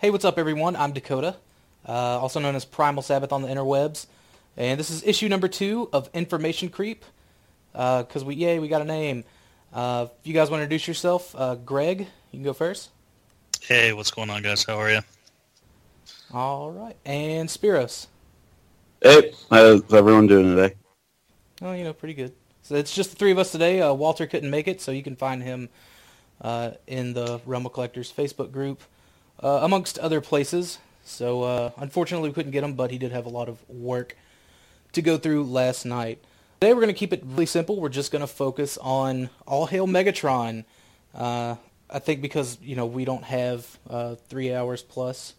Hey, what's up, everyone? I'm Dakota, uh, also known as Primal Sabbath on the interwebs, and this is issue number two of Information Creep. Because we, yay, we got a name. Uh, if you guys want to introduce yourself, uh, Greg, you can go first. Hey, what's going on, guys? How are you? All right, and Spiros. Hey, how's everyone doing today? Oh, you know, pretty good. So it's just the three of us today. Uh, Walter couldn't make it, so you can find him uh, in the Realm of Collectors Facebook group uh, amongst other places. So uh, unfortunately, we couldn't get him, but he did have a lot of work to go through last night. Today, we're going to keep it really simple. We're just going to focus on All Hail Megatron. Uh, I think because you know we don't have uh, three hours plus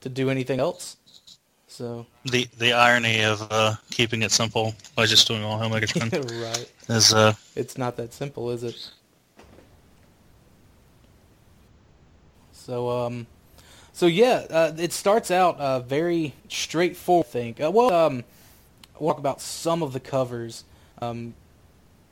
to do anything else. So The the irony of uh, keeping it simple by just doing all Hail Megatron right, is uh, it's not that simple, is it? So um, so yeah, uh, it starts out uh, very straightforward. I think. Uh, well, um, we'll talk about some of the covers. Um,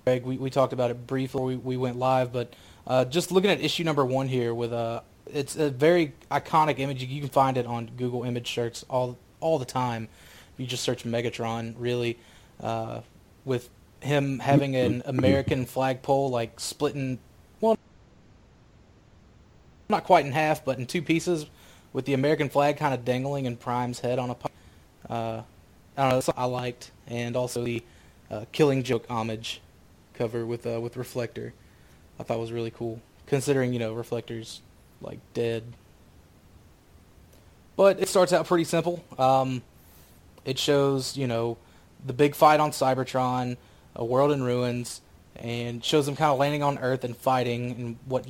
Greg, we, we talked about it briefly. We we went live, but uh, just looking at issue number one here with a, it's a very iconic image. You can find it on Google image search all all the time. You just search Megatron, really, uh, with him having an American flagpole like splitting, not quite in half, but in two pieces, with the American flag kind of dangling in Prime's head on a. Uh, I don't know. I liked, and also the uh, Killing Joke homage cover with uh, with Reflector. I thought was really cool, considering you know Reflector's like dead. But it starts out pretty simple. Um, it shows you know the big fight on Cybertron, a world in ruins, and shows them kind of landing on Earth and fighting and what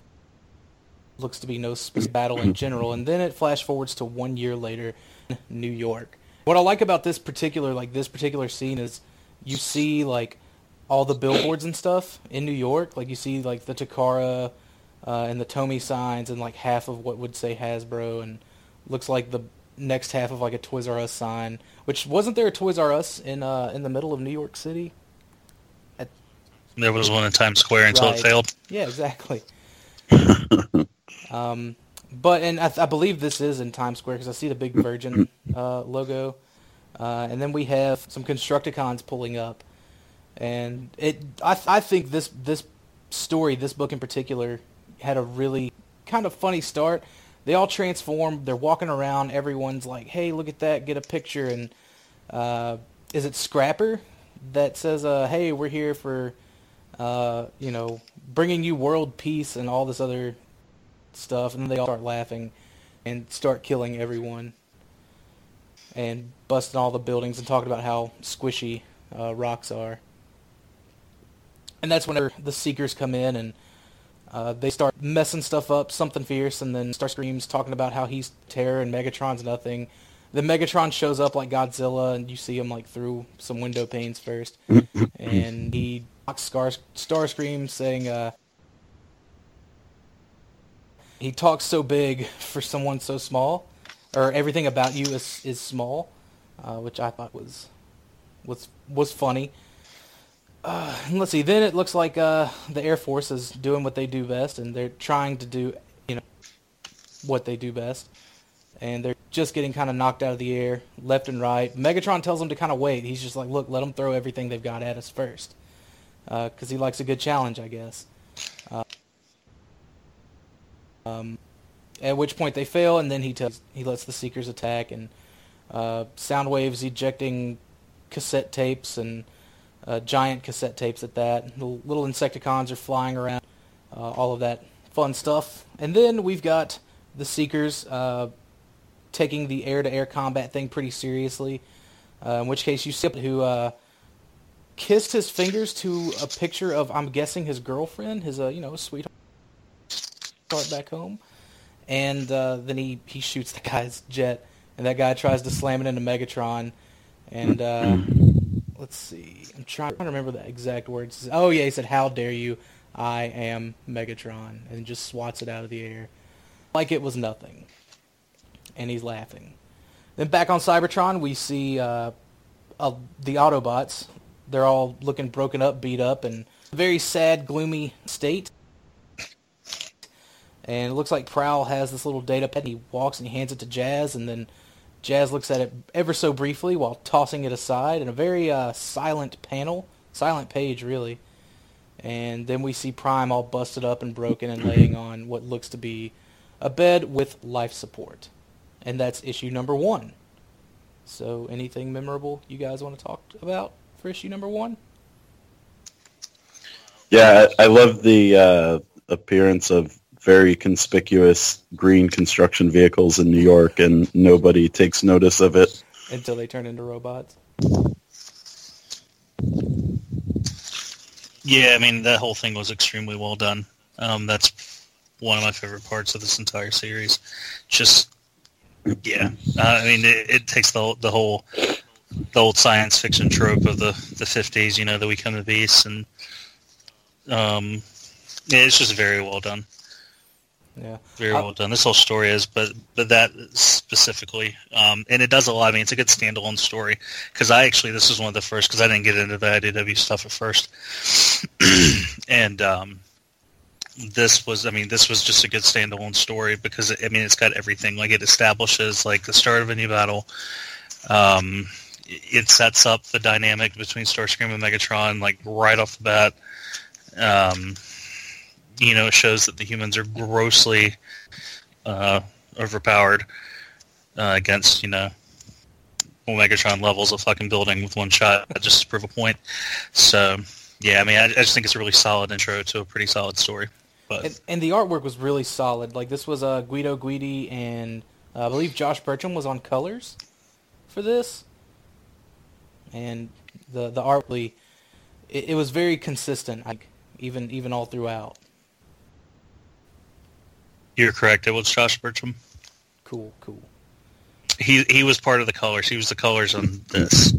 looks to be no specific battle in general. And then it flash forwards to one year later, New York. What I like about this particular like this particular scene is you see like all the billboards and stuff in New York. Like you see like the Takara uh, and the Tomy signs and like half of what would say Hasbro and looks like the next half of like a Toys R Us sign. Which wasn't there a Toys R Us in uh, in the middle of New York City? there was one in Times Square until Right. it failed. Yeah, exactly. um, but and I, I believe this is in Times Square because I see the big Virgin uh, logo, uh, and then we have some Constructicons pulling up, and it. I I think this this story, this book in particular, had a really kind of funny start. They all transform. They're walking around. Everyone's like, "Hey, look at that! Get a picture!" And uh, is it Scrapper that says, uh, "Hey, we're here for." uh, you know, bringing you world peace and all this other stuff, and then they all start laughing and start killing everyone and busting all the buildings and talking about how squishy uh, rocks are. And that's whenever the Seekers come in and uh, they start messing stuff up, something fierce, and then Starscream's talking about how he's terror and Megatron's nothing. Then Megatron shows up like Godzilla, and you see him like through some window panes first, and he knocks Star- Starscream, saying, uh, "He talks so big for someone so small, or everything about you is is small," uh, which I thought was was was funny. Uh, let's see. Then it looks like uh, the Air Force is doing what they do best, and they're trying to do, you know, what they do best, and they're just getting kind of knocked out of the air, left and right. Megatron tells them to kind of wait. He's just like, "Look, let them throw everything they've got at us first, because he likes a good challenge, I guess." Um, at which point they fail, and then he tells he lets the Seekers attack, and uh, Soundwave's ejecting cassette tapes and uh, giant cassette tapes at that. The little Insecticons are flying around, uh, all of that fun stuff. And then we've got the Seekers uh, taking the air-to-air combat thing pretty seriously. Uh, in which case, you see who uh, kissed his fingers to a picture of, I'm guessing, his girlfriend, his you know sweetheart back home. And uh, then he, he shoots the guy's jet, and that guy tries to slam it into Megatron. And uh, let's see. I'm trying to remember the exact words. Oh yeah, he said, "How dare you? I am Megatron," and just swats it out of the air like it was nothing. And he's laughing. Then back on Cybertron, we see uh, uh, the Autobots. They're all looking broken up, beat up, and very sad, gloomy state. And it looks like Prowl has this little data pad. He walks and he hands it to Jazz, and then Jazz looks at it ever so briefly while tossing it aside in a very uh, silent panel, silent page really. And then we see Prime all busted up and broken and laying on what looks to be a bed with life support. And that's issue number one. So anything memorable you guys want to talk about for issue number one? Yeah, I, I love the uh, appearance of very conspicuous green construction vehicles in New York, and nobody takes notice of it. Until they turn into robots. Yeah, I mean that whole thing was extremely well done. Um, that's one of my favorite parts of this entire series. Just yeah, uh, I mean it, it takes the the whole the old science fiction trope of the the fifties. You know, that we come to beasts, and um, yeah, it's just very well done. Yeah. Very well done. This whole story is, but but that specifically, um, and it does a lot. I mean, it's a good standalone story because I actually this is one of the first because I didn't get into the IDW stuff at first, and um, this was I mean this was just a good standalone story because I mean it's got everything like it establishes like the start of a new battle. Um, it sets up the dynamic between Starscream and Megatron like right off the bat. Um, you know, shows that the humans are grossly uh, overpowered uh, against, you know, Megatron levels of fucking building with one shot just to prove a point. So, yeah, I mean, I, I just think it's a really solid intro to a pretty solid story. But And, and the artwork was really solid. Like this was uh, Guido Guidi and uh, I believe Josh Burcham was on colors for this. And the the art really, it, it was very consistent. Like even even all throughout. You're correct. It was Josh Burcham. Cool, cool. He he was part of the colors. He was the colors on this.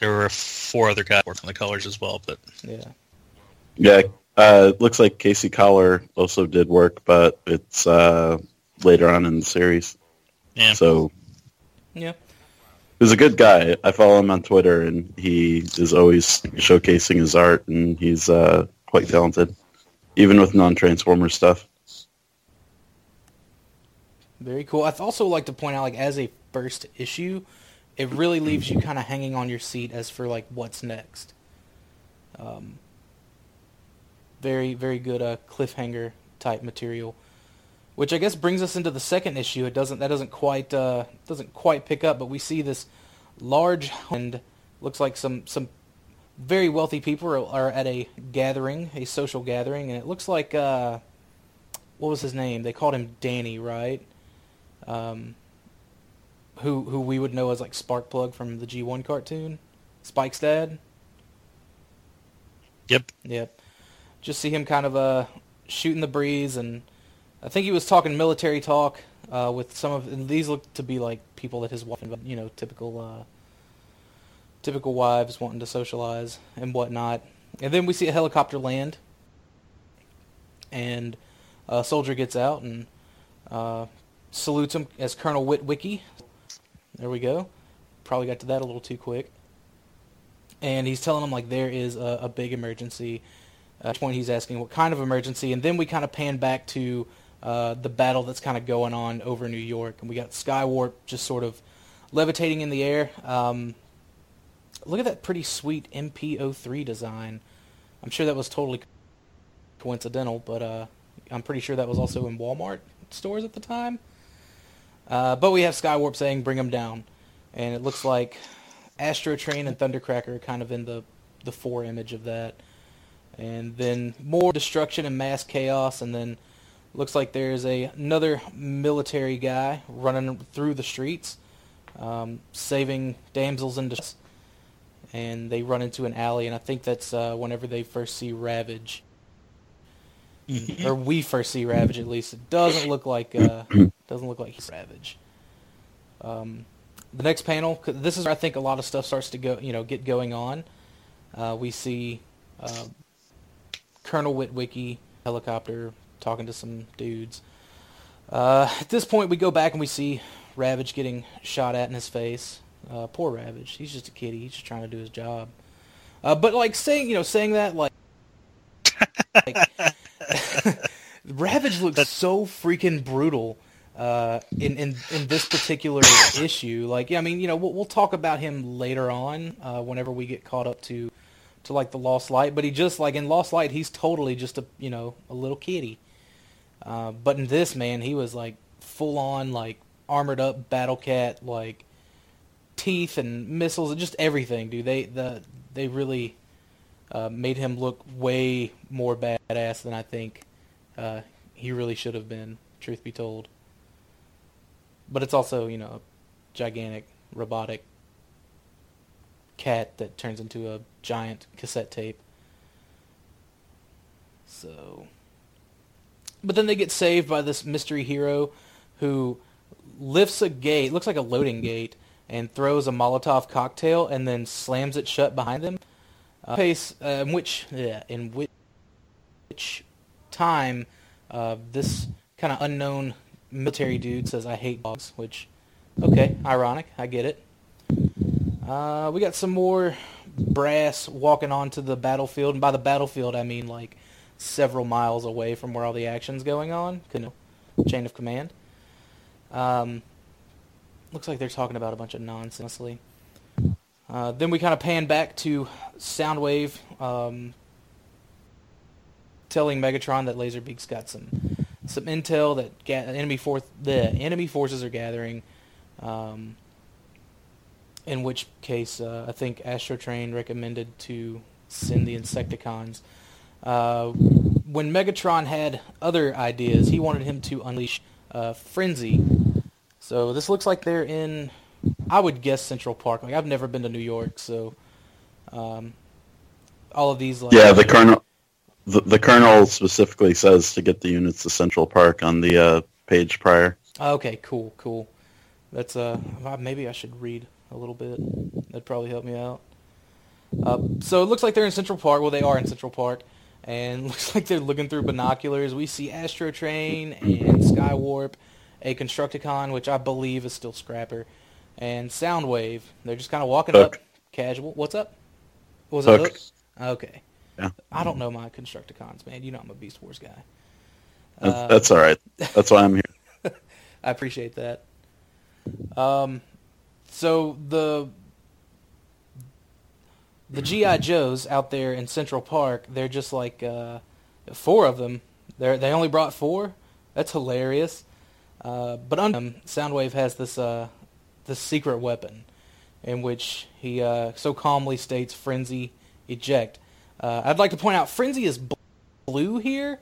There were four other guys working on the colors as well, but Yeah. Yeah, uh, looks like Kasey Coller also did work, but it's uh, later on in the series. yeah. So Yeah. he's a good guy. I follow him on Twitter, and he is always showcasing his art, and he's uh, quite talented, even with non-Transformer stuff. Very cool. I'd also like to point out, like as a first issue, it really leaves you kind of hanging on your seat as for like what's next. Um, very very good uh, cliffhanger type material, which I guess brings us into the second issue. It doesn't that doesn't quite uh, doesn't quite pick up, but we see this large and looks like some some very wealthy people are, are at a gathering, a social gathering, and it looks like uh, what was his name? They called him Danny, right? Um, who who we would know as like Sparkplug from the G1 cartoon, Spike's dad. Yep. Yep. Just see him kind of uh shooting the breeze, and I think he was talking military talk uh, with some of. And these look to be like people that his wife, you know, typical uh, typical wives wanting to socialize and whatnot. And then we see a helicopter land, and a soldier gets out and uh, salutes him as Colonel Witwicky. There we go. Probably got to that a little too quick. And he's telling him like there is a, a big emergency. At which point he's asking what kind of emergency, and then we kind of pan back to uh, the battle that's kind of going on over New York, and we got Skywarp just sort of levitating in the air. Um, look at that pretty sweet MP03 design. I'm sure that was totally coincidental, but uh, I'm pretty sure that was also in Walmart stores at the time. Uh, but we have Skywarp saying, "Bring them down," and it looks like Astro Train and Thundercracker are kind of in the the fore image of that. And then more destruction and mass chaos, and then looks like there's a another military guy running through the streets, um, saving damsels in distress. And they run into an alley, and I think that's uh, whenever they first see Ravage or we first see Ravage at least. It doesn't look like uh, doesn't look like he's Ravage. Um, the next panel. this is where I think a lot of stuff starts to go, you know, get going on. Uh, we see uh, Colonel Witwicky helicopter talking to some dudes. Uh, at this point, we go back and we see Ravage getting shot at in his face. Uh, poor Ravage. He's just a kitty. He's just trying to do his job. Uh, but like saying, you know, saying that like, like Ravage looks so freaking brutal uh, in in in this particular issue. Like, yeah, I mean, you know, we'll, we'll talk about him later on uh, whenever we get caught up to to like the Lost Light. But he just like in Lost Light, he's totally just a you know a little kitty. Uh, but in this man, he was like full on like armored up battle cat, like teeth and missiles and just everything, dude. They the they really uh, made him look way more badass than I think uh, he really should have been. Truth be told, but it's also you know a gigantic robotic cat that turns into a giant cassette tape. So, but then they get saved by this mystery hero who lifts a gate, looks like a loading gate, and throws a Molotov cocktail and then slams it shut behind them. Uh, pace uh, in which yeah, in which, which time uh, this kind of unknown military dude says I hate dogs, which okay, ironic, I get it. Uh, we got some more brass walking onto the battlefield, and by the battlefield I mean like several miles away from where all the action's going on. Chain of command. Um, looks like they're talking about a bunch of nonsense. Uh, then we kind of pan back to Soundwave um, telling Megatron that Laserbeak's got some some intel that ga- enemy force the enemy forces are gathering. Um, in which case, uh, I think Astrotrain recommended to send the Insecticons. Uh, when Megatron had other ideas, he wanted him to unleash uh, Frenzy. So this looks like they're in, I would guess Central Park. Like I've never been to New York, so um, all of these. Like, yeah, the colonel, the, the colonel specifically says to get the units to Central Park on the uh, page prior. Okay, cool, cool. That's uh, maybe I should read a little bit. That'd probably help me out. Uh, so it looks like they're in Central Park. Well, they are in Central Park and looks like they're looking through binoculars. We see Astro Train and Skywarp, a Constructicon, which I believe is still Scrapper, and Soundwave. They're just kind of walking Hook. up, casual. What's up? was Hook. it Hook? Okay. Yeah. I don't know my Constructicons, man. You know I'm a Beast Wars guy. Uh, That's all right. That's why I'm here. I appreciate that. Um, so the the GI Joes out there in Central Park, they're just like uh, four of them. They they only brought four. That's hilarious. Uh, but under them, Soundwave has this uh, this secret weapon, in which he uh, so calmly states "Frenzy, eject." Uh, I'd like to point out Frenzy is blue here,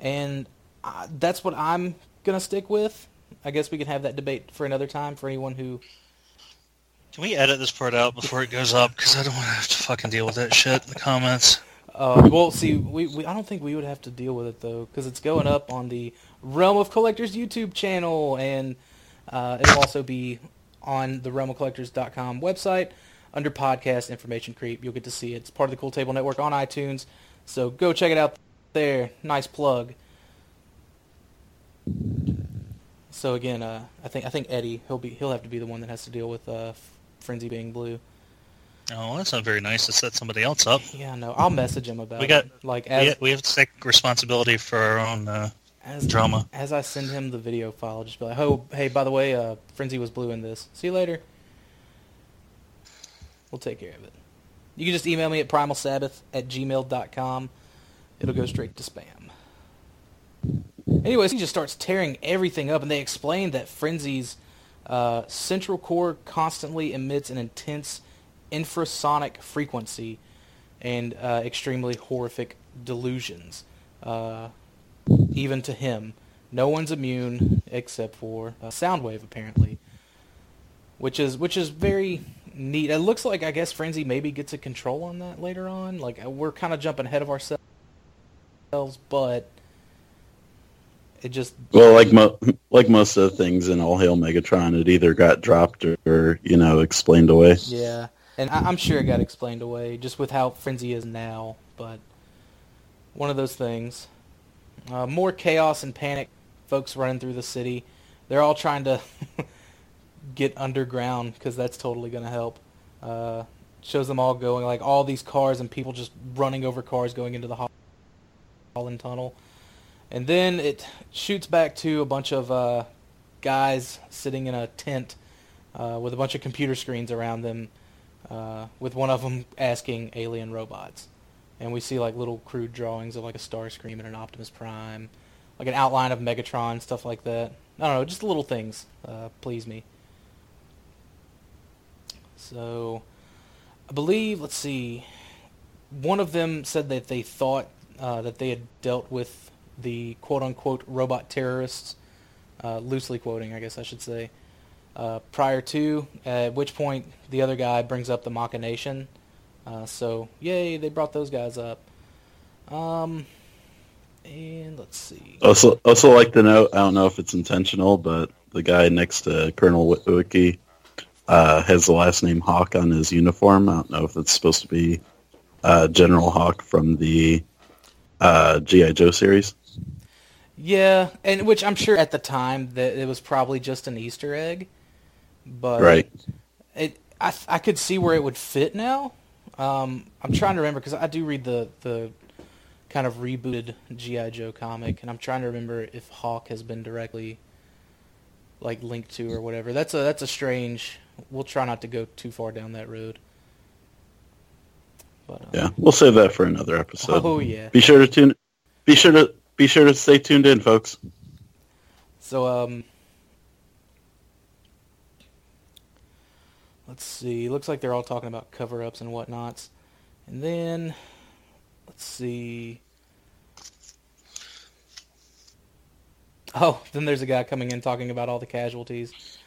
and uh, that's what I'm gonna stick with. I guess we can have that debate for another time for anyone who can we edit this part out before it goes up? Because I don't want to have to fucking deal with that shit in the comments. Uh, well, see, we, we I don't think we would have to deal with it though, because it's going up on the Realm of Collectors YouTube channel, and uh, it'll also be on the realmofcollectors.com website under podcast information creep. You'll get to see it. It's part of the Cool Table Network on iTunes, so go check it out there. Nice plug. So again, uh, I think I think Eddie he'll be he'll have to be the one that has to deal with uh, Frenzy being blue. Oh, that's not very nice to set somebody else up. Yeah, no, I'll message him about it we got, it. Like, as, we have to take responsibility for our own uh, as, drama. As I send him the video file, I'll just be like, oh, hey, by the way, uh, Frenzy was blue in this. See you later. We'll take care of it. You can just email me at primalsabbath at gmail.com. It'll go straight to spam. Anyways, he just starts tearing everything up, and they explain that Frenzy's uh, central core constantly emits an intense infrasonic frequency and uh, extremely horrific delusions. Uh, even to him, no one's immune except for uh, Soundwave, apparently, which is which is very neat. It looks like I guess Frenzy maybe gets a control on that later on. Like we're kind of jumping ahead of ourselves, but it just well, like mo- like most of the things in All Hail Megatron, it either got dropped or, or you know explained away. Yeah, and I- am sure it got explained away just with how Frenzy is now. But one of those things. Uh, more chaos and panic. Folks running through the city. They're all trying to get underground because that's totally going to help. Uh, shows them all going like all these cars and people just running over cars going into the Holland Tunnel And then it shoots back to a bunch of uh, guys sitting in a tent uh, with a bunch of computer screens around them, uh, with one of them asking alien robots. And we see like little crude drawings of like a Starscream and an Optimus Prime, like an outline of Megatron, stuff like that. I don't know, just little things uh, please me. So, I believe, let's see, one of them said that they thought uh, that they had dealt with the quote-unquote robot terrorists, uh, loosely quoting, I guess I should say, uh, prior to, at which point the other guy brings up the machination. Uh, so, yay, they brought those guys up. Um, and let's see. Also, also like to note, I don't know if it's intentional, but the guy next to Colonel Witwicky uh, has the last name Hawk on his uniform. I don't know if it's supposed to be uh, General Hawk from the uh, GI Joe series. Yeah, and which I'm sure at the time that it was probably just an Easter egg, but Right. it I I could see where it would fit now. Um, I'm trying to remember because I do read the the kind of rebooted GI Joe comic, and I'm trying to remember if Hawk has been directly like linked to or whatever. That's a that's a strange. We'll try not to go too far down that road. But um, Yeah, we'll save that for another episode. oh yeah. Be sure to tune. Be sure to be sure to stay tuned in, folks. So um let's see. Looks like they're all talking about cover ups and whatnots. And then let's see. Oh, then there's a guy coming in talking about all the casualties,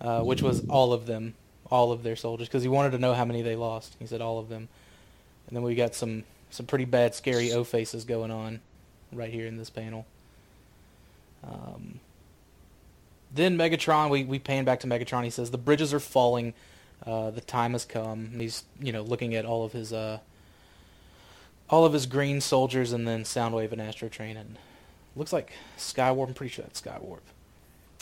uh, which was all of them, all of their soldiers, because he wanted to know how many they lost. He said all of them. And then we got some some pretty bad, scary O faces going on right here in this panel. Um, then Megatron, we, we pan back to Megatron. He says the bridges are falling. Uh, the time has come. He's you know looking at all of his uh, all of his green soldiers, and then Soundwave and Astro Train, and looks like Skywarp. I'm pretty sure that's Skywarp.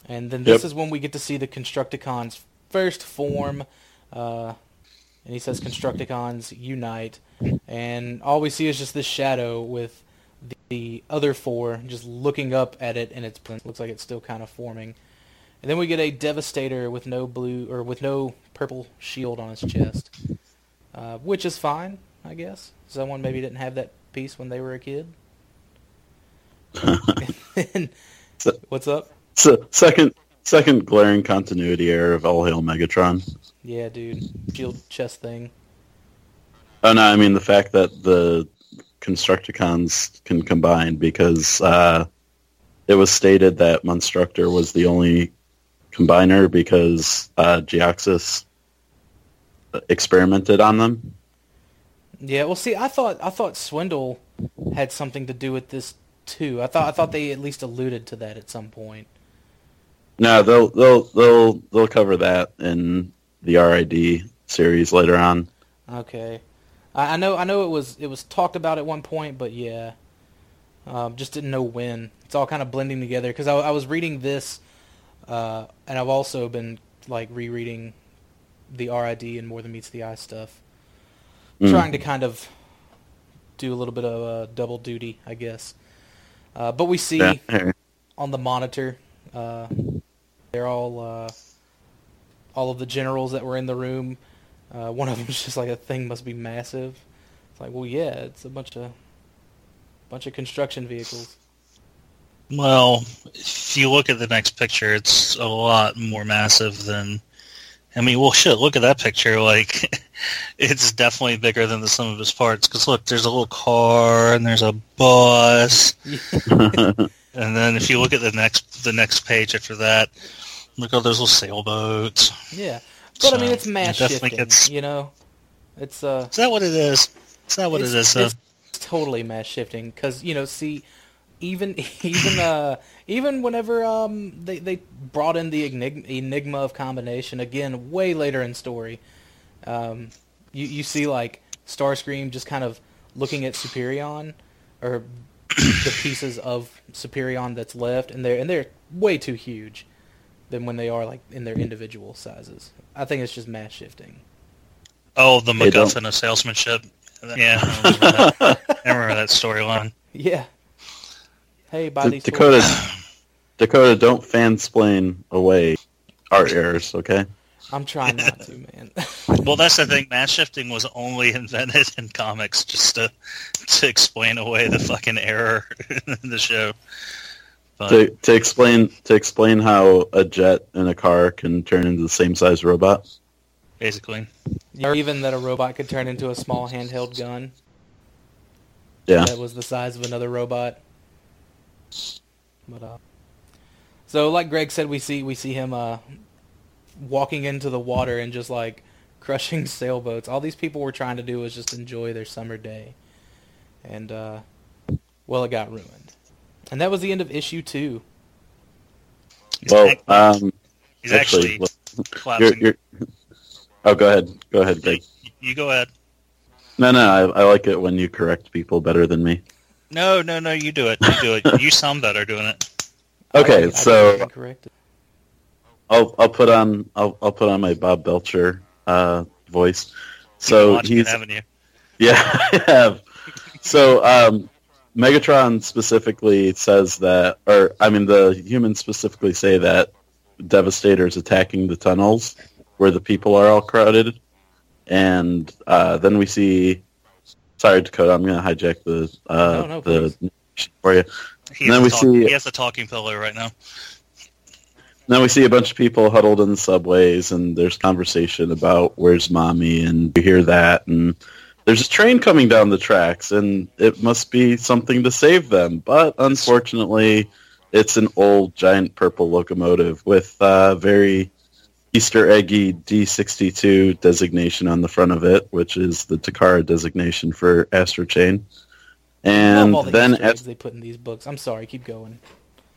And then this Yep. is when we get to see the Constructicons first form. Uh, and he says Constructicons unite, and all we see is just this shadow with the, the other four just looking up at it, and it's looks like it's still kind of forming. And then we get a Devastator with no blue or with no purple shield on his chest, uh, which is fine, I guess. Someone maybe didn't have that piece when they were a kid. So- what's up? So second second glaring continuity error of All Hail Megatron. Yeah, dude, shield chest thing. Oh no, I mean the fact that the Constructicons can combine because uh, it was stated that Monstructor was the only combiner because uh, Jhiaxus experimented on them. Yeah, well, see, I thought I thought Swindle had something to do with this too. I thought I thought they at least alluded to that at some point. No, they'll they'll they'll they'll cover that in the RID series later on. Okay, I, I know I know it was it was talked about at one point, but yeah, um, just didn't know when. It's all kind of blending together because I, I was reading this, uh, and I've also been like rereading the RID and More Than Meets the Eye stuff, Mm. trying to kind of do a little bit of uh, double duty, I guess. Uh, but we see Yeah. on the monitor. Uh, they're all uh, all of the generals that were in the room. Uh, one of them's just like a thing must be massive. It's like, well, yeah, it's a bunch of bunch of construction vehicles. Well, if you look at the next picture, it's a lot more massive than. I mean, well, shit. Look at that picture. Like, it's definitely bigger than the sum of its parts. Because look, there's a little car and there's a bus, and then if you look at the next the next page after that, look at all those little sailboats. yeah, but I mean, it's mass it shifting. gets- You know, it's uh, Is that what it is? Is that what it's, it is? uh, it's totally mass shifting because you know, see, even even uh even whenever um they they brought in the enigma, enigma of combination again way later in story, um you you see like Starscream just kind of looking at Superion or the pieces of Superion that's left and they're and they're way too huge than when they are like in their individual sizes. I think it's just mass shifting. oh, the MacGuffin of salesmanship. Yeah, I remember that, I remember that storyline. Yeah. Hey, buy D- these Dakota. Dakota, don't fansplain away our errors, okay? I'm trying not to, man. Well, that's the thing. Mass shifting was only invented in comics just to to explain away the fucking error in the show. But To to explain to explain how a jet in a car can turn into the same size robot. basically, or even that a robot could turn into a small handheld gun Yeah. that was the size of another robot. But uh, so like Greg said, we see we see him uh, walking into the water and just like crushing sailboats. All these people were trying to do was just enjoy their summer day, and uh, well, it got ruined. And that was the end of issue two. he's, Well, ac- um, he's actually, look, you're, collapsing. you're, oh, go ahead. Go ahead, Greg. You go ahead. No, no, I, I like it when you correct people better than me. No, no, no. You do it. You do it. You sound better doing it. Okay, I- I so stand corrected. I'll I'll put on I'll I'll put on my Bob Belcher uh, voice. So he's it, haven't you? Yeah, I have. So, um, Megatron specifically says that, or I mean, the humans specifically say that Devastator's attacking the tunnels where the people are all crowded, and uh, then we see. Sorry, Dakota, I'm going to hijack the uh, No, no, the for you. He And then has, we talk- see- he has the talking pillow right now. Then we see a bunch of people huddled in the subways, and there's conversation about where's mommy, and we hear that, and there's a train coming down the tracks, and it must be something to save them. But unfortunately, it's an old giant purple locomotive with uh, very Easter eggy D62 designation on the front of it, which is the Takara designation for Astro Train. And all the then Easter at eggs they put in these books. I'm sorry, keep going.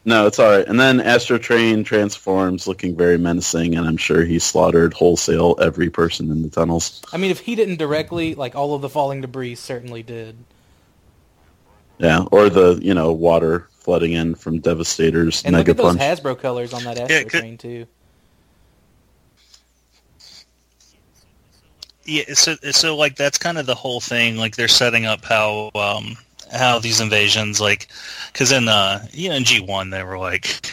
no, it's all right. And then Astro Train transforms, looking very menacing, and I'm sure he slaughtered wholesale every person in the tunnels. I mean, if he didn't directly, like all of the falling debris certainly did. Yeah, or the you know water flooding in from Devastator's And Mega look at those Punch. Hasbro colors on that Astro Yeah, train too. Yeah, so so like that's kind of the whole thing. Like they're setting up how um how these invasions like because in uh you know in G one they were like,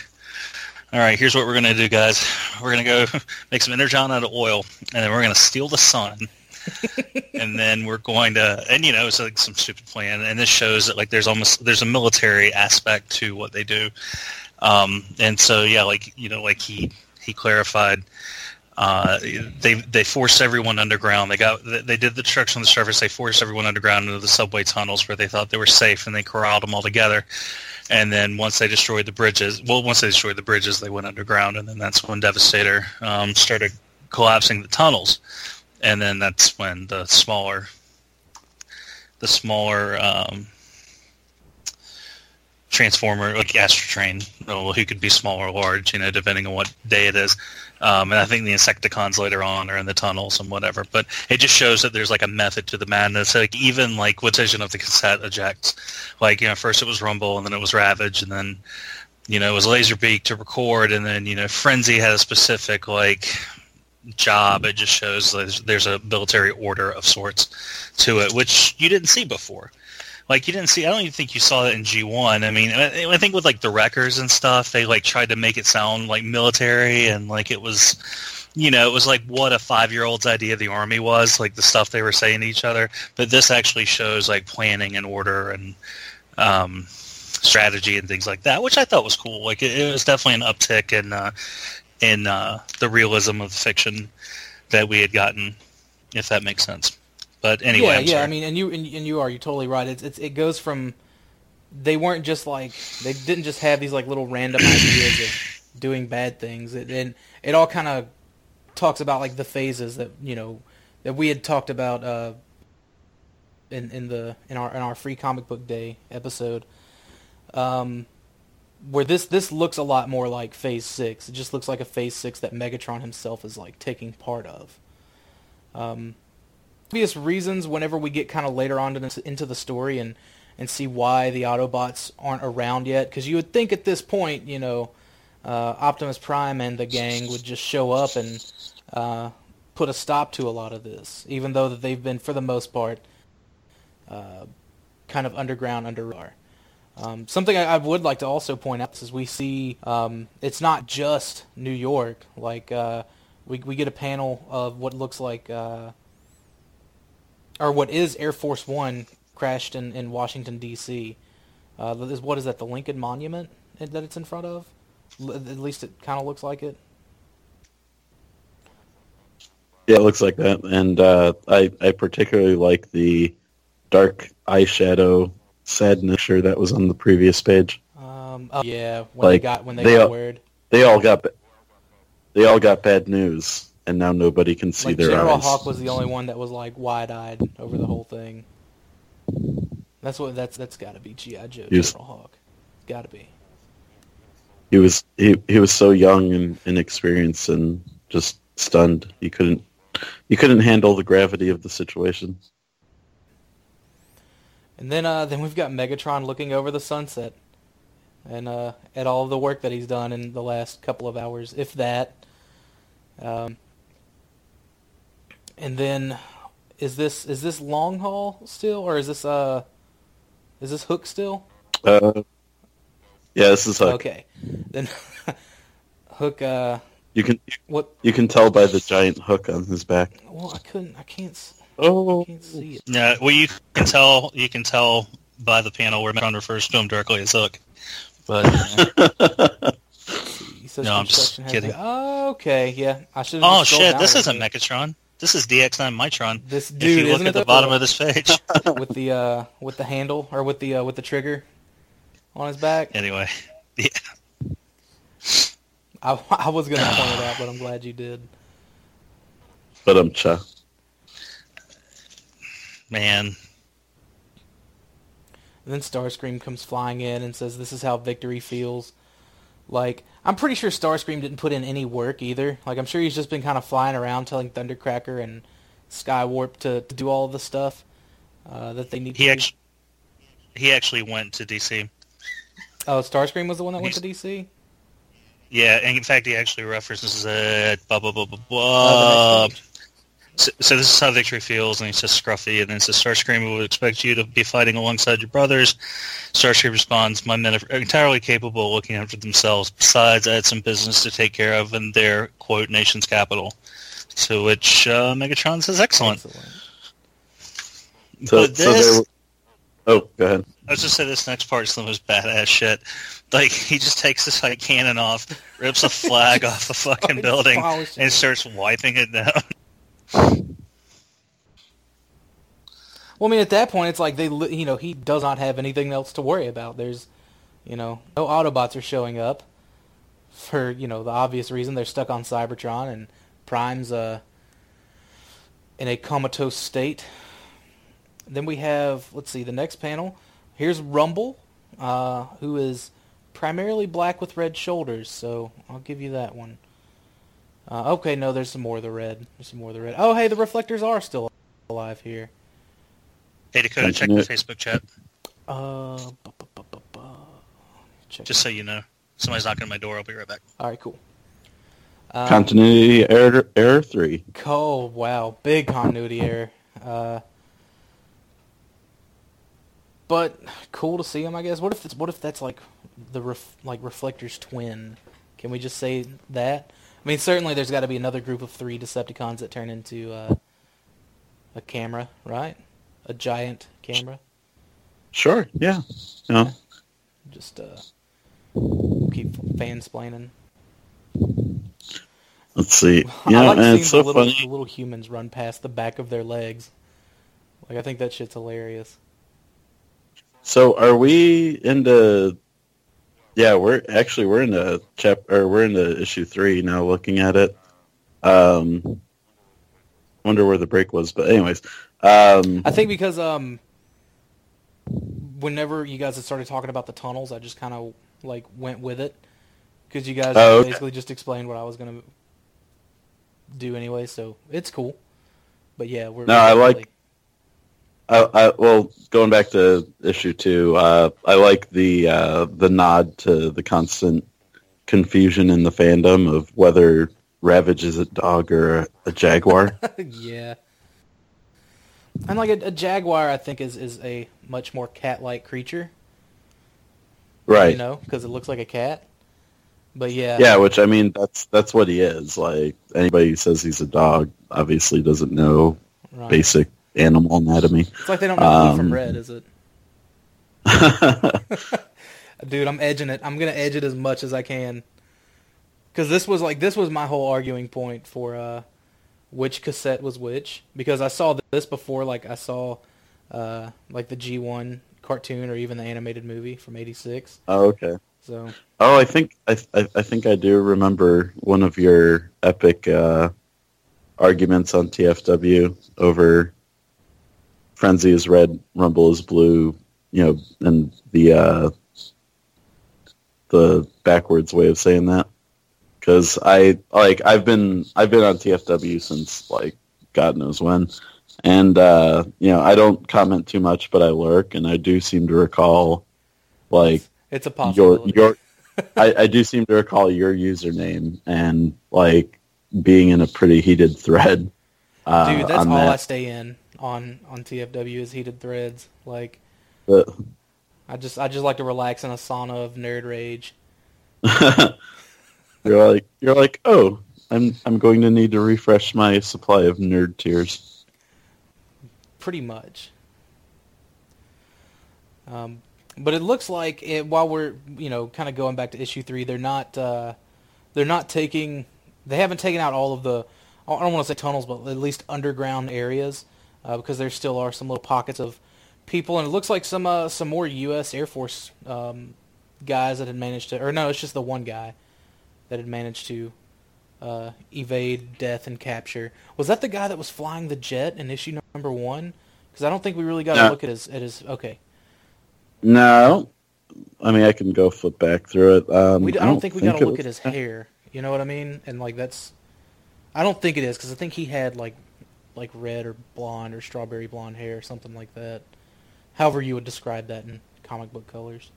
all right, here's what we're gonna do, guys. We're gonna go make some energon out of oil, and then we're gonna steal the sun. and then we're going to, and you know, it's like some stupid plan. And this shows that like there's almost there's a military aspect to what they do. Um, and so yeah, like you know, like he he clarified uh, they they forced everyone underground. They got they did the destruction on the surface. They forced everyone underground into the subway tunnels where they thought they were safe, and they corralled them all together. And then once they destroyed the bridges, well, once they destroyed the bridges, they went underground, and then that's when Devastator um, started collapsing the tunnels. And then that's when the smaller, the smaller um, transformer, like Astro Train, well, who could be small or large, you know, depending on what day it is. Um, and I think the Insecticons later on are in the tunnels and whatever. But it just shows that there's like a method to the madness. Like even like what Vision of the cassette ejects. Like you know, first it was Rumble, and then it was Ravage, and then you know it was Laserbeak to record, and then you know Frenzy had a specific like job. It just shows there's, there's a military order of sorts to it, which you didn't see before. Like you didn't see. I don't even think you saw that in G one. I mean, I, think with like the wreckers and stuff, they like tried to make it sound like military and like it was, you know, it was like what a five year old's idea of the army was, like the stuff they were saying to each other. But this actually shows like planning and order and um, strategy and things like that, which I thought was cool. Like it, it was definitely an uptick in uh, in uh, the realism of the fiction that we had gotten, if that makes sense. But anyway, yeah, I'm yeah. sorry. I mean, and you and, and you are you totally right. It's, it's it goes from they weren't just like they didn't just have these like little random ideas of doing bad things. It, and it all kind of talks about like the phases that you know that we had talked about uh, in in the in our in our free comic book day episode. Um, where this this looks a lot more like Phase Six. It just looks like a Phase Six that Megatron himself is like taking part of. Um, obvious reasons whenever we get kind of later on into, into the story and and see why the Autobots aren't around yet. Because you would think at this point, you know, uh, Optimus Prime and the gang would just show up and uh, put a stop to a lot of this, even though that they've been for the most part uh, kind of underground under radar. Um, something I, I would like to also point out is we see um, it's not just New York. Like uh, we we get a panel of what looks like uh, or what is Air Force One crashed in, in Washington D.C. Uh, is what is that? The Lincoln Monument that it's in front of? L- at least it kind of looks like it. Yeah, it looks like that, and uh, I I particularly like the dark eyeshadow sadness sure that was on the previous page. Um, oh, yeah, when Like, they got when they, they got all- word. They all got they all got bad news, and now nobody can see Like their General eyes. Hawk was the only one that was like wide-eyed over the whole thing. That's what that's that's got to be GI Joe Yes. General Hawk. Got to be. He was he he was so young and inexperienced and just stunned. He couldn't he couldn't handle the gravity of the situation. And then uh then we've got Megatron looking over the sunset, and uh at all the work that he's done in the last couple of hours, if that. Um. And then, is this is this Long Haul still, or is this uh, is this Hook still? Uh, yeah, this is Hook. Okay, then Hook. Uh, You can what? you can tell by the giant hook on his back. Well, I couldn't. I can't. Oh, I can't see it. Yeah, well, you can tell you can tell by the panel where Metron refers to him directly as Hook. But uh, He says No, I'm just kidding. been- Oh, okay, yeah. I should. oh shit, this isn't Megatron. This is DX9 Mitron. This if dude you look isn't at it the bottom of this page. with the uh with the handle or with the uh, with the trigger on his back. anyway, yeah, I, I was gonna point it out, but I'm glad you did. but I'm cha. man. And then Starscream comes flying in and says, "This is how victory feels." Like I'm pretty sure Starscream didn't put in any work either. Like I'm sure he's just been kind of flying around telling Thundercracker and Skywarp to, to do all the stuff uh, that they need. He to do. actually he actually went to DC. Oh, Starscream was the one that went to DC. Yeah, and in fact, he actually references it. Blah blah blah blah Oh, blah. page. So, so this is how victory feels, and he says Scruffy, and then it says Starscream would expect you to be fighting alongside your brothers. Starscream responds, my men are entirely capable of looking after themselves. Besides, I had some business to take care of in their, quote, nation's capital. To which uh, Megatron says, excellent. Excellent. So, but so this, there. Oh, go ahead. I was just say this next part is the most badass shit. Like, he just takes this like cannon off, rips a flag off a fucking building, and starts wiping it down. Well, I mean, at that point, it's like they, you know, he does not have anything else to worry about. There's, you know, no Autobots are showing up for, you know, the obvious reason they're stuck on Cybertron and Prime's uh in a comatose state. Then we have, let's see, the next panel. Here's Rumble, uh, who is primarily black with red shoulders, so I'll give you that one. Uh, okay, no, there's some more of the red. There's some more of the red. Oh, hey, the reflectors are still alive here. Hey, Dakota, check the Facebook chat, Uh, bu- bu- bu- bu- bu- check. just so you know. Somebody's knocking on my door. I'll be right back. all right, cool. Um, Continuity error error three. Oh wow, big continuity error. Uh, but cool to see him, I guess. What if it's what if that's like the ref, like Reflector's twin? Can we just say that? I mean, certainly there's got to be another group of three Decepticons that turn into uh, a camera, right? A giant camera. Sure. Yeah. No. Just uh, keep fansplaining. Let's see. I like seeing it's so the little, funny. the little humans run past the back of their legs. Like I think that shit's hilarious. So are we into? Yeah, we're actually we're into chap or we're into issue three now. Looking at it, um, wonder where the break was. But anyways, um, I think because um, whenever you guys had started talking about the tunnels, I just kind of like went with it because you guys Oh, okay. basically just explained what I was gonna do anyway. So it's cool. But yeah, we're No, we're I like- I, I well going back to issue two, uh, I like the uh, the nod to the constant confusion in the fandom of whether Ravage is a dog or a, jaguar. yeah. And like a, a jaguar, I think is is a much more cat-like creature. Right. You know, because it looks like a cat. But yeah, Yeah, which I mean, that's that's what he is. Like anybody who says he's a dog obviously doesn't know right. basic animal anatomy. It's like they don't know blue Um, from red, is it? Dude, I'm edging it. I'm gonna edge it as much as I can. Because this was like this was my whole arguing point for uh, which cassette was which. Because I saw this before, like I saw uh, like the G1 cartoon or even the animated movie from '86. oh, okay. So Oh, I think I, I I think I do remember one of your epic uh, arguments on TFW over Frenzy is red, Rumble is blue. You know, and the uh, the backwards way of saying that. Because I like I've been I've been on TFW since like God knows when, and uh, you know I don't comment too much, but I lurk, and I do seem to recall like it's a your possibility. your I, I do seem to recall your username and like being in a pretty heated thread. Uh, Dude, that's all I stay in on on TFW is heated threads. Like But- I just I just like to relax in a sauna of nerd rage. you're like you're like oh I'm I'm going to need to refresh my supply of nerd tears. pretty much. Um, but it looks like it, while we're you know kind of going back to issue three, they're not uh, they're not taking they haven't taken out all of the I don't want to say tunnels, but at least underground areas uh, because there still are some little pockets of people, and it looks like some uh, some more U.S. Air Force um, guys that had managed to, or no, it's just the one guy that had managed to uh, evade death and capture. Was that the guy that was flying the jet in issue number one? Because I don't think we really got to No. look at his at his. Okay, No, I mean I can go flip back through it. Um, we, d- I don't think we got to look was- at his hair. You know what I mean? And like that's, I don't think it is because I think he had like, like red or blonde or strawberry blonde hair or something like that. However you would describe that in comic book colors.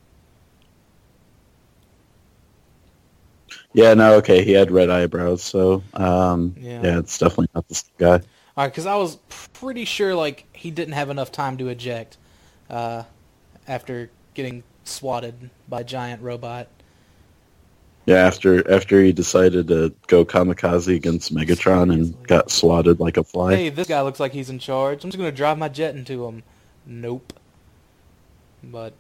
Yeah, no, okay, he had red eyebrows, so um, Yeah. yeah. it's definitely not this guy. All right, because I was pretty sure like he didn't have enough time to eject uh, after getting swatted by a giant robot. Yeah, after after he decided to go kamikaze against Megatron and got swatted like a fly. Hey, this guy looks like he's in charge. I'm just gonna drive my jet into him. Nope. But,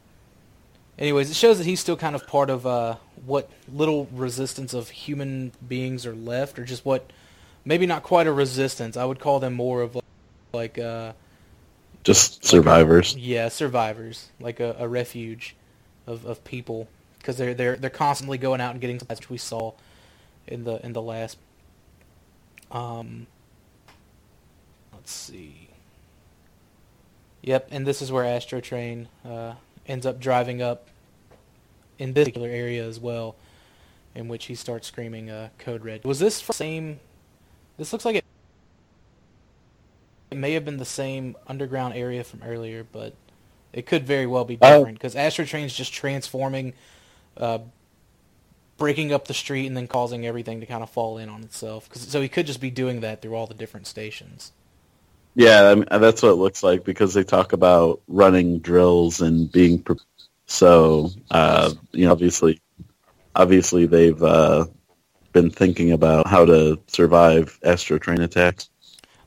anyways, it shows that he's still kind of part of uh, what little resistance of human beings are left, or just what, maybe not quite a resistance. I would call them more of like, like uh, Just survivors. yeah, survivors, like a, a refuge of, of people, because they're they're they're constantly going out and getting supplies, which we saw in the in the last. Um, let's see. Yep, and this is where Astro Train uh, ends up driving up in this particular area as well, in which he starts screaming uh, "Code Red." Was this from the same? This looks like it. It may have been the same underground area from earlier, but it could very well be Oh. different because Astro Train's just transforming, uh, breaking up the street and then causing everything to kind of fall in on itself. 'Cause- so he could just be doing that through all the different stations. Yeah, I mean, that's what it looks like because they talk about running drills and being pre- so. Uh, you know, obviously, obviously they've uh, been thinking about how to survive Astro Train attacks,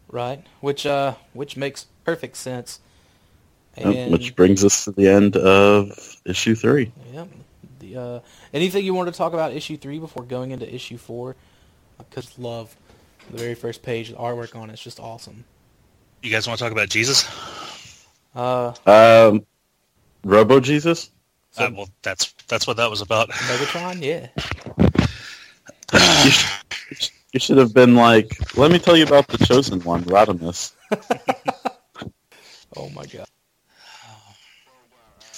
Right, which uh, which makes perfect sense. And which brings us to the end of issue three. Yep. The uh, anything you wanted to talk about issue three before going into issue four? Because love the very first page, the artwork on it's just awesome. You guys want to talk about Jesus? Uh, Um, Robo Jesus. so uh, well, that's that's what that was about. Megatron, yeah. you, sh- you should have been like, let me tell you about the chosen one, Rodimus. Oh my god.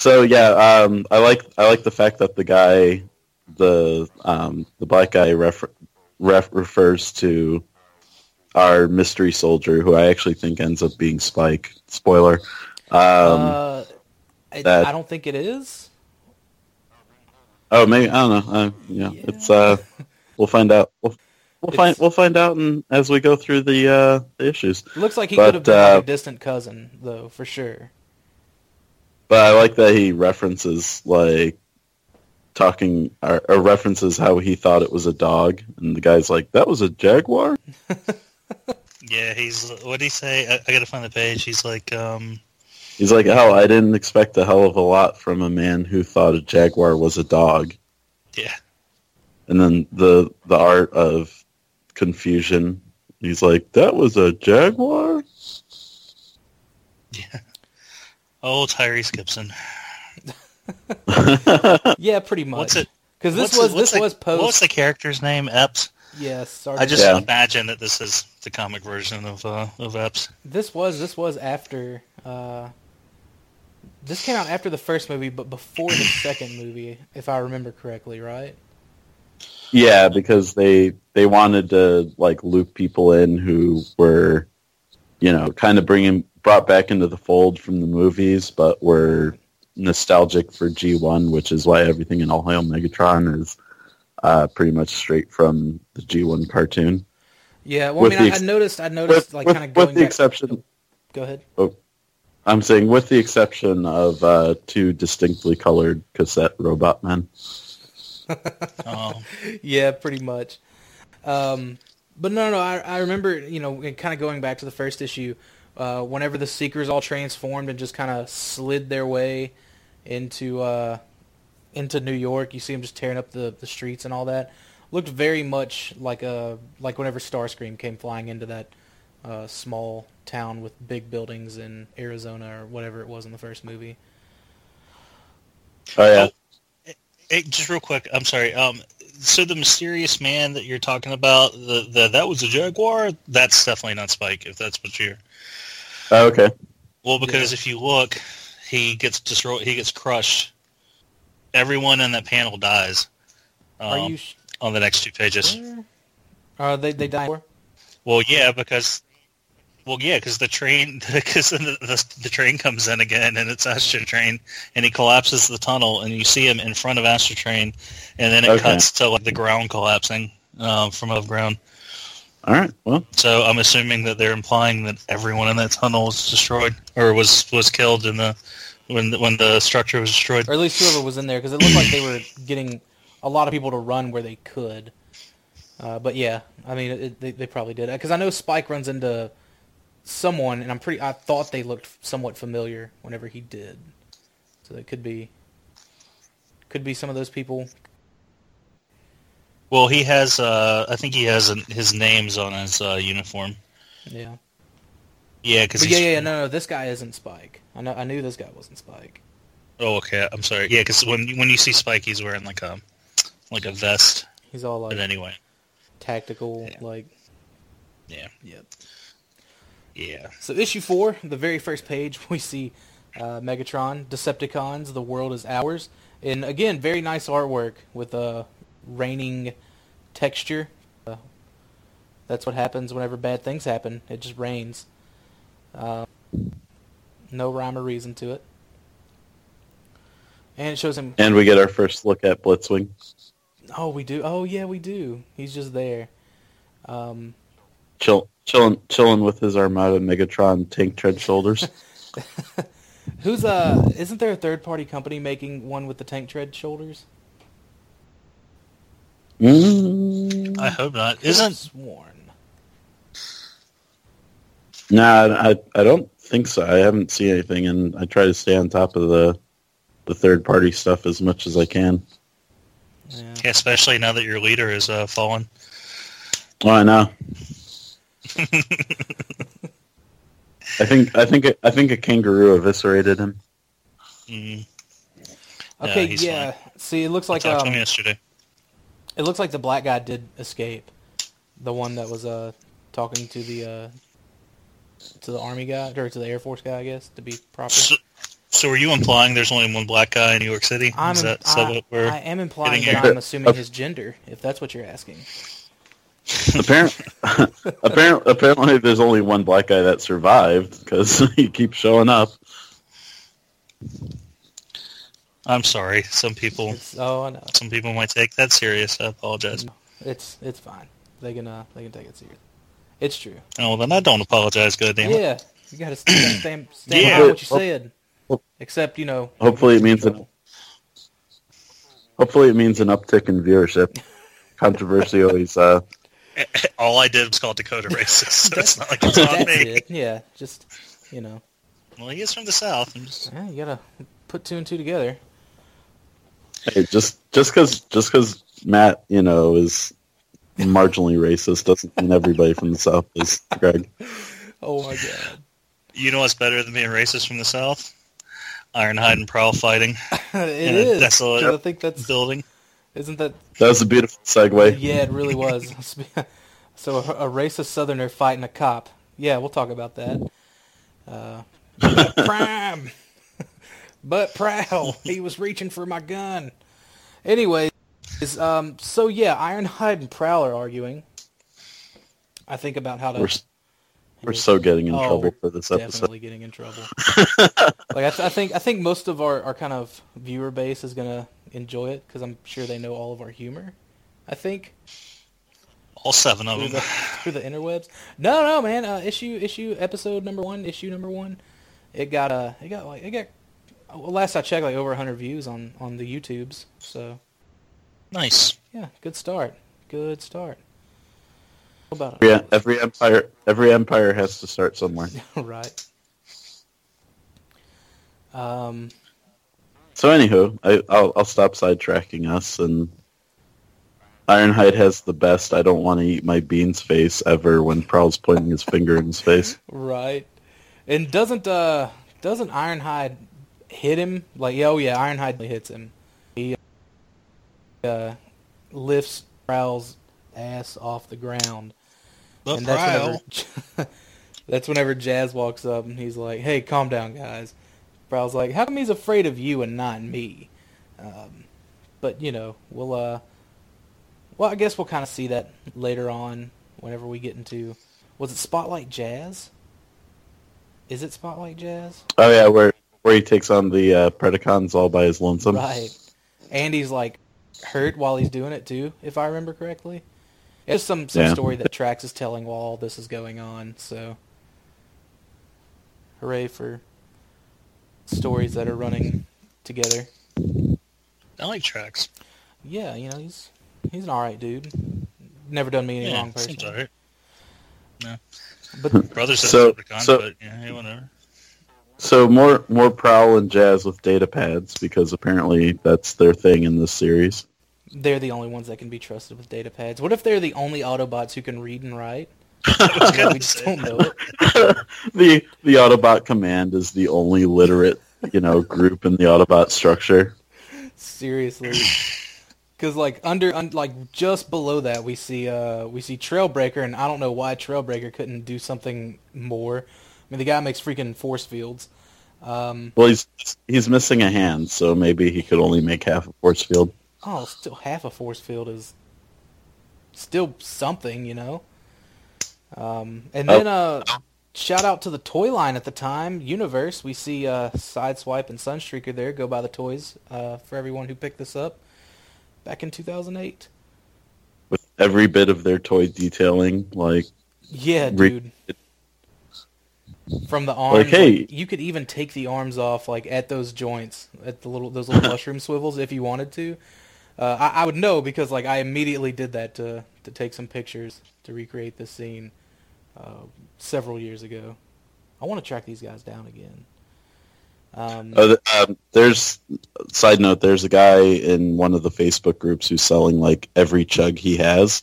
So yeah, um, I like I like the fact that the guy, the um, the black guy refer, ref, refers to our mystery soldier, who I actually think ends up being Spike. Spoiler. Um, uh, I, that- I don't think it is. oh, maybe I don't know. Uh, yeah, Yeah. it's uh, we'll find out. We'll, we'll find we'll find out in, as we go through the uh, the issues. Looks like he But, could have been like uh, a distant cousin, though, for sure. But I like that he references like talking or, or references how he thought it was a dog, and the guy's like, "That was a jaguar." Yeah, he's. What did he say? I, I gotta find the page. He's like, um, He's like, "Hell, I didn't expect a hell of a lot from a man who thought a jaguar was a dog." yeah, And then the the art of confusion. He's like, "That was a jaguar." yeah. Oh, Tyrese Gibson. Yeah, pretty much. What's it? Because this what's was what's this the- was post. What's the character's name? Epps. yes, Sergeant I just Yeah. imagine that this is the comic version of uh, of Epps. This was this was after uh, this came out after the first movie, but before the second movie, if I remember correctly, right? Yeah, because they they wanted to like loop people in who were, you know, kind of bringing brought back into the fold from the movies, but were nostalgic for G1, which is why everything in All Hail Megatron is uh, pretty much straight from the G1 cartoon. Yeah. Well, With I mean, ex- I noticed. I noticed With, like with, kind of with going the back. exception, Go ahead. Oh, I'm saying with the exception of uh, two distinctly colored cassette robot men. Oh, yeah, pretty much. Um, but no, no, I, I remember, you know, kind of going back to the first issue, uh, whenever the Seekers all transformed and just kind of slid their way into uh, into New York, you see them just tearing up the, the streets and all that. Looked very much like a like whenever Starscream came flying into that uh, small town with big buildings in Arizona or whatever it was in the first movie. Oh yeah, hey, just real quick. I'm sorry. Um, so the mysterious man that you're talking about, the, the that was a jaguar. That's definitely not Spike. If that's what you're. Oh, okay. Well, because if you look, he gets destroyed. He gets crushed. Everyone in that panel dies. Um, Are you? Sh- on the next two pages? uh, they they died. Well, yeah, because. Well, yeah, because the train, because the, the the train comes in again, and it's Astro Train, and he collapses the tunnel, and you see him in front of Astro Train, and then it Okay. cuts to like the ground collapsing um, from above ground. All right. Well, So I'm assuming that they're implying that everyone in that tunnel was destroyed or was was killed in the when the, when the structure was destroyed. or at least whoever was in there, because it looked like they were getting a lot of people to run where they could. Uh, but yeah, I mean, it, they, they probably did because I know Spike runs into someone, and I'm pretty. I thought they looked somewhat familiar whenever he did, so it could be could be some of those people. Well, he has. Uh, I think he has an, his names on his uh, uniform. Yeah, Yeah, because yeah, yeah, yeah, no, no, this guy isn't Spike. I know, I knew this guy wasn't Spike. Oh, okay. I'm sorry. Yeah, because when when you see Spike, he's wearing like a like a vest. He's all like. But anyway, tactical, Yeah. like yeah, yep. yeah. So issue four, the very first page, we see uh, Megatron, Decepticons, the world is ours, and again, very nice artwork with a raining texture. Uh, that's what happens whenever bad things happen. It just rains. Uh, no rhyme or reason to it. And it shows him. and we get our first look at Blitzwing. Oh, we do. Oh, yeah, we do. He's just there. Um, Chill, chilling, chilling with his Armada Megatron tank tread shoulders. who's uh? Isn't there a third party company making one with the tank tread shoulders? Mm, I hope not. Isn't sworn? nah, I, I don't think so. I haven't seen anything, and I try to stay on top of the the third party stuff as much as I can. Yeah. yeah, especially now that your leader is uh, fallen. Oh, I know. I think I think I think a kangaroo eviscerated him. Mm, Okay, he's yeah. See, it looks I like talked to him um, yesterday. It looks like the black guy did escape. The one that was uh talking to the uh to the army guy or to the air force guy, I guess, to be proper. So, so are you implying there's only one black guy in New York City? I'm is im- that, is that I, what we're... I am implying that here? I'm assuming his gender, if that's what you're asking. Apparently, apparently, apparently, there's only one black guy that survived because he keeps showing up. I'm sorry. Some people, It's, oh, I know. some people might take that serious. I apologize. It's it's fine. They can uh they can take it serious. It's true. Oh, well, then I don't apologize. God damn it. Yeah, you gotta you gotta stand, stand Yeah. behind what you said. Except you know. Hopefully, it means that. Hopefully, it means an uptick in viewership. Controversy always. Uh, All I did was call Dakota racist. So it's not like it's That's on me. it. Yeah, just you know, Well, he is from the south. I'm just, eh, you gotta put two and two together. Hey, just just because just because Matt, you know, is marginally racist doesn't mean everybody from the south is. Greg. Oh my god. you know what's better than being racist from the south? Ironhide and Prowl fighting it in a is. I think that's building. isn't that That was a beautiful segue. Yeah, it really was. so a, a racist Southerner fighting a cop. Yeah, we'll talk about that. Uh, but prime, but prowl. He was reaching for my gun. Anyways, um, so yeah, Ironhide and Prowl are arguing. I think about how to. We're we're so getting in Oh, trouble for this episode. definitely getting in trouble. like I, th- I think I think most of our, our kind of viewer base is gonna enjoy it because I'm sure they know all of our humor. I think All seven of through them. the through the interwebs. No, no, man. Uh, issue issue episode number one, issue number one. It got uh, it got like it got. Well, last I checked, like over 100 views on on the YouTubes. So Nice. yeah, good start. Good start. How about Every, every empire, every empire has to start somewhere. right. Um. So, anywho, I, I'll I'll stop sidetracking us. And Ironhide has the best. I don't want to eat my beans face ever when Prowl's pointing his finger in his face. Right. And doesn't uh doesn't Ironhide hit him? Like oh yeah, Ironhide hits him. He uh lifts Prowl's ass off the ground. The and Prowl. that's whenever that's whenever Jazz walks up and he's like, "Hey, calm down, guys." Prowl's like, "How come he's afraid of you and not me?" Um, but you know, we'll uh, well, I guess we'll kind of see that later on whenever we get into was it Spotlight Jazz? Is it Spotlight Jazz? Oh yeah, where where he takes on the uh, Predacons all by his lonesome. Right. Andy's like hurt while he's doing it too, if I remember correctly. It's some some Yeah. story that Tracks is telling while all this is going on. So, hooray for stories that are running together. I like tracks. Yeah, you know he's he's an all right dude. Never done me any Yeah, wrong seems person. alright. But Brothers So- so, Leprechaun, so- but yeah, hey, whatever. So more more Prowl and Jazz with data pads because apparently that's their thing in this series. they're the only ones that can be trusted with data pads. What if they're the only Autobots who can read and write? we just don't know it. the the Autobot command is the only literate, you know, group in the Autobot structure. Seriously. Because like under, un, like just below that, we see uh we see Trailbreaker, and I don't know why Trailbreaker couldn't do something more. I mean, the guy makes freaking force fields. Um, Well, he's he's missing a hand, so maybe he could only make half a force field. oh, still half a force field is still something, you know. Um, and then uh, shout out to the toy line at the time, Universe. We see uh, Sideswipe and Sunstreaker there. Go by the toys uh, for everyone who picked this up back in 2008. With every bit of their toy detailing, like Yeah, Re- dude. From the arms, Like, you could even take the arms off, like at those joints, at the little those little mushroom swivels, if you wanted to. Uh, I, I would know because like I immediately did that to to take some pictures to recreate this scene uh, several years ago. I want to track these guys down again. Um, uh, um, there's side note. There's a guy in one of the Facebook groups who's selling like every chug he has.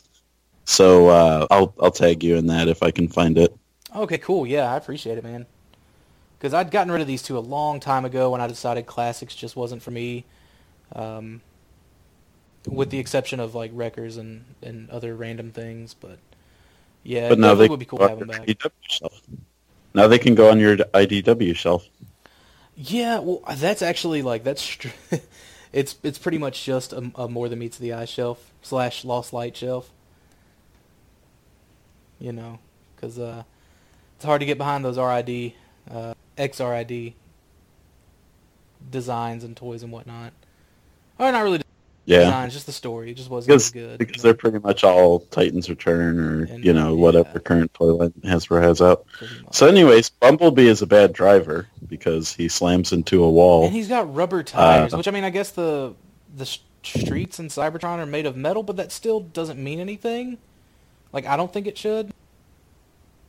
So uh, I'll I'll tag you in that if I can find it. Okay, cool. Yeah, I appreciate it, man. Because I'd gotten rid of these two a long time ago when I decided classics just wasn't for me. Um, with the exception of like wreckers and, and other random things, but yeah, But it now they would be cool go to have them back. Shelf. Now they can go on your IDW shelf. Yeah, well, that's actually like that's str- it's it's pretty much just a, a more than meets the eye shelf slash lost light shelf. You know, because uh, it's hard to get behind those RID, uh, XRID designs and toys and whatnot. Or not really Yeah, designs, just the story. It just wasn't because as good. because they're pretty much all Titans Return or And- you know yeah. whatever current toy line Hasbro has out. So, anyways, Bumblebee is a bad driver because he slams into a wall. And he's got rubber tires, Uh, which I mean, I guess the the streets in Cybertron are made of metal, but that still doesn't mean anything. Like I don't think it should.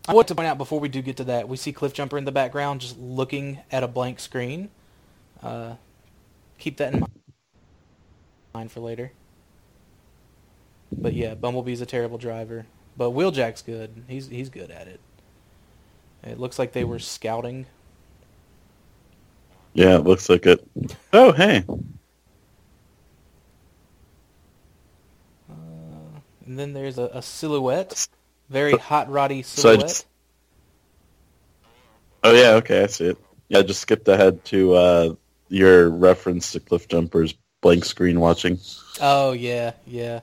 I want to point out before we do get to that, we see Cliffjumper in the background just looking at a blank screen. Uh, keep that in mind for later. But yeah, Bumblebee's a terrible driver, but Wheeljack's good. He's he's good at it. It looks like they were scouting. Yeah, it looks like it. Oh, hey. Uh, and then there's a, a silhouette, very hot roddy So silhouette. just- Oh yeah, okay, I see it. Yeah, I just skipped ahead to uh, your reference to Cliff Jumper's blank screen watching. Oh yeah, yeah.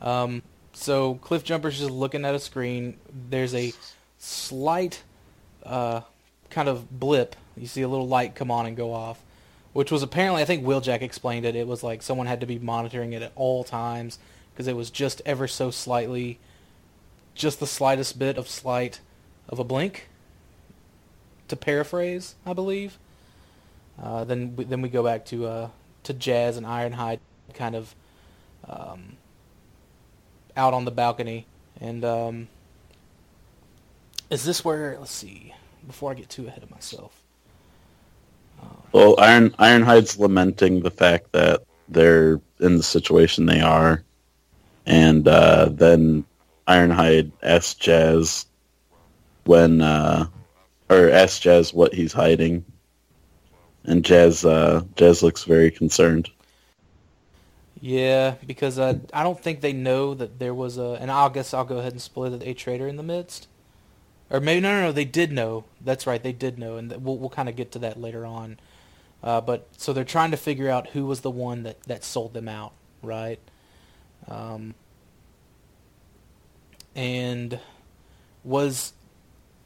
Um, so Cliff Jumper's just looking at a screen. There's a slight uh, kind of blip. You see a little light come on and go off, which was apparently I think Wheeljack explained it. It was like someone had to be monitoring it at all times because it was just ever so slightly, just the slightest bit of slight of a blink. To paraphrase, I believe. Uh, then we, then we go back to uh, to Jazz and Ironhide kind of um, out on the balcony. And um, is this where? Let's see. Before I get too ahead of myself. Well, Iron Ironhide's lamenting the fact that they're in the situation they are, and uh, then Ironhide asks Jazz when, uh, or asks Jazz what he's hiding, and Jazz uh, Jazz looks very concerned. Yeah, because uh, I don't think they know that there was a, and I guess I'll go ahead and spoil it, a traitor in the midst. Or maybe no, no, no, they did know. That's right, they did know, and we'll we'll kind of get to that later on. Uh, but so they're trying to figure out who was the one that that sold them out, right? Um, and was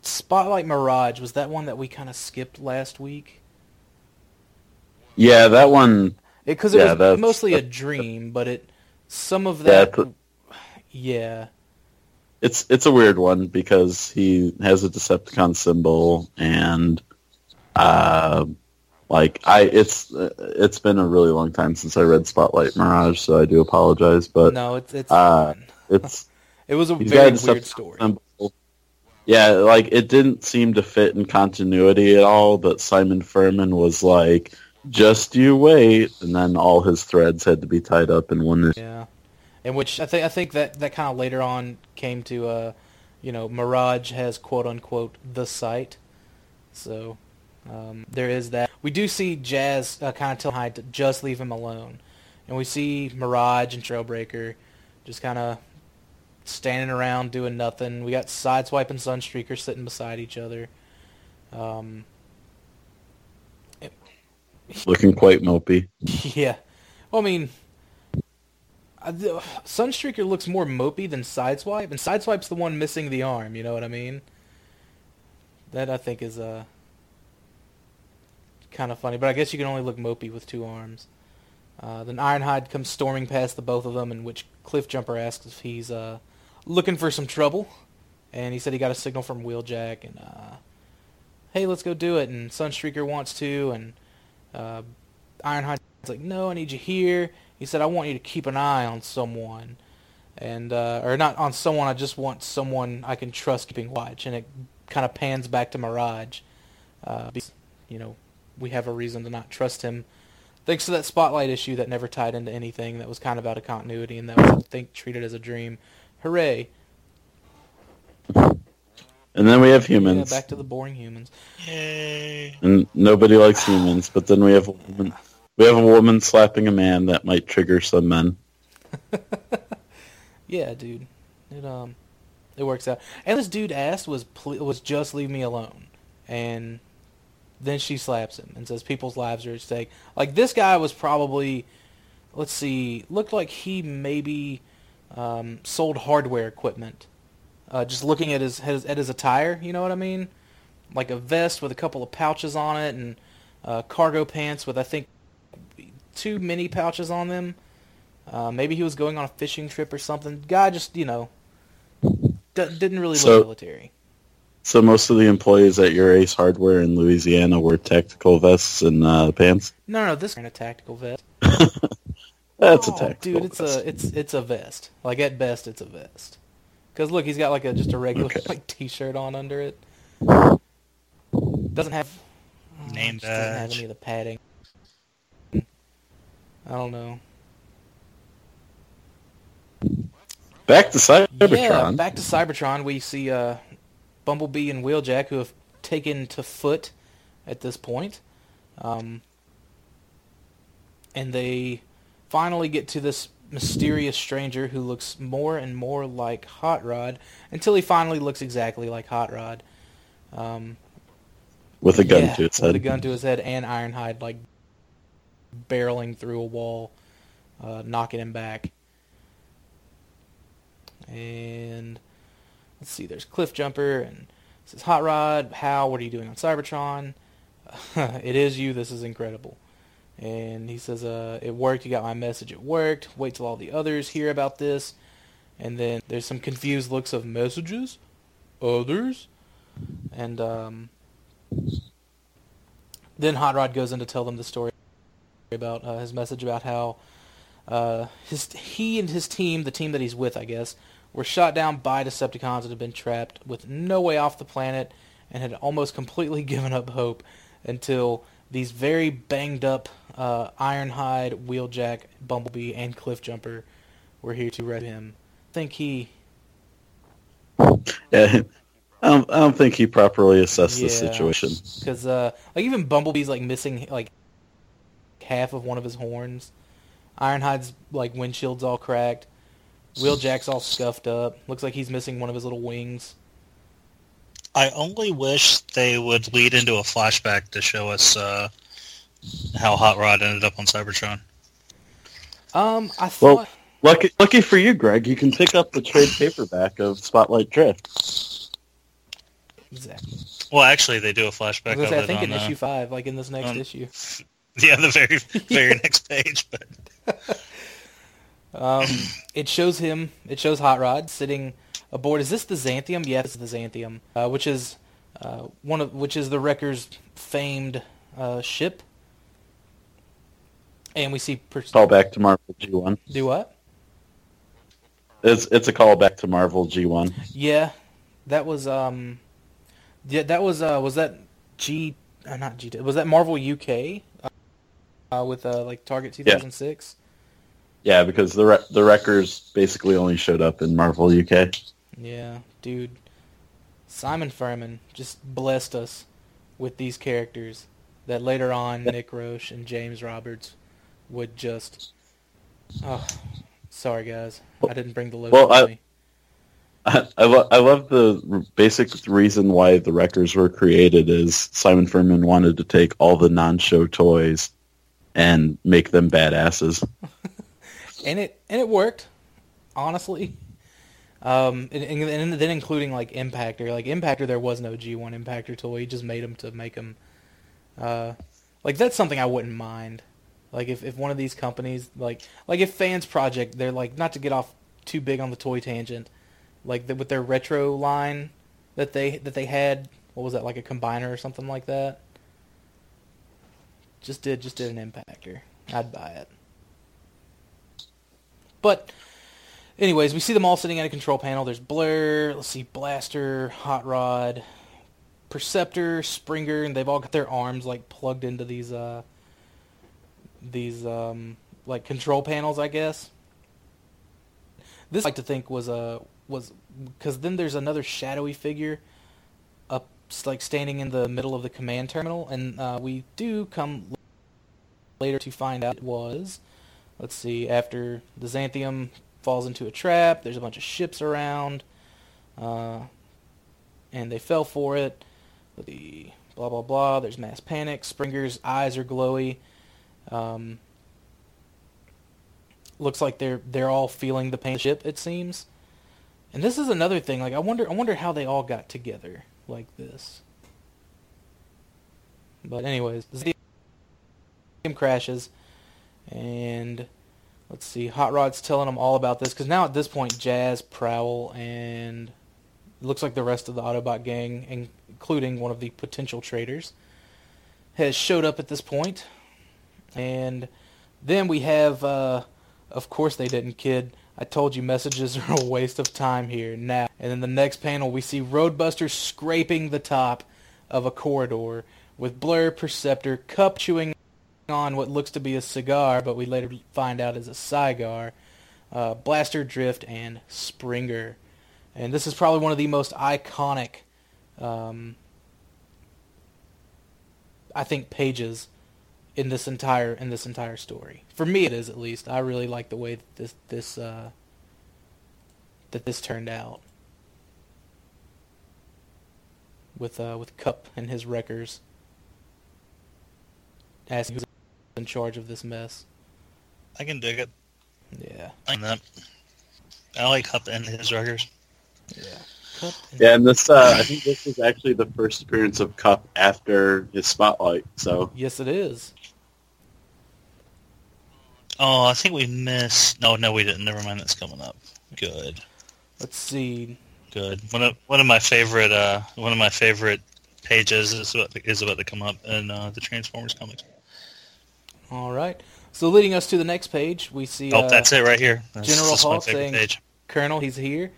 Spotlight Mirage was that one that we kind of skipped last week? Yeah, that one. Because it, Yeah, was mostly a dream, but it some of that, th- yeah, It's it's a weird one because he has a Decepticon symbol and uh, like I it's it's been a really long time since I read Spotlight Mirage, so I do apologize, but no, it's it's uh, it's it was a he's very weird story. symbol. Yeah, like it didn't seem to fit in continuity at all, but Simon Furman was like, "Just you wait," and then all his threads had to be tied up in one. Yeah, and which I think I think that that kind of later on came to uh, you know, Mirage has quote unquote the sight, so um, there is that. We do see Jazz uh, kind of tell Hyde to just leave him alone, and we see Mirage and Trailbreaker just kind of standing around doing nothing. We got Sideswipe and Sunstreaker sitting beside each other. Um, looking quite mopey. Yeah. Well, I mean, the- Sunstreaker looks more mopey than Sideswipe, and Sideswipe's the one missing the arm. You know what I mean? That I think is uh, kind of funny, but I guess you can only look mopey with two arms. Uh, then Ironhide comes storming past the both of them, in which Cliffjumper asks if he's uh, looking for some trouble, and he said he got a signal from Wheeljack, and uh, hey, let's go do it. And Sunstreaker wants to, and uh, Ironhide's like, no, I need you here. He said, I want you to keep an eye on someone, and uh, or not on someone. I just want someone I can trust keeping watch. And it kind of pans back to Mirage. Uh, because, you know, we have a reason to not trust him. Thanks to that spotlight issue that never tied into anything, that was kind of out of continuity, and that was, I think, treated as a dream. Hooray! And then we have Yeah, humans. back to the boring humans. Yay! and nobody likes humans. But then we have a woman. We have a woman slapping a man that might trigger some men. Yeah, dude. It um, it works out. And this dude asked was was just leave me alone, and then she slaps him and says people's lives are at stake. Like this guy was probably, let's see, looked like he maybe um, sold hardware equipment. Uh, just looking at his, his at his attire, you know what I mean? Like a vest with a couple of pouches on it, and uh, cargo pants with I think two mini pouches on them. Uh, maybe he was going on a fishing trip or something. Guy just, you know, d- didn't really So- look military. So most of the employees at your Ace Hardware in Louisiana wear tactical vests and uh, pants. No, no, this kind of tactical vest. That's a Oh, tactical dude. It's vest. a it's it's a vest. Like at best, it's a vest. Because look, he's got like a just a regular Okay. like t-shirt on under it. Doesn't have oh, Name just doesn't have any of the padding. I don't know. Back to Cybertron. Yeah, back to Cybertron. We see uh, Bumblebee and Wheeljack who have taken to foot at this point. Um, and they finally get to this mysterious stranger who looks more and more like Hot Rod until he finally looks exactly like Hot Rod. Um, with a gun yeah, to its with a gun to his head and Ironhide like barreling through a wall, uh, knocking him back. And let's see, there's Cliff Jumper and says Hot Rod, Hal, what are you doing on Cybertron? it is you. This is incredible. And he says, uh, it worked. You got my message. It worked. Wait till all the others hear about this. And then there's some confused looks of messages, others, and um, then Hot Rod goes in to tell them the story about uh, his message about how uh, his he and his team, the team that he's with, I guess, were shot down by Decepticons and had been trapped with no way off the planet and had almost completely given up hope until these very banged up uh, Ironhide, Wheeljack, Bumblebee, and Cliffjumper were here to rescue him. I think he Yeah, I don't, I don't think he properly assessed the situation. because uh, like even Bumblebee's like missing like half of one of his horns. Ironhide's like windshield's all cracked. Wheeljack's all scuffed up. Looks like he's missing one of his little wings. I only wish they would lead into a flashback to show us uh, how Hot Rod ended up on Cybertron. Um, I Well- Lucky, lucky for you, Greg, you can pick up the trade paperback of Spotlight Drift. exactly. Well, actually, they do a flashback was gonna of say, I think on in uh, issue five, like in this next on- issue. yeah, the very very next page. But Um, it shows him. It shows Hot Rod sitting aboard. Is this the Xanthium? Yeah, this is the Xanthium, uh, which is uh, one of which is the Wrecker's famed uh, ship. And we see per- Call back to Marvel G1. do what? It's it's a callback to Marvel G1. Yeah, that was um, yeah, that was uh, was that G, uh, not G, was that Marvel UK, uh, with uh, like Target two thousand six. Yeah, because the Wre- the Wreckers basically only showed up in Marvel UK. Yeah, dude. Simon Furman just blessed us with these characters that later on Nick Roche and James Roberts would just. Oh, sorry guys, I didn't bring the logo Well, I- me. I I, lo- I love the basic reason why the Wreckers were created is Simon Furman wanted to take all the non-show toys and make them badasses. and it and it worked, honestly. Um, and, and, and then including like Impactor, like Impactor, there was no G1 Impactor toy. He just made them to make them. Uh, like that's something I wouldn't mind. Like if, if one of these companies, like like if Fans Project, they're like not to get off too big on the toy tangent, like the, with their retro line that they that they had. What was that like a combiner or something like that? Just did just did an Impactor. I'd buy it. But, anyways, we see them all sitting at a control panel. There's Blur, let's see, Blaster, Hot Rod, Perceptor, Springer, and they've all got their arms like plugged into these uh these um like control panels, I guess. This I like to think was a was because then there's another shadowy figure up like standing in the middle of the command terminal, and uh, we do come later to find out it was let's see, after the Xanthium falls into a trap, there's a bunch of ships around, uh, and they fell for it. The blah blah blah. There's mass panic. Springer's eyes are glowy. Um, looks like they're they're all feeling the pain of the ship. It seems. And this is another thing. Like I wonder, I wonder how they all got together like this. But anyways, the Xanthium crashes. And let's see, Hot Rod's telling them all about this because now at this point, Jazz, Prowl, and looks like the rest of the Autobot gang, including one of the potential traitors, has showed up at this point. And then we have uh, Of course they didn't, kid. I told you messages are a waste of time here now. And in the next panel, we see Roadbuster scraping the top of a corridor with Blur, Perceptor, Kup chewing on what looks to be a cigar, but we later find out is a cigar, uh, Blaster, Drift, and Springer. And this is probably one of the most iconic, um, I think, pages in this entire in this entire story. For me, it is at least. I really like the way that this this uh, that this turned out with uh, with Kup and his wreckers asking who's in charge of this mess. I can dig it. Yeah, I like that. I like Kup and his wreckers. yeah. And- Yeah, and this uh, I think this is actually the first appearance of Kup after his spotlight. So Yes, it is. Oh, I think we missed. No, no, we didn't. Never mind. That's coming up. Good, Let's see. good. One of one of my favorite uh one of my favorite pages is about to, is about to come up in uh, the Transformers comics. All right. So leading us to the next page, we see Oh, uh, that's it right here. That's, General that's Hawk saying- page. Colonel, he's here,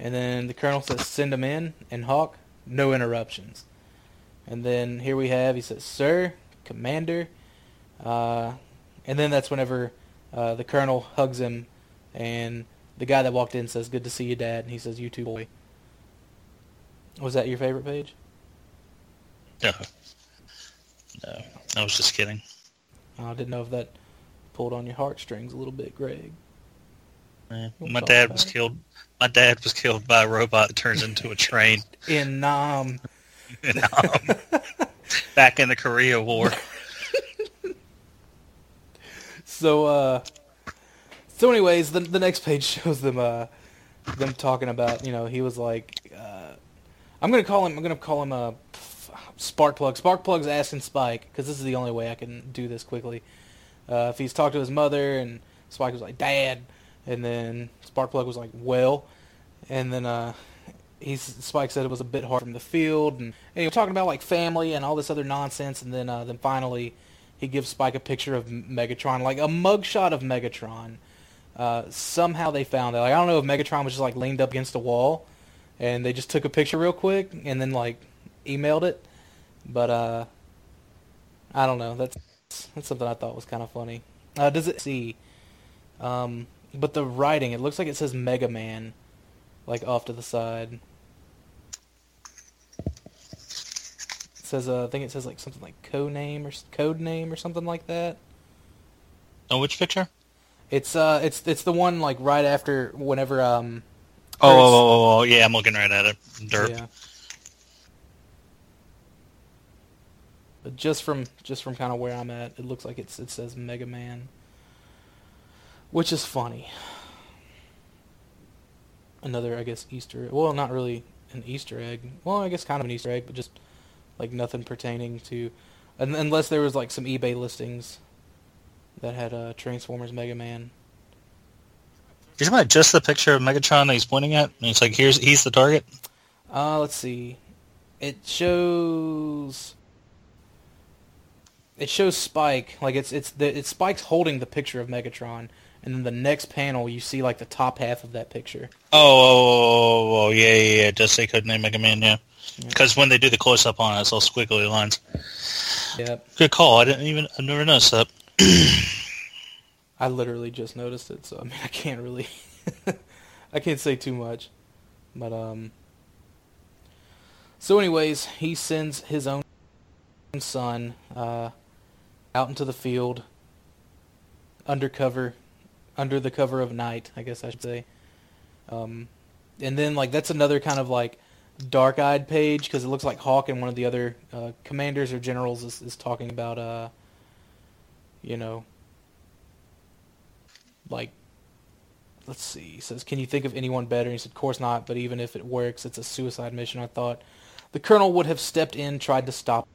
and then the Colonel says, "Send him in." And Hawk, no interruptions. And then here we have, he says, "Sir, Commander," uh, and then that's whenever uh, the Colonel hugs him, and the guy that walked in says, "Good to see you, Dad," and he says, "You too, boy." Was that your favorite page? No, no, I was just kidding. I didn't know if that pulled on your heartstrings a little bit, Greg. Eh, We'll My dad was it. killed. My dad was killed by a robot that turns into a train. In Nam. And, um, back in the Korea War. So, uh, so anyways, the the next page shows them uh, them talking about you know he was like, uh, I'm gonna call him I'm gonna call him a Sparkplug. Sparkplug's asking Spike because this is the only way I can do this quickly. Uh, if he's talked to his mother and Spike was like Dad, and then Sparkplug was like Well, and then uh, he's Spike said it was a bit hard from the field and anyway talking about like family and all this other nonsense, and then uh, then finally he gives Spike a picture of Megatron, like a mugshot of Megatron. Uh, somehow they found it. Like I don't know if Megatron was just like leaned up against a wall, and they just took a picture real quick and then like emailed it. But uh, I don't know. That's that's something I thought was kind of funny. Uh, does it see? Um, but the writing, it looks like it says Mega Man, like off to the side. Says, uh, I think it says like something like code name or code name or something like that. Oh, which picture? It's uh, it's it's the one like right after whenever um. Oh, oh, oh, oh, yeah, I'm looking right at it. Derp. Yeah. But just from just from kind of where I'm at, it looks like it's it says Mega Man, which is funny. Another, I guess, Easter. Well, not really an Easter egg. Well, I guess kind of an Easter egg, but just like nothing pertaining to, un- unless there was like some eBay listings that had uh, Transformers Mega Man. You're talking about just the picture of Megatron that he's pointing at? And it's like, here's he's the target? Uh, let's see. It shows. It shows Spike like it's it's the it's Spike's holding the picture of Megatron, and then the next panel you see like the top half of that picture. Oh, oh, oh, oh, yeah, yeah, yeah. Just say codename Mega Man, yeah. Because when they do the close-up on it, it's all squiggly lines. Yep, Good call. I didn't even, I've never noticed that. I literally just noticed it, so I mean I can't really, I can't say too much, but um. So, anyways, he sends his own son uh, out into the field, undercover, under the cover of night, I guess I should say. Um, and then like that's another kind of like dark-eyed page because it looks like Hawk and one of the other uh, commanders or generals is, is talking about, uh, you know, like let's see. He says, "Can you think of anyone better?" And he said, "Of course not. But even if it works, it's a suicide mission." I thought the colonel would have stepped in, tried to stop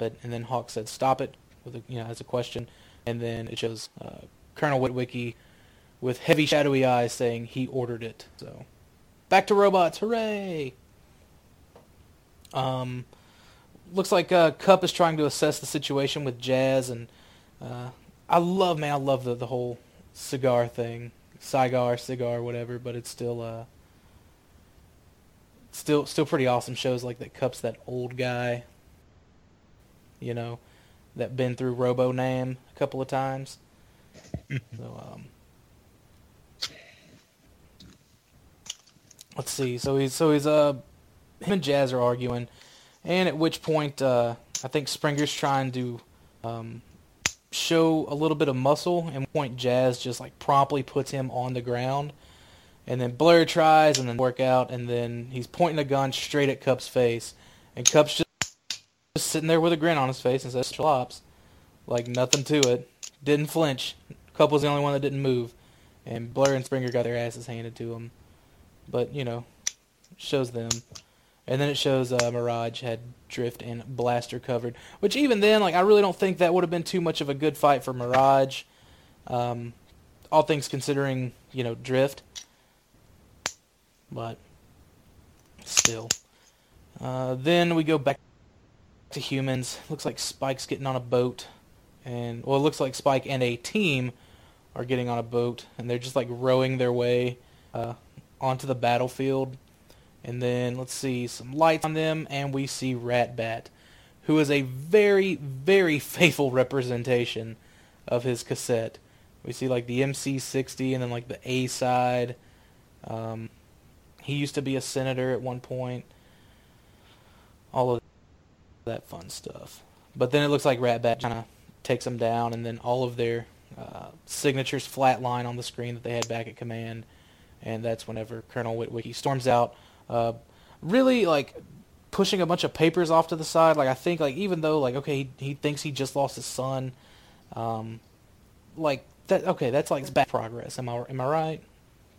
it, and then Hawk said, "Stop it," with a, you know as a question, and then it shows uh, Colonel Witwicky with heavy, shadowy eyes saying he ordered it. So back to robots, hooray! Um, looks like uh, Kup is trying to assess the situation with Jazz, and uh, I love, man, I love the the whole cigar thing, cigar, cigar, whatever. But it's still uh, still still pretty awesome shows like that. Kup's that old guy, you know, that been through Robo Nam a couple of times. so um, let's see. So he's so he's uh him and Jazz are arguing, and at which point uh, I think Springer's trying to um, show a little bit of muscle, and point Jazz just like promptly puts him on the ground, and then Blur tries and then work out, and then he's pointing a gun straight at Kup's face, and Kup's just, just sitting there with a grin on his face and says flops, like nothing to it, didn't flinch. Kup was the only one that didn't move, and Blur and Springer got their asses handed to them, but you know, shows them. And then it shows uh, Mirage had Drift and Blaster covered, which even then, like I really don't think that would have been too much of a good fight for Mirage. Um, all things considering, you know, Drift, but still. Uh, then we go back to humans. Looks like Spike's getting on a boat, and well, it looks like Spike and a team are getting on a boat, and they're just like rowing their way uh, onto the battlefield and then let's see some lights on them, and we see Ratbat, who is a very, very faithful representation of his cassette. We see like the MC60 and then like the A side. Um, he used to be a senator at one point. All of that fun stuff. But then it looks like Ratbat kind of takes them down, and then all of their uh, signatures flatline on the screen that they had back at command. And that's whenever Colonel Witwicky storms out uh, really like pushing a bunch of papers off to the side. Like I think like even though like okay he, he thinks he just lost his son, um, like that okay that's like bad progress. Am I am I right?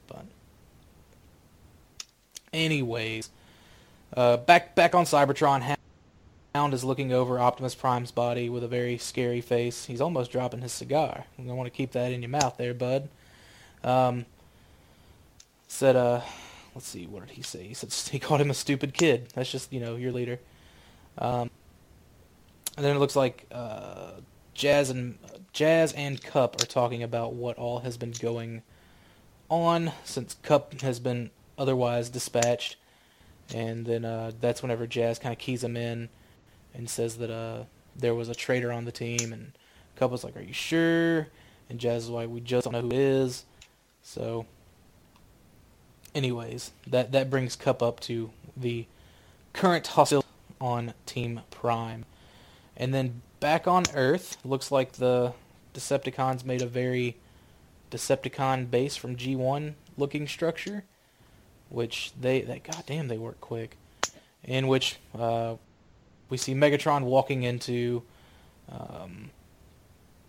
But anyways, uh, back back on Cybertron. Hound is looking over Optimus Prime's body with a very scary face. He's almost dropping his cigar. You want to keep that in your mouth there, bud. Um, said, uh, let's see, what did he say? He said he called him a stupid kid. That's just you know your leader. Um, and then it looks like uh, Jazz and Jazz and Kup are talking about what all has been going on since Kup has been otherwise dispatched. And then uh, that's whenever Jazz kind of keys him in and says that uh, there was a traitor on the team. And Kup was like, "Are you sure?" And Jazz is like, "We just don't know who it is." So anyways, that that brings Kup up to the current hostility on Team Prime, and then back on Earth, looks like the Decepticons made a very Decepticon base from G1 looking structure, which they that goddamn they work quick, in which uh, we see Megatron walking into. Um,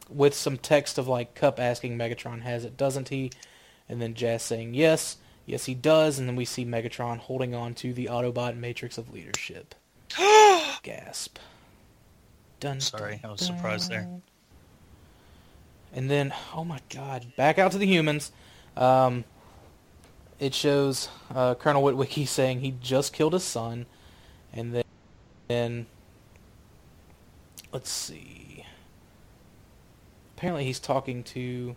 with some text of like Kup asking Megatron has it, doesn't he? And then Jazz saying yes, Yes, he does, and then we see Megatron holding on to the Autobot Matrix of Leadership. Gasp. Dun, Sorry, dun, I was surprised there. And then, oh my god, back out to the humans. Um, it shows uh, Colonel Witwicky saying he just killed his son, and then, then let's see. Apparently, he's talking to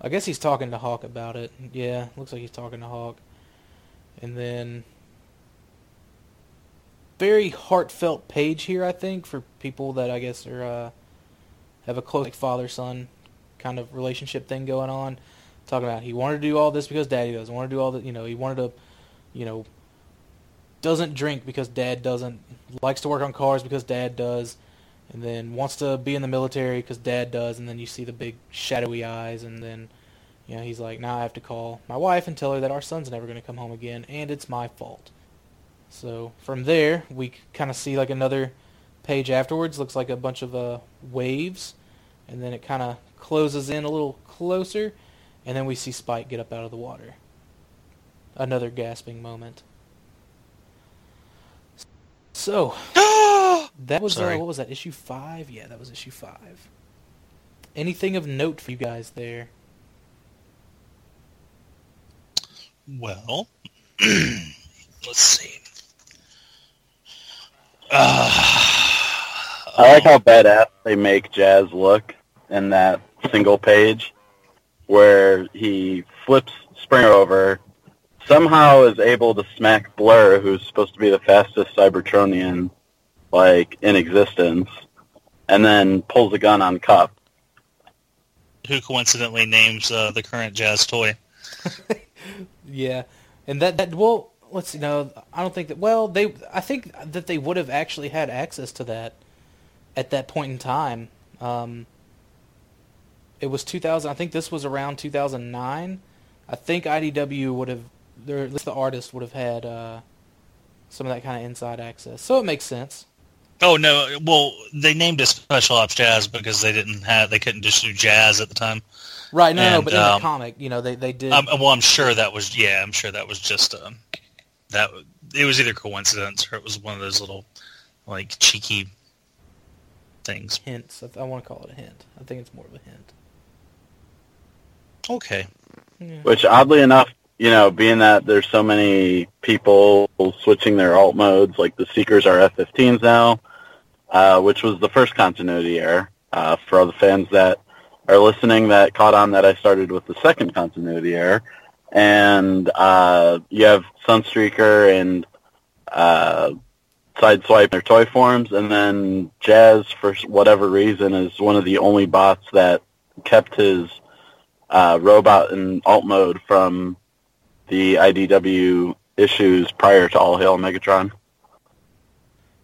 I guess he's talking to Hawk about it. Yeah, looks like he's talking to Hawk. And then very heartfelt page here, I think, for people that I guess are uh, have a close like father son kind of relationship thing going on. Talking about he wanted to do all this because daddy does. He wanted to do all that, you know, he wanted to, you know, doesn't drink because dad doesn't. Likes to work on cars because dad does and then wants to be in the military because dad does, and then you see the big shadowy eyes, and then you know he's like, now I have to call my wife and tell her that our son's never going to come home again, and it's my fault. So from there, we kind of see like another page afterwards. Looks like a bunch of uh, waves, and then it kind of closes in a little closer, and then we see Spike get up out of the water. Another gasping moment. So. That was uh, what was that issue five? Yeah, that was issue five. Anything of note for you guys there? Well, let's see. Uh, I like how badass they make Jazz look in that single page. where he flips Springer over, somehow is able to smack Blur, who's supposed to be the fastest Cybertronian, like in existence, and then pulls a gun on Kup. Who coincidentally names uh, the current Jazz toy? Yeah, and that that well, let's see. No, I don't think that. Well, they I think that they would have actually had access to that at that point in time. Um, it was 2000. I think this was around 2009. I think IDW would have, or at least the artist would have had uh, some of that kind of inside access. So it makes sense. Oh no! Well, they named it Special Ops Jazz because they didn't have they couldn't just do jazz at the time. Right? No, no, but in um, the comic, you know, they they did. Um, well, I'm sure that was yeah. I'm sure that was just um, that it was either coincidence or it was one of those little like cheeky things. hints. I, I want to call it a hint. I think it's more of a hint. Okay. Yeah. Which, oddly enough, you know, being that there's so many people switching their alt modes, like the Seekers are F-15s now, uh, which was the first continuity error. Uh, for all the fans that are listening that caught on that I started with the second continuity error. And uh, you have Sunstreaker and uh, Sideswipe in their toy forms, and then Jazz, for whatever reason, is one of the only bots that kept his uh, robot in alt mode from the IDW issues prior to All Hail Megatron.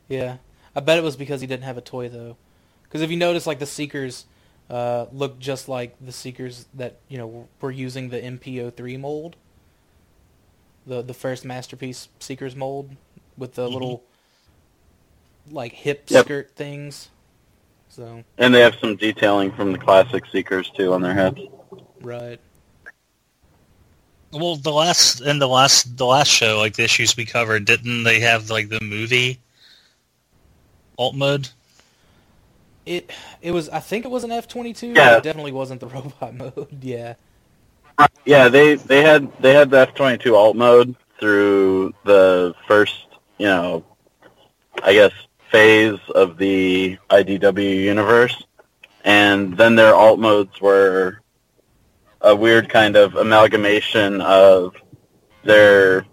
Yeah, I bet it was because he didn't have a toy though. Because if you notice, like the Seekers uh, look just like the Seekers that you know were using the MPO3 mold, the the first masterpiece Seekers mold with the Mhm. little like hip Yep. skirt things. So And they have some detailing from the classic Seekers too on their heads. right, Well, the last in the last the last show, like the issues we covered, didn't they have like the movie alt mode? it it was I think it was an F twenty two. Yeah. It definitely wasn't the robot mode. Yeah, Yeah, they they had they had the F twenty two alt mode through the first, you know, I guess phase of the IDW universe, and then their alt modes were a weird kind of amalgamation of their,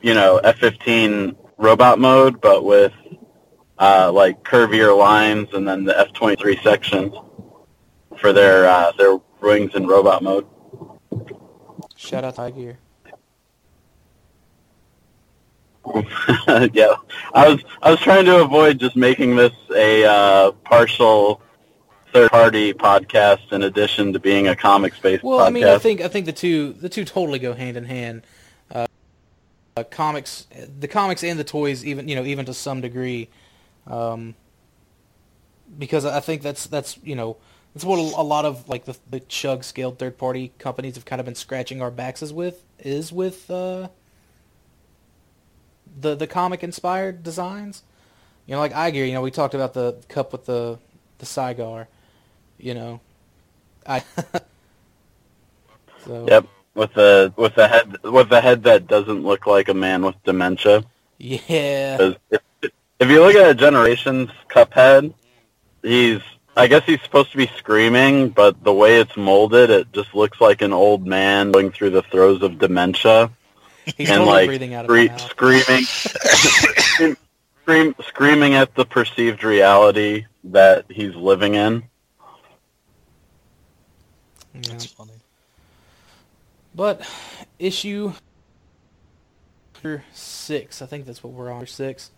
you know, F fifteen robot mode, but with uh, like curvier lines, and then the F twenty three sections for their uh, their wings in robot mode. shout out Tiger. yeah, I was I was trying to avoid just making this a uh, partial third party podcast in addition to being a comics based Well, podcast. I mean, I think I think the two the two totally go hand in hand. Uh, uh, comics, the comics and the toys, even you know, even to some degree, um, because I think that's that's you know that's what a lot of like the the chug scaled third party companies have kind of been scratching our backs is with is with uh, the the comic inspired designs. You know, like iGear, you know, we talked about the Kup with the the Cygar. You know, I. so, Yep, with the with the head with the head that doesn't look like a man with dementia. Yeah. 'Cause if, if you look at a Generations Cuphead, he's I guess he's supposed to be screaming, but the way it's molded, it just looks like an old man going through the throes of dementia. He's and totally like breathing out of scree- screaming, scream, screaming at the perceived reality that he's living in. Yeah. That's funny. But issue six, I think that's what we're on. Six.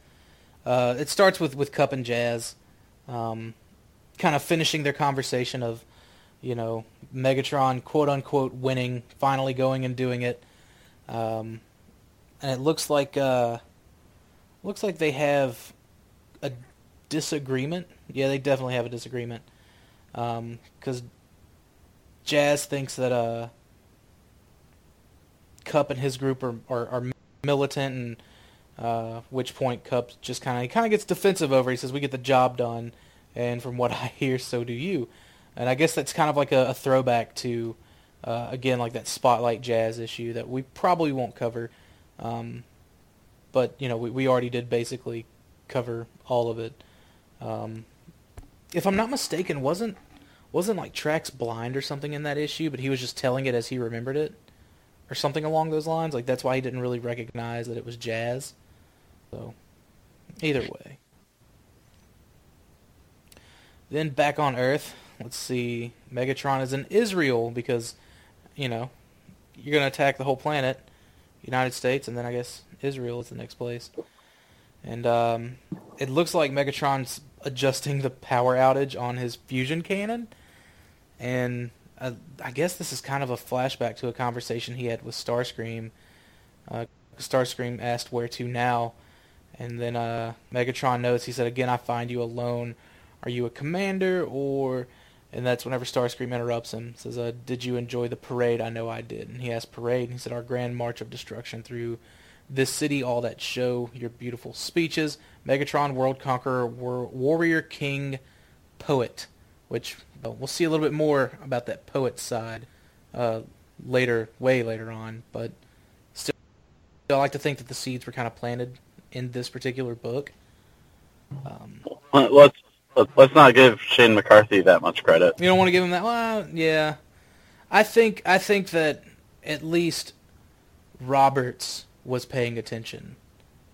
Uh, it starts with with Kup and Jazz, um, kind of finishing their conversation of, you know, Megatron quote unquote winning, finally going and doing it, um, and it looks like uh, looks like they have a disagreement. Yeah, they definitely have a disagreement because Jazz thinks that uh, Kup and his group are, are, are militant, and uh, which point Kup just kind of kind of gets defensive over. He says, "We get the job done," and from what I hear, so do you. And I guess that's kind of like a, a throwback to uh, again like that Spotlight Jazz issue that we probably won't cover, um, but you know we, we already did basically cover all of it. Um, if I'm not mistaken, wasn't wasn't like Tracks blind or something in that issue, but he was just telling it as he remembered it, or something along those lines. Like that's why he didn't really recognize that it was Jazz. So, either way. Then back on Earth, let's see. Megatron is in Israel because, you know, you're gonna attack the whole planet, United States, and then I guess Israel is the next place. And um, it looks like Megatron's adjusting the power outage on his fusion cannon, and uh, I guess this is kind of a flashback to a conversation he had with Starscream. Uh, Starscream asked where to now, and then uh, Megatron notes. He said, "Again, I find you alone. Are you a commander or?" And that's whenever Starscream interrupts him. Says, uh, "Did you enjoy the parade? I know I did." And he asked, "Parade?" And he said, "Our grand march of destruction through this city, all that show, your beautiful speeches, Megatron, World Conqueror, War- Warrior King, Poet." Which well, we'll see a little bit more about that poet side uh, later, way later on. But still, I like to think that the seeds were kind of planted in this particular book. Um, let's let's not give Shane McCarthy that much credit. You don't want to give him that. Well, yeah, I think I think that at least Roberts was paying attention.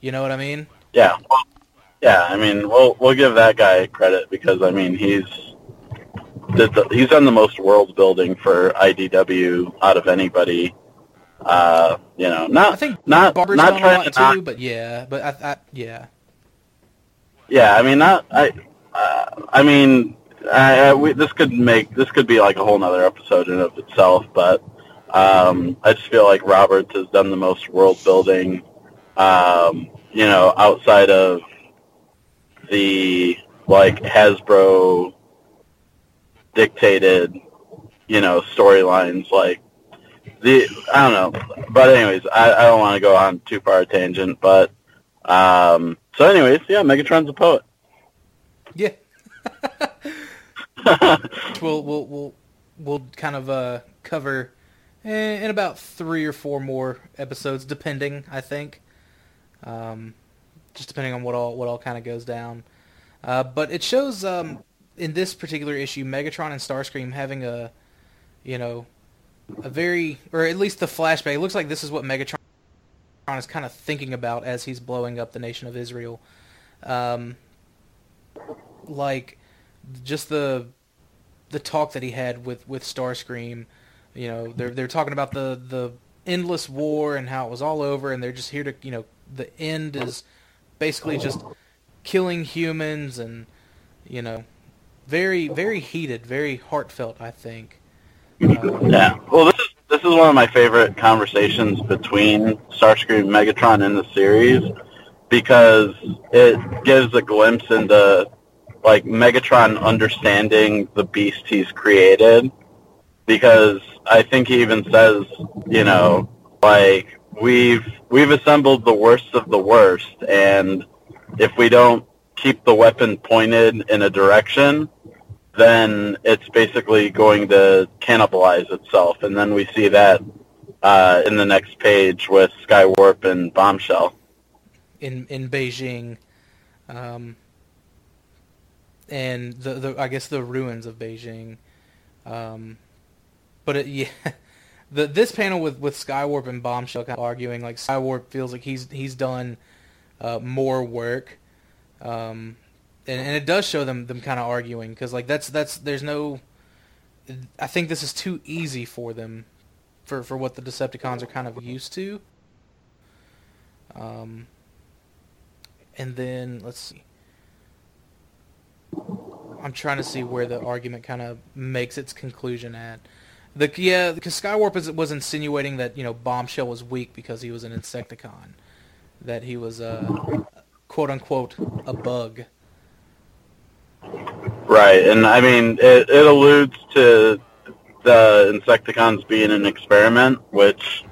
You know what I mean? Yeah, yeah. I mean, we'll we'll give that guy credit because I mean he's did the, he's done the most world building for IDW out of anybody. Uh, you know, not I think not Barber's not trying to too, but yeah, but I, I yeah. Yeah, I mean, not I. Uh, I mean, I, I, we, this could make this could be like a whole nother episode in of itself, but um, I just feel like Roberts has done the most world building. Um, you know, outside of the like Hasbro dictated, you know, storylines like the I don't know. But anyways, I, I don't want to go on too far a tangent, but um, so anyways, yeah, Megatron's a poet. Yeah. we'll we'll we'll we'll kind of uh, cover in, in about three or four more episodes, depending. I think, um, just depending on what all what all kind of goes down. Uh, but it shows um, in this particular issue, Megatron and Starscream having a, you know, a very or at least the flashback. It looks like this is what Megatron is kind of thinking about as he's blowing up the nation of Israel. Um, like just the the talk that he had with with Starscream. You know, they're they're talking about the the endless war and how it was all over, and they're just here to you know the end is basically just killing humans and you know very very heated, very heartfelt. I think. Yeah. Well, this is this is one of my favorite conversations between Starscream and Megatron in the series because it gives a glimpse into like Megatron understanding the beast he's created. Because I think he even says, you know, like we've we've assembled the worst of the worst, and if we don't keep the weapon pointed in a direction, then it's basically going to cannibalize itself. And then we see that uh, in the next page with Skywarp and Bombshell. in in Beijing, um, and the, the I guess the ruins of Beijing. Um, but it, yeah, the this panel with with Skywarp and Bombshell kind of arguing like Skywarp feels like he's he's done uh, more work, um, and and it does show them them kind of arguing because like that's that's there's no. I think this is too easy for them, for for what the Decepticons are kind of used to. Um, and then let's see. I'm trying to see where the argument kind of makes its conclusion at. The yeah, because Skywarp is, was insinuating that you know Bombshell was weak because he was an Insecticon, that he was a quote unquote a bug. Right, and I mean, it, it alludes to the Insecticons being an experiment, which,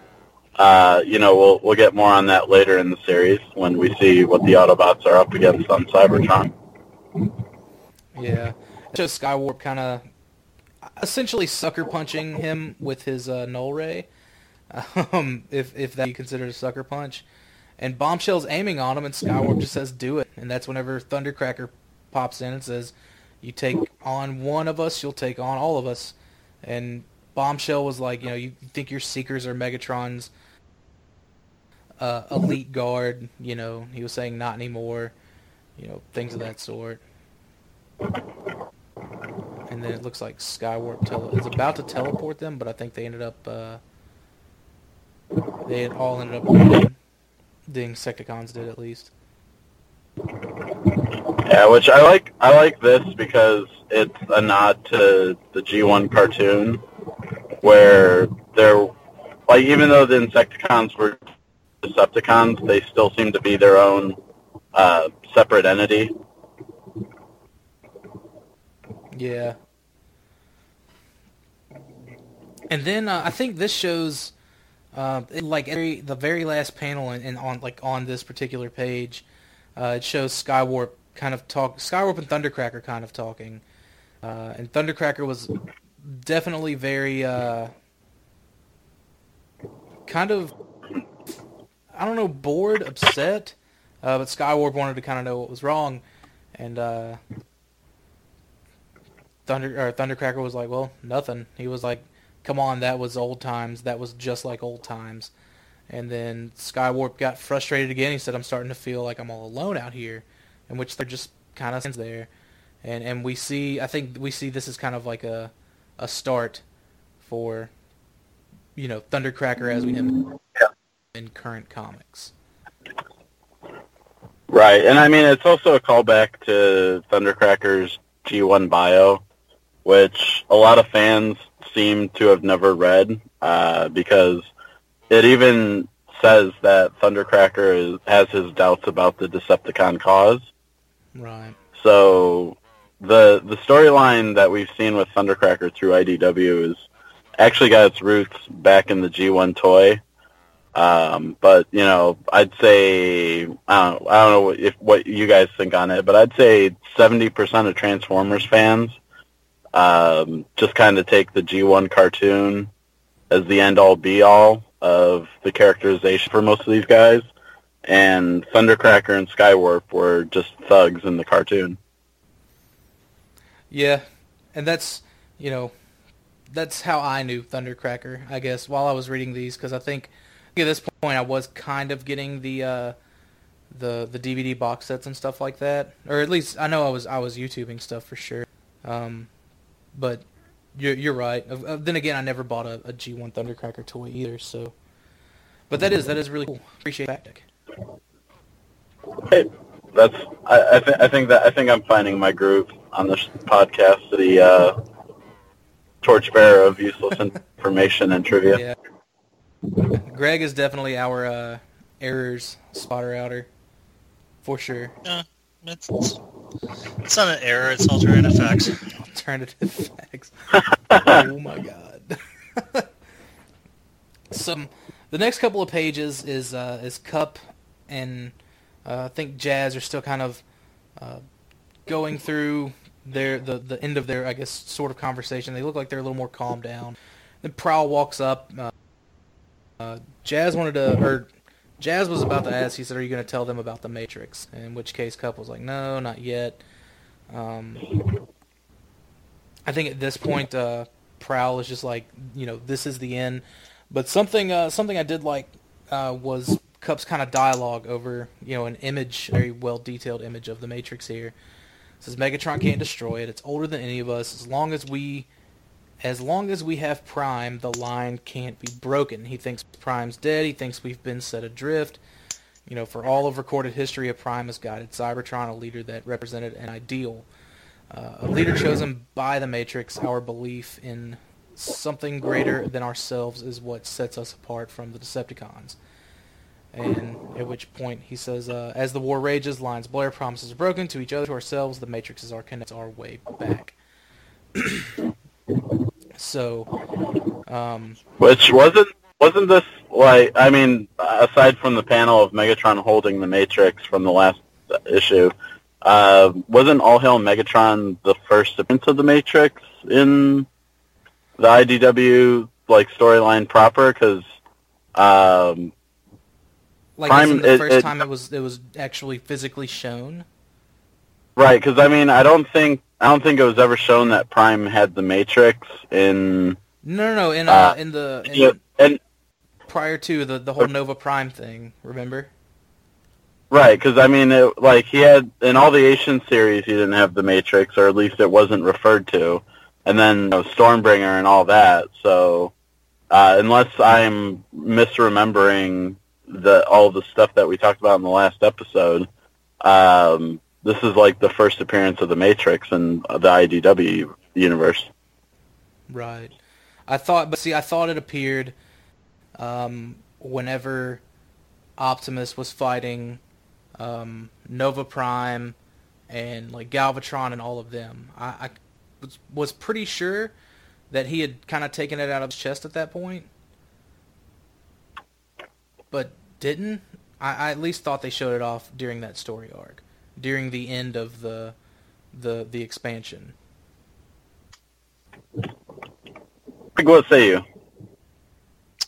uh, you know, we'll we'll get more on that later in the series when we see what the Autobots are up against on Cybertron. Yeah, just Skywarp kind of essentially sucker punching him with his uh, null ray, um, if if that you consider a sucker punch, and Bombshell's aiming on him, and Skywarp just says do it, and that's whenever Thundercracker pops in and says, You take on one of us, you'll take on all of us. And Bombshell was like, you know, you think your Seekers are Megatron's uh, elite guard. You know, he was saying not anymore. You know, things of that sort. And then it looks like Skywarp tele- is about to teleport them, but I think they ended up. Uh, they all ended up winning. The Insecticons did at least. Yeah, which I like. I like this because it's a nod to the G1 cartoon, where they're like even though the Insecticons were Decepticons, they still seem to be their own uh, separate entity. Yeah. And then uh, I think this shows, uh, it- like every the very last panel and, on like on this particular page, uh, it shows Skywarp kind of talk. Skywarp and Thundercracker kind of talking, uh, and Thundercracker was definitely very uh, kind of I don't know bored, upset, uh, but Skywarp wanted to kind of know what was wrong, and. Uh, Thunder or Thundercracker was like, well, nothing. He was like, come on, that was old times. That was just like old times. And then Skywarp got frustrated again. He said, I'm starting to feel like I'm all alone out here, in which they're just kind of stands there. And and we see, I think we see this is kind of like a a start for, you know, Thundercracker as we know him in current comics. Right, and I mean it's also a callback to Thundercracker's G1 bio, which a lot of fans seem to have never read uh, because it even says that Thundercracker is, has his doubts about the Decepticon cause. Right. So the the storyline that we've seen with Thundercracker through IDW is actually got its roots back in the G1 toy. Um, but you know, I'd say I don't, I don't know if what you guys think on it, but I'd say seventy percent of Transformers fans um, just kind of take the G1 cartoon as the end all be all of the characterization for most of these guys, and Thundercracker and Skywarp were just thugs in the cartoon. Yeah, and that's you know, that's how I knew Thundercracker. I guess while I was reading these, because I think at this point I was kind of getting the uh, the the DVD box sets and stuff like that, or at least I know I was I was YouTubing stuff for sure. Um, but you're you're right. Then again, I never bought a, a G1 Thundercracker toy either. So, but that is that is really cool. Appreciate that. Dick. Hey, that's I I, th- I think that I think I'm finding my groove on this podcast. The uh, torchbearer of useless information and trivia. Yeah. Greg is definitely our uh, errors spotter outer, for sure. Uh, it's, it's, it's not an error. It's alternative facts. Alternative facts. oh my god. Some the next couple of pages is uh, is Kup and uh, I think Jazz are still kind of uh, going through their the the end of their I guess sort of conversation. They look like they're a little more calmed down. Then Prowl walks up. Uh, uh, Jazz wanted to, or Jazz was about to ask. He said, "Are you going to tell them about the Matrix?" In which case, Kup was like, "No, not yet." Um, I think at this point, uh, Prowl is just like, you know, this is the end. But something, uh, something I did like uh, was Kup's kind of dialogue over, you know, an image, very well detailed image of the Matrix here. It says Megatron can't destroy it. It's older than any of us. As long as we, as long as we have Prime, the line can't be broken. He thinks Prime's dead. He thinks we've been set adrift. You know, for all of recorded history, a Prime has guided Cybertron, a leader that represented an ideal. Uh, a leader chosen by the Matrix, our belief in something greater than ourselves is what sets us apart from the Decepticons. And at which point he says, uh, as the war rages, lines blare, promises are broken to each other, to ourselves, the Matrix is our connects our way back. so, um, Which wasn't wasn't this like I mean, aside from the panel of Megatron holding the Matrix from the last issue, uh, wasn't All Hail Megatron the first appearance of the Matrix in the IDW like storyline proper? Because um, like Prime- the it- first it- time it was it was actually physically shown. right, because I mean, I don't think I don't think it was ever shown that Prime had the Matrix in. No, no, no. In uh, Uh, in the in Yeah, and prior to the the whole Nova Prime thing, remember? right, because I mean, it, like he had in all the Asian series, he didn't have the Matrix, or at least it wasn't referred to, and then you know, Stormbringer and all that. So, uh, unless I'm misremembering the all the stuff that we talked about in the last episode, um, this is like the first appearance of the Matrix in the IDW universe. Right. I thought, but see, I thought it appeared um, whenever Optimus was fighting um, Nova Prime and like Galvatron and all of them. I, I was, was pretty sure that he had kind of taken it out of his chest at that point, but didn't. I, I at least thought they showed it off during that story arc, during the end of the the the expansion. Like, what say you?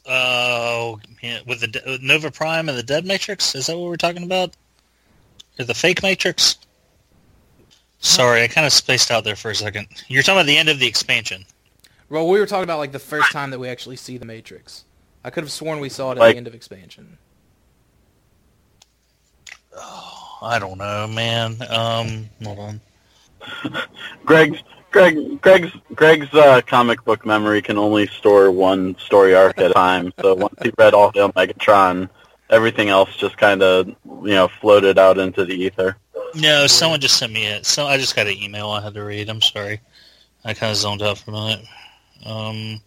Oh, yeah, with the De- Nova Prime and the Dead Matrix? Is that what we're talking about? Or the fake Matrix? Sorry, I kind of spaced out there for a second. You're talking about the end of the expansion. Well, we were talking about like the first time that we actually see the Matrix. I could have sworn we saw it at Like- the end of expansion. I don't know, man. Um, hold on. Greg's Greg Greg's Greg's uh, comic book memory can only store one story arc at a time. So once he read all Hail Megatron, everything else just kind of you know floated out into the ether. No, someone just sent me it. So I just got an email I had to read. I'm sorry. I kind of zoned out for a minute. Um,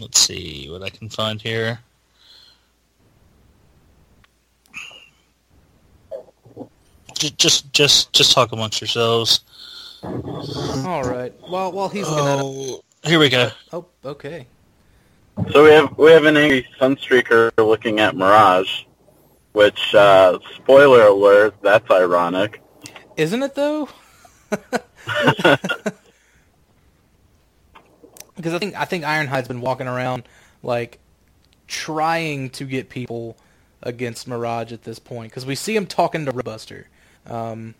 let's see what I can find here. Just, just, just, just talk amongst yourselves. All right. Well, while he's looking at it. Oh, here we go. Oh, okay. So we have we have an angry Sunstreaker looking at Mirage, which uh, spoiler alert, that's ironic. Isn't it though? Because I think I think Ironhide's been walking around like trying to get people against Mirage at this point because we see him talking to Roadbuster, um,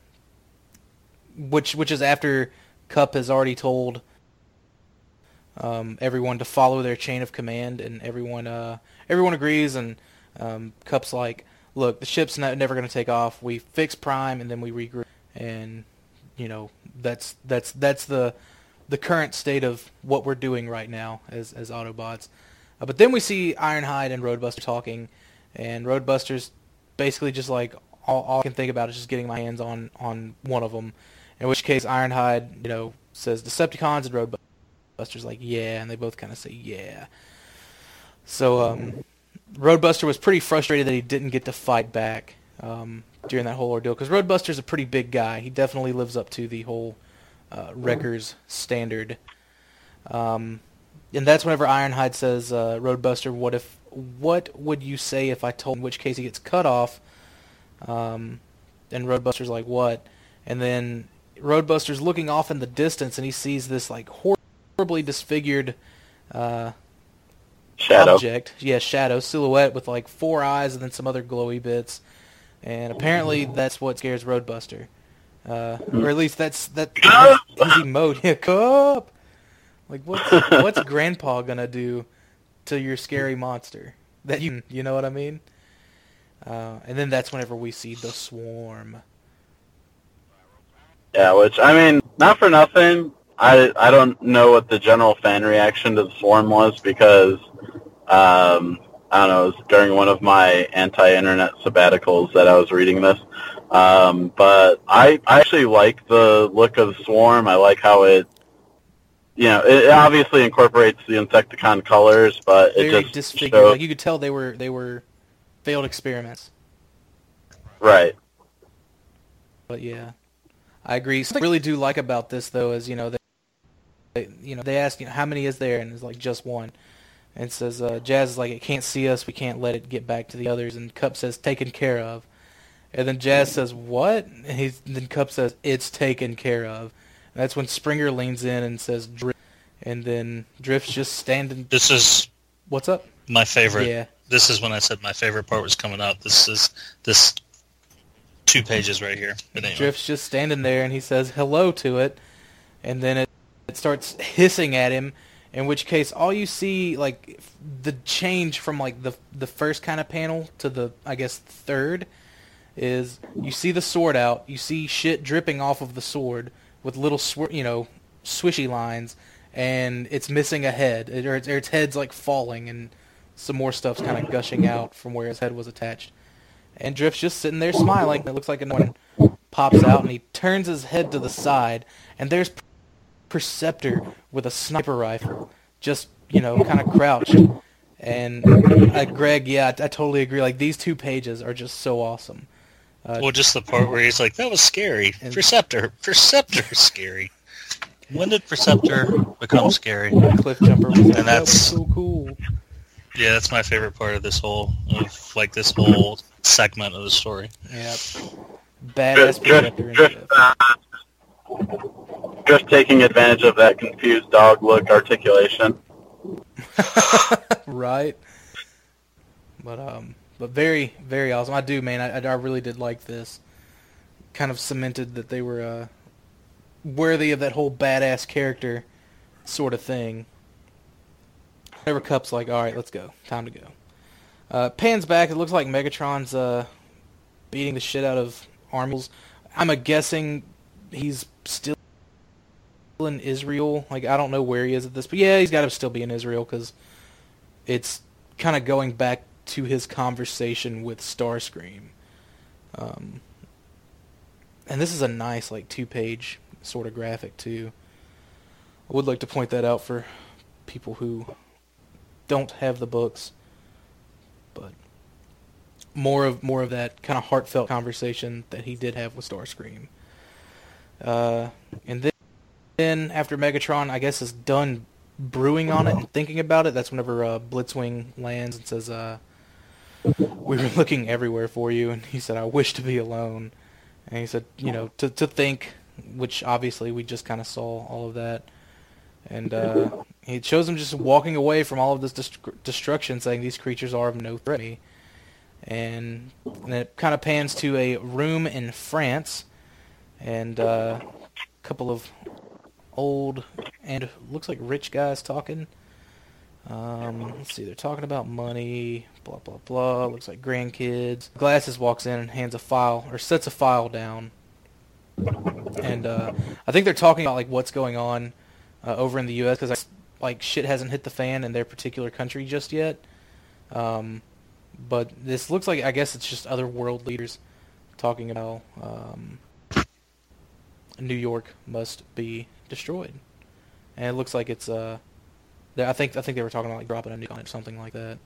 which which is after Kup has already told um, everyone to follow their chain of command, and everyone uh, everyone agrees, and um, Kup's like, look, the ship's not, never going to take off. We fix Prime, and then we regroup, and you know that's that's that's the the current state of what we're doing right now as as Autobots. Uh, but then we see Ironhide and Roadbuster talking, and Roadbuster's basically just like all, all I can think about is just getting my hands on on one of them. In which case, Ironhide, you know, says Decepticons, and Roadbuster's like, yeah, and they both kind of say yeah. So um, Roadbuster was pretty frustrated that he didn't get to fight back um, during that whole ordeal because Roadbuster's a pretty big guy. He definitely lives up to the whole uh, Wreckers standard. Um, and that's whenever Ironhide says, uh, "Roadbuster, what if? What would you say if I told? In which case he gets cut off." Um, and Roadbuster's like, "What?" And then Roadbuster's looking off in the distance, and he sees this like horribly disfigured uh, Shadow. object. Yeah, shadow silhouette with like four eyes and then some other glowy bits. And apparently that's what scares Roadbuster. Uh, or at least that's that his emote. Yeah, Kup. Like what's what's Grandpa gonna do to your scary monster? That you you know what I mean? Uh, and then that's whenever we see the swarm. Yeah, which I mean, not for nothing. I I don't know what the general fan reaction to the swarm was because um, I don't know. It was during one of my anti-internet sabbaticals that I was reading this. Um, but I I actually like the look of the swarm. I like how it. You know, it obviously incorporates the Insecticon colors, but it Very just disfigured. shows- Like you could tell they were they were failed experiments. right. But yeah, I agree. Something I really do like about this though is you know they, they you know they ask you know how many is there and it's like just one, and it says uh, Jazz is like it can't see us, we can't let it get back to the others, and Kup says taken care of, and then Jazz says what, and he's and then Kup says it's taken care of, and that's when Springer leans in and says Drift, and then Drift's just standing. This is What's up? my favorite. Yeah. This is when I said my favorite part was coming up. This is this two pages right here. Anyway. Drift's just standing there, and he says hello to it, and then it, it starts hissing at him. In which case, all you see, like the change from like the the first kind of panel to the I guess third, is you see the sword out, you see shit dripping off of the sword with little sw- you know swishy lines, and it's missing a head, or its head's like falling, and some more stuff's kind of gushing out from where his head was attached. And Drift's just sitting there smiling. It looks like another one pops out, and he turns his head to the side, and there's Perceptor with a sniper rifle, just you know, kind of crouched. And uh, Greg, yeah, I, I totally agree. Like these two pages are just so awesome. Uh, well, just the part where he's like, "That was scary." And- Perceptor, Perceptor, is scary. When did Perceptor become scary? Cliff Jumper was like, that that's- so cool. Yeah, that's my favorite part of this whole of like this whole segment of the story. Yeah, badass Drift, drift, Perceptor. and drift, Drift. uh, just taking advantage of that confused dog look articulation. right? But um, but very very awesome. I do, man. I, I really did like this. Kind of cemented that they were uh, worthy of that whole badass character sort of thing. Whenever Kup's like, all right, let's go, time to go. Uh, pans back. It looks like Megatron's uh, beating the shit out of Armils. I'm a guessing he's still in Israel. Like I don't know where he is at this, but yeah, he's got to still be in Israel because it's kind of going back to his conversation with Starscream. Um, and this is a nice like two-page sort of graphic too. I would like to point that out for people who don't have the books, but more of more of that kind of heartfelt conversation that he did have with Starscream. Uh, and then then after Megatron, I guess, is done brewing on it and thinking about it, that's whenever uh, Blitzwing lands and says, uh, "We were looking everywhere for you," and he said, "I wish to be alone." And he said, "You know, to to think," which obviously we just kind of saw all of that, and uh, it shows him just walking away from all of this dest- destruction, saying, "These creatures are of no threat." to me." And, it kind of pans to a room in France, and uh, a couple of old and looks like rich guys talking. Um, let's see, they're talking about money, blah blah blah. Looks like grandkids. Glasses walks in and hands a file or sets a file down, and uh, I think they're talking about like what's going on uh, over in the U.S. because like shit hasn't hit the fan in their particular country just yet. Um, but this looks like I guess it's just other world leaders talking about um, New York must be destroyed, and it looks like it's uh, I think I think they were talking about like dropping a nuke on it or something like that,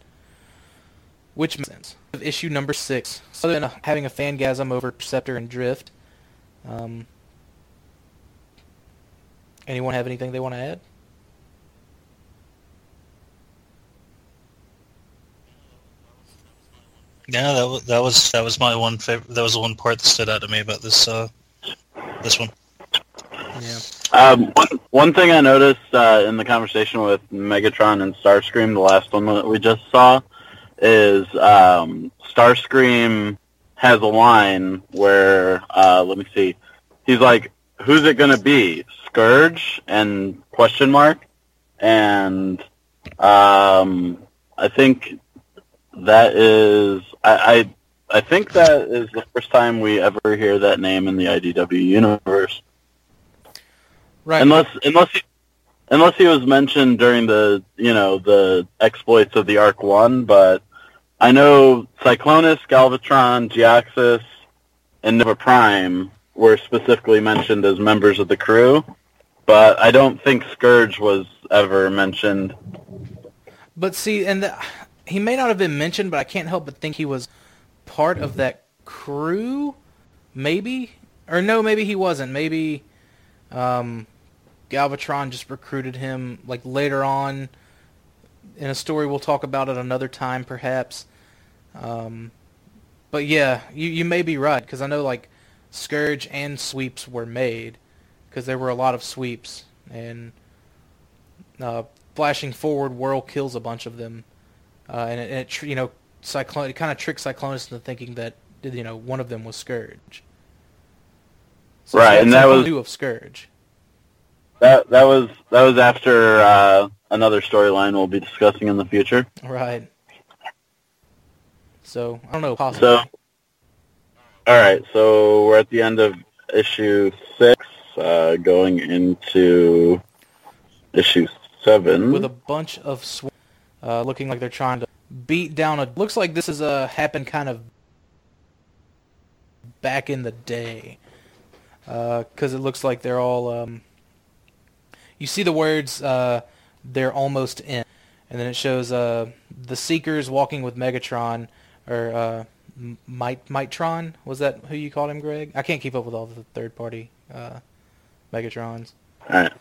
which makes sense. Issue number six. So than uh, having a fangasm over Perceptor and Drift, um, anyone have anything they want to add? Yeah, that was that was that was my one favorite. That was the one part that stood out to me about this uh, this one. Yeah. Um, one, one thing I noticed uh, in the conversation with Megatron and Starscream, the last one that we just saw, is um, Starscream has a line where, uh, let me see, he's like, "Who's it gonna be? Scourge?" and question mark, and um, I think that is, I, I, I think that is the first time we ever hear that name in the IDW universe. Right. Unless unless he, unless he was mentioned during the you know the exploits of the Ark One, but I know Cyclonus, Galvatron, Jhiaxus, and Nova Prime were specifically mentioned as members of the crew, but I don't think Scourge was ever mentioned. But see, and the, he may not have been mentioned, but I can't help but think he was part of that crew, maybe, or no, maybe he wasn't. Maybe um, Galvatron just recruited him like later on in a story. We'll talk about it another time, perhaps. Um, but yeah, you you may be right because I know like Scourge and sweeps were made because there were a lot of sweeps and uh, flashing forward, Whirl kills a bunch of them, uh, and it, and it you know Cyclone it kind of tricks Cyclonus into thinking that you know one of them was Scourge. Right, and that was new of Scourge. That that was that was after uh, another storyline we'll be discussing in the future. Right. So I don't know. Possibly. So, all right. So we're at the end of issue six, uh, going into issue seven with a bunch of sw- uh, looking like they're trying to beat down a. Looks like this is a uh, happened kind of back in the day, because uh, it looks like they're all. Um, you see the words uh, "they're almost in," and then it shows uh, the Seekers walking with Megatron, or uh, Might Mitron. Was that who you called him, Greg? I can't keep up with all the third party uh, Megatrons. All right.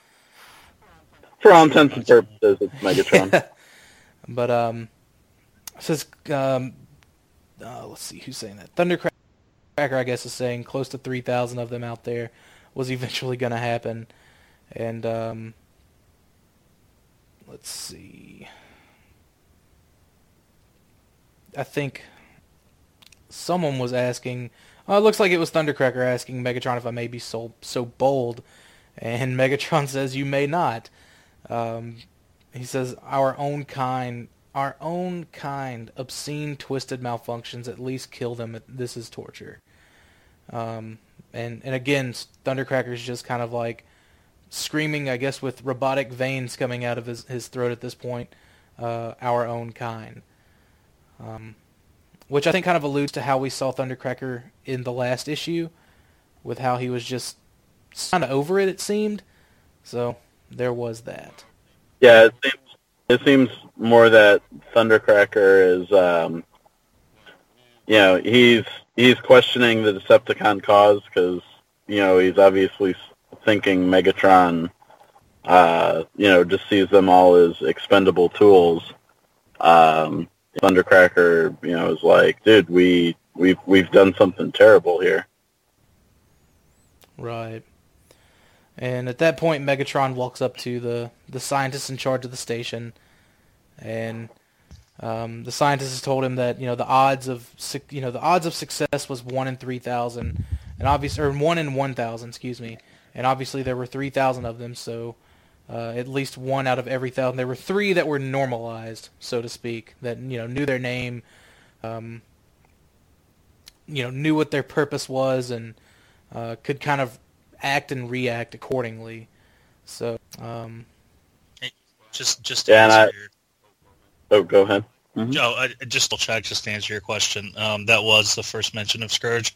For all intents and purposes, it's Megatron. but um, says um, uh, let's see who's saying that. Thundercracker, I guess, is saying close to three thousand of them out there was eventually going to happen, and um, let's see. I think someone was asking. Oh, it looks like it was Thundercracker asking Megatron if I may be so so bold, and Megatron says you may not. Um, he says our own kind, our own kind, obscene, twisted malfunctions at least kill them. This is torture. Um, and and again, Thundercracker's just kind of like screaming, I guess, with robotic veins coming out of his his throat at this point. Uh, our own kind. Um, which I think kind of alludes to how we saw Thundercracker in the last issue, with how he was just kind of over it. It seemed. So there was that. Yeah, it seems it seems more that Thundercracker is, um, you know, he's he's questioning the Decepticon cause because you know he's obviously thinking Megatron, uh, you know, just sees them all as expendable tools. Um, Thundercracker, you know, is like, dude, we we've we've done something terrible here. Right. And at that point, Megatron walks up to the the scientist in charge of the station, and um, the scientist has told him that you know the odds of you know the odds of success was one in three thousand, and obviously or one in one thousand, excuse me, and obviously there were three thousand of them, so uh, at least one out of every thousand. There were three that were normalized, so to speak, that you know knew their name, um, you know knew what their purpose was, and uh, could kind of act and react accordingly. So, um, just just yeah, I, your, oh, go ahead. Mm-hmm. Oh, I, just check just to answer your question. Um, that was the first mention of Scourge,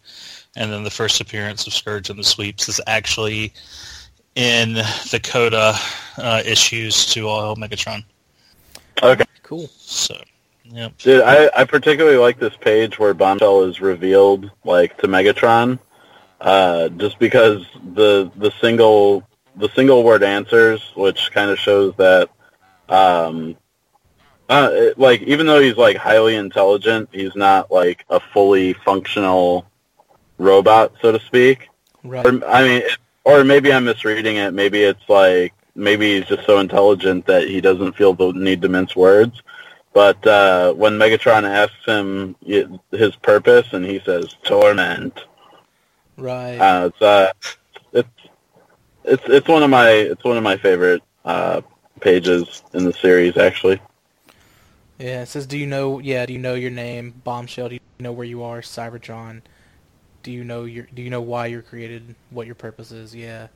and then the first appearance of Scourge in the sweeps is actually in the Coda uh, issues to all Megatron. Okay, cool. So, yeah, dude, I, I particularly like this page where Bombshell is revealed like to Megatron, uh, just because the the single the single word answers, which kind of shows that, um, uh, it, like even though he's like highly intelligent, he's not like a fully functional robot, so to speak. Right. I mean, or maybe I'm misreading it. Maybe it's like maybe he's just so intelligent that he doesn't feel the need to mince words. But uh, when Megatron asks him his purpose, and he says torment, right? Uh, it's, uh, it's it's it's one of my it's one of my favorite uh, pages in the series, actually. Yeah, it says, "Do you know? Yeah, do you know your name, Bombshell? Do you know where you are, Cybertron? Do you know your do you know why you're created what your purpose is? Yeah.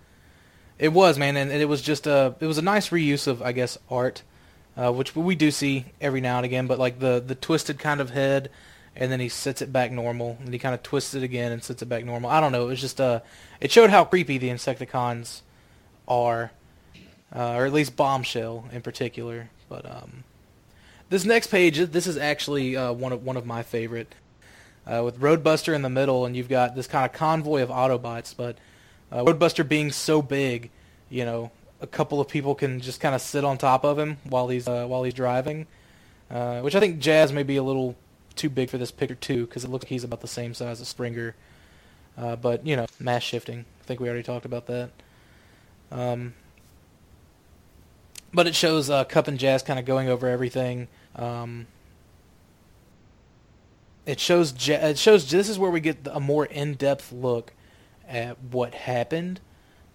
It was man and, it was just a it was a nice reuse of i guess art uh, which we do see every now and again but like the the twisted kind of head and then he sits it back normal and he kind of twists it again and sits it back normal. I don't know it was just uh it showed how creepy the insecticons are uh, or at least bombshell in particular but um this next page this is actually uh, one of one of my favorite uh, with Roadbuster in the middle, and you've got this kind of convoy of Autobots. But uh, Roadbuster being so big, you know, a couple of people can just kind of sit on top of him while he's uh, while he's driving, uh, which I think Jazz may be a little too big for this picture too, because it looks like he's about the same size as Springer. Uh, but you know, mass shifting. I think we already talked about that. Um, but it shows uh, Kup and Jazz kind of going over everything. Um, it shows it shows this is where we get a more in-depth look at what happened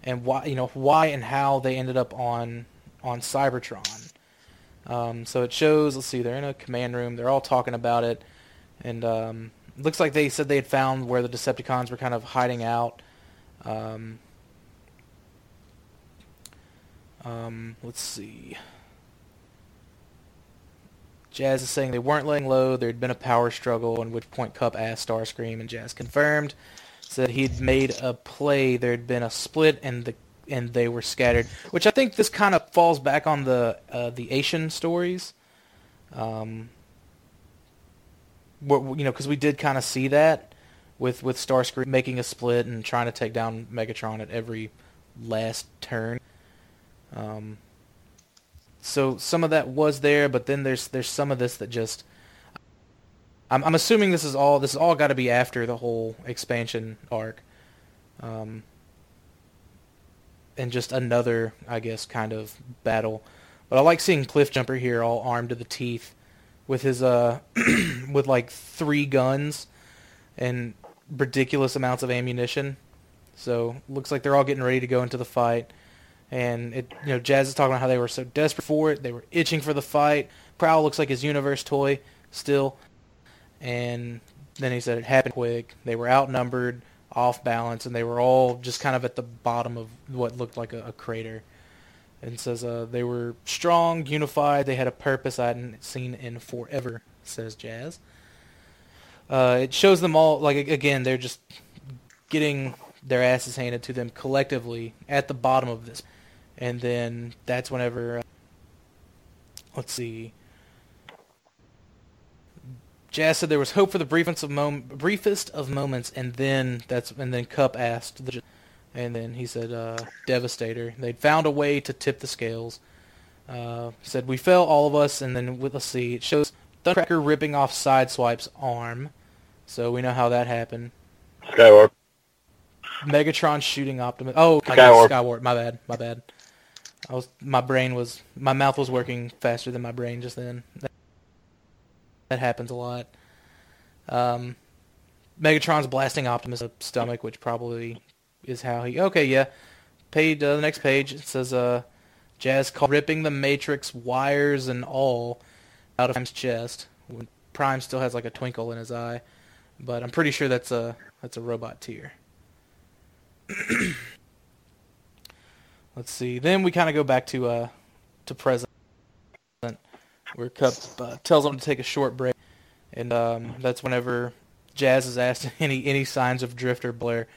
and why you know why and how they ended up on on Cybertron. Um, so it shows. Let's see, they're in a command room. They're all talking about it, and um, looks like they said they had found where the Decepticons were kind of hiding out. Um, um, let's see. Jazz is saying they weren't laying low. There had been a power struggle, in which point Kup asked Starscream, and Jazz confirmed. Said he'd made a play. There had been a split, and the and they were scattered. Which I think this kind of falls back on the uh, the Asian stories. Um, you know, because we did kind of see that with with Starscream making a split and trying to take down Megatron at every last turn. Um, so some of that was there, but then there's there's some of this that just. I'm, I'm assuming this is all this is all got to be after the whole expansion arc, um, and just another I guess kind of battle. But I like seeing Cliffjumper here, all armed to the teeth, with his uh with like three guns and ridiculous amounts of ammunition. So looks like they're all getting ready to go into the fight. And it, you know, Jazz is talking about how they were so desperate for it. They were itching for the fight. Prowl looks like his universe toy still. And then he said it happened quick. They were outnumbered, off balance, and they were all just kind of at the bottom of what looked like a, a crater. And says uh, they were strong, unified. They had a purpose I hadn't seen in forever. Says Jazz. Uh, it shows them all like again they're just getting their asses handed to them collectively at the bottom of this and then that's whenever uh, let's see Jazz said there was hope for the briefest of, mom- briefest of moments, and then that's and then Kup asked, the, and then he said, uh, "Devastator." They'd found a way to tip the scales. Uh, said we fell, all of us, and then let's see. It shows Thundercracker ripping off Sideswipe's arm, so we know how that happened. Skywarp. Megatron shooting Optimus. Oh, Skywarp. Skywarp. My bad. My bad. I was my brain was my mouth was working faster than my brain just then. That, that happens a lot. Um, Megatron's blasting Optimus' the stomach, which probably is how he. Okay, yeah. Page uh, the next page it says uh, Jazz called ripping the Matrix wires and all out of Prime's chest. When Prime still has like a twinkle in his eye, but I'm pretty sure that's a that's a robot tear. Let's see. Then we kind of go back to uh to present, where Kup uh, tells them to take a short break, and um, that's whenever Jazz is asked any any signs of drift or Blur,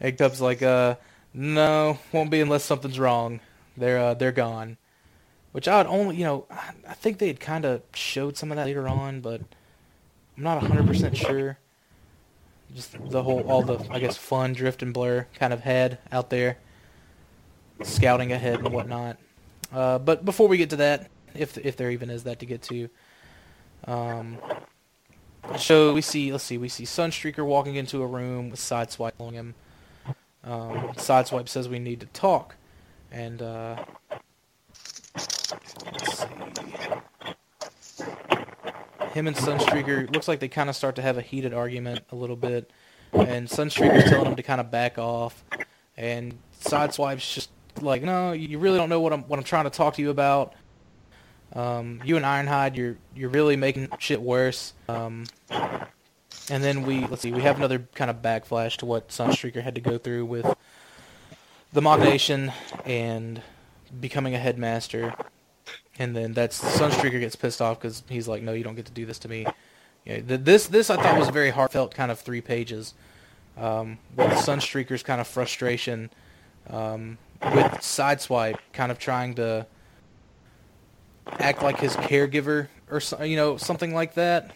and Kup's like, uh, no, won't be unless something's wrong. They're uh, they're gone. Which I would only, you know, I think they had kind of showed some of that later on, but I'm not 100% sure. Just the whole, all the, I guess, fun drift and blur kind of had out there, scouting ahead and whatnot. Uh, but before we get to that, if if there even is that to get to, um, so we see, let's see, we see Sunstreaker walking into a room with Sideswipe on him. Um, Sideswipe says we need to talk, and uh, him and Sunstreaker looks like they kind of start to have a heated argument a little bit, and Sunstreaker's telling him to kind of back off, and Sideswipe's just like, no, you really don't know what I'm what I'm trying to talk to you about. Um, you and Ironhide, you're you're really making shit worse. Um, and then we let's see, we have another kind of backflash to what Sunstreaker had to go through with the Machination and becoming a headmaster and then that's Sunstreaker gets pissed off because he's like, "No, you don't get to do this to me." This this I thought was a very heartfelt kind of three pages um, with Sunstreaker's kind of frustration um, with Sideswipe kind of trying to act like his caregiver or you know something like that,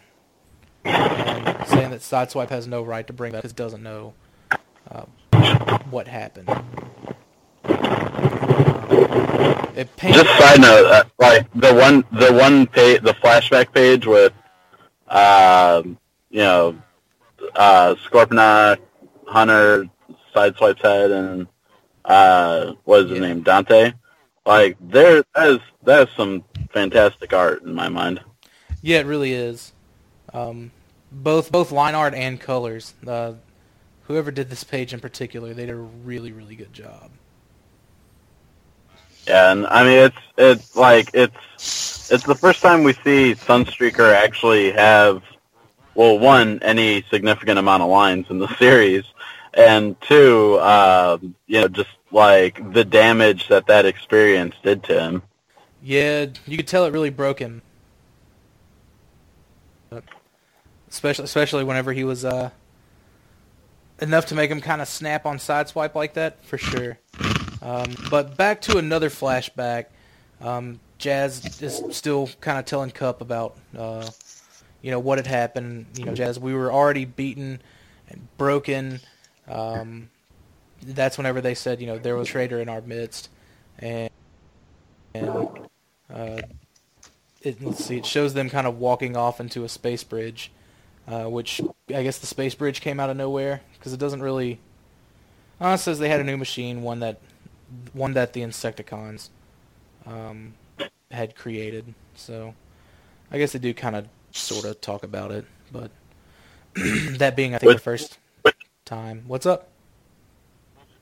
and saying that Sideswipe has no right to bring that because doesn't know uh, what happened. It Just side note, uh, like the one, the one page, the flashback page with, uh, you know, uh, Hunter, Sideswipe's head, and uh, what is his yeah. name, Dante. Like there, that is that is some fantastic art in my mind. Yeah, it really is. Um, both both line art and colors. Uh, whoever did this page in particular, they did a really really good job. Yeah, and I mean it's it's like it's it's the first time we see Sunstreaker actually have well one any significant amount of lines in the series, and two um, you know just like the damage that that experience did to him. Yeah, you could tell it really broke him. Especially, especially whenever he was uh, enough to make him kind of snap on sideswipe like that, for sure. Um, but back to another flashback. Um, Jazz is still kind of telling Kup about, uh, you know, what had happened. You know, Jazz, we were already beaten and broken. Um, that's whenever they said, you know, there was a traitor in our midst, and and uh, it, let's see, it shows them kind of walking off into a space bridge, uh, which I guess the space bridge came out of nowhere because it doesn't really. Uh, it says they had a new machine, one that one that the Insecticons um, had created. So I guess they do kind of sort of talk about it, but that being I think the first time. What's up?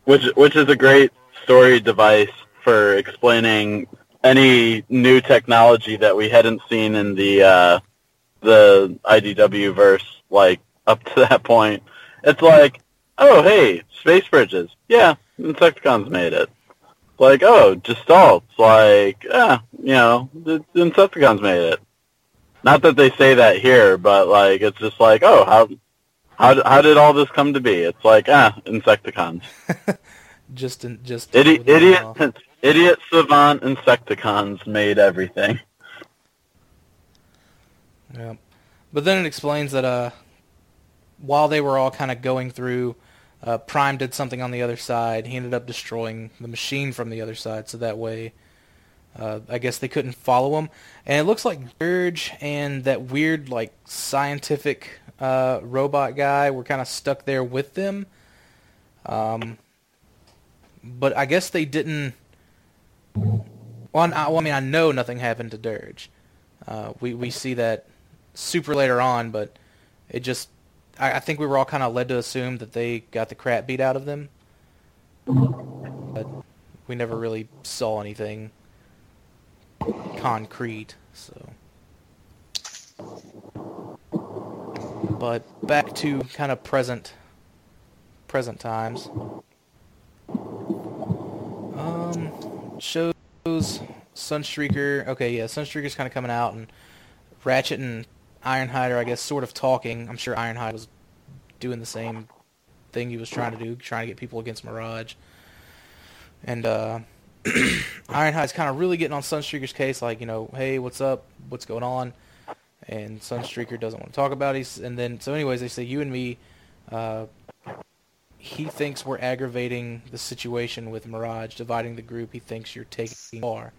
Which which is a great story device for explaining any new technology that we hadn't seen in the uh, the IDW verse like up to that point. It's like, oh hey, space bridges. Yeah, Insecticons made it. Like, oh, Gestalt. Like, yeah, you know, the Insecticons made it. Not that they say that here, but like, it's just like, oh, how how how did all this come to be? It's like, ah, Insecticons. just in, just idiot idiot idiot savant Insecticons made everything. Yeah, but then it explains that uh, while they were all kind of going through, uh, Prime did something on the other side. He ended up destroying the machine from the other side, so that way, uh, I guess they couldn't follow him. And it looks like Dirge and that weird like scientific uh, robot guy were kind of stuck there with them. Um, but I guess they didn't. Well, I, well, I mean, I know nothing happened to Dirge. Uh, we we see that super later on, but it just I, I think we were all kind of led to assume that they got the crap beat out of them, but we never really saw anything concrete. So, but back to kind of present present times. Um, shows Sunstreaker. Okay, yeah, Sunstreaker's kind of coming out, and Ratchet and Ironhide are, I guess, sort of talking. I'm sure Ironhide was doing the same thing he was trying to do, trying to get people against Mirage. And uh, Ironhide's kind of really getting on Sunstreaker's case, like, you know, hey, what's up? What's going on? And Sunstreaker doesn't want to talk about it. And then, so anyways, they say, you and me, uh, he thinks we're aggravating the situation with Mirage, dividing the group. He thinks you're taking far.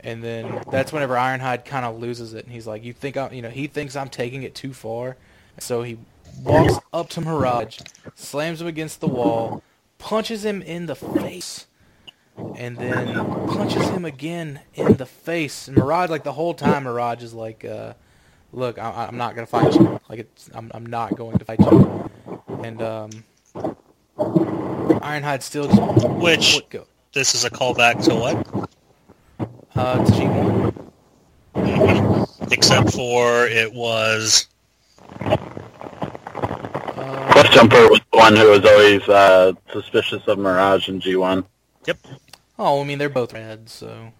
And then that's whenever Ironhide kind of loses it, and he's like, "You think I'm, you know, he thinks I'm taking it too far." So he walks up to Mirage, slams him against the wall, punches him in the face, and then punches him again in the face. And Mirage, like the whole time, Mirage is like, uh, "Look, I, am not gonna fight you. Like, it's, I'm, I'm not going to fight you." And um, Ironhide still just which go. this is a callback to what? Uh, to G1. Except for it was. Uh, Cliffjumper was the one who was always uh, suspicious of Mirage in G1. Yep. Oh, I mean they're both red, so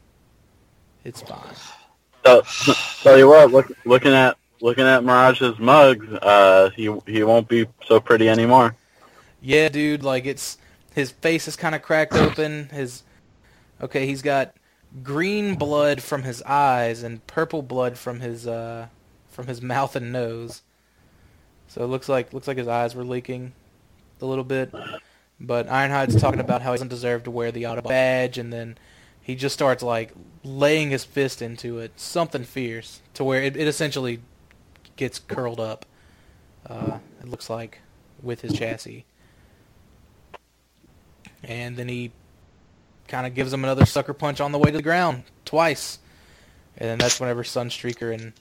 it's fine. So, tell you what, look, looking at looking at Mirage's mug, uh, he he won't be so pretty anymore. Yeah, dude, like it's his face is kind of cracked open. His okay, he's got green blood from his eyes and purple blood from his uh, from his mouth and nose. So it looks like looks like his eyes were leaking a little bit. But Ironhide's talking about how he doesn't deserve to wear the Autobot badge, and then he just starts like laying his fist into it, something fierce, to where it, it essentially gets curled up. Uh, it looks like with his chassis, and then he kind of gives him another sucker punch on the way to the ground twice, and then that's whenever Sunstreaker and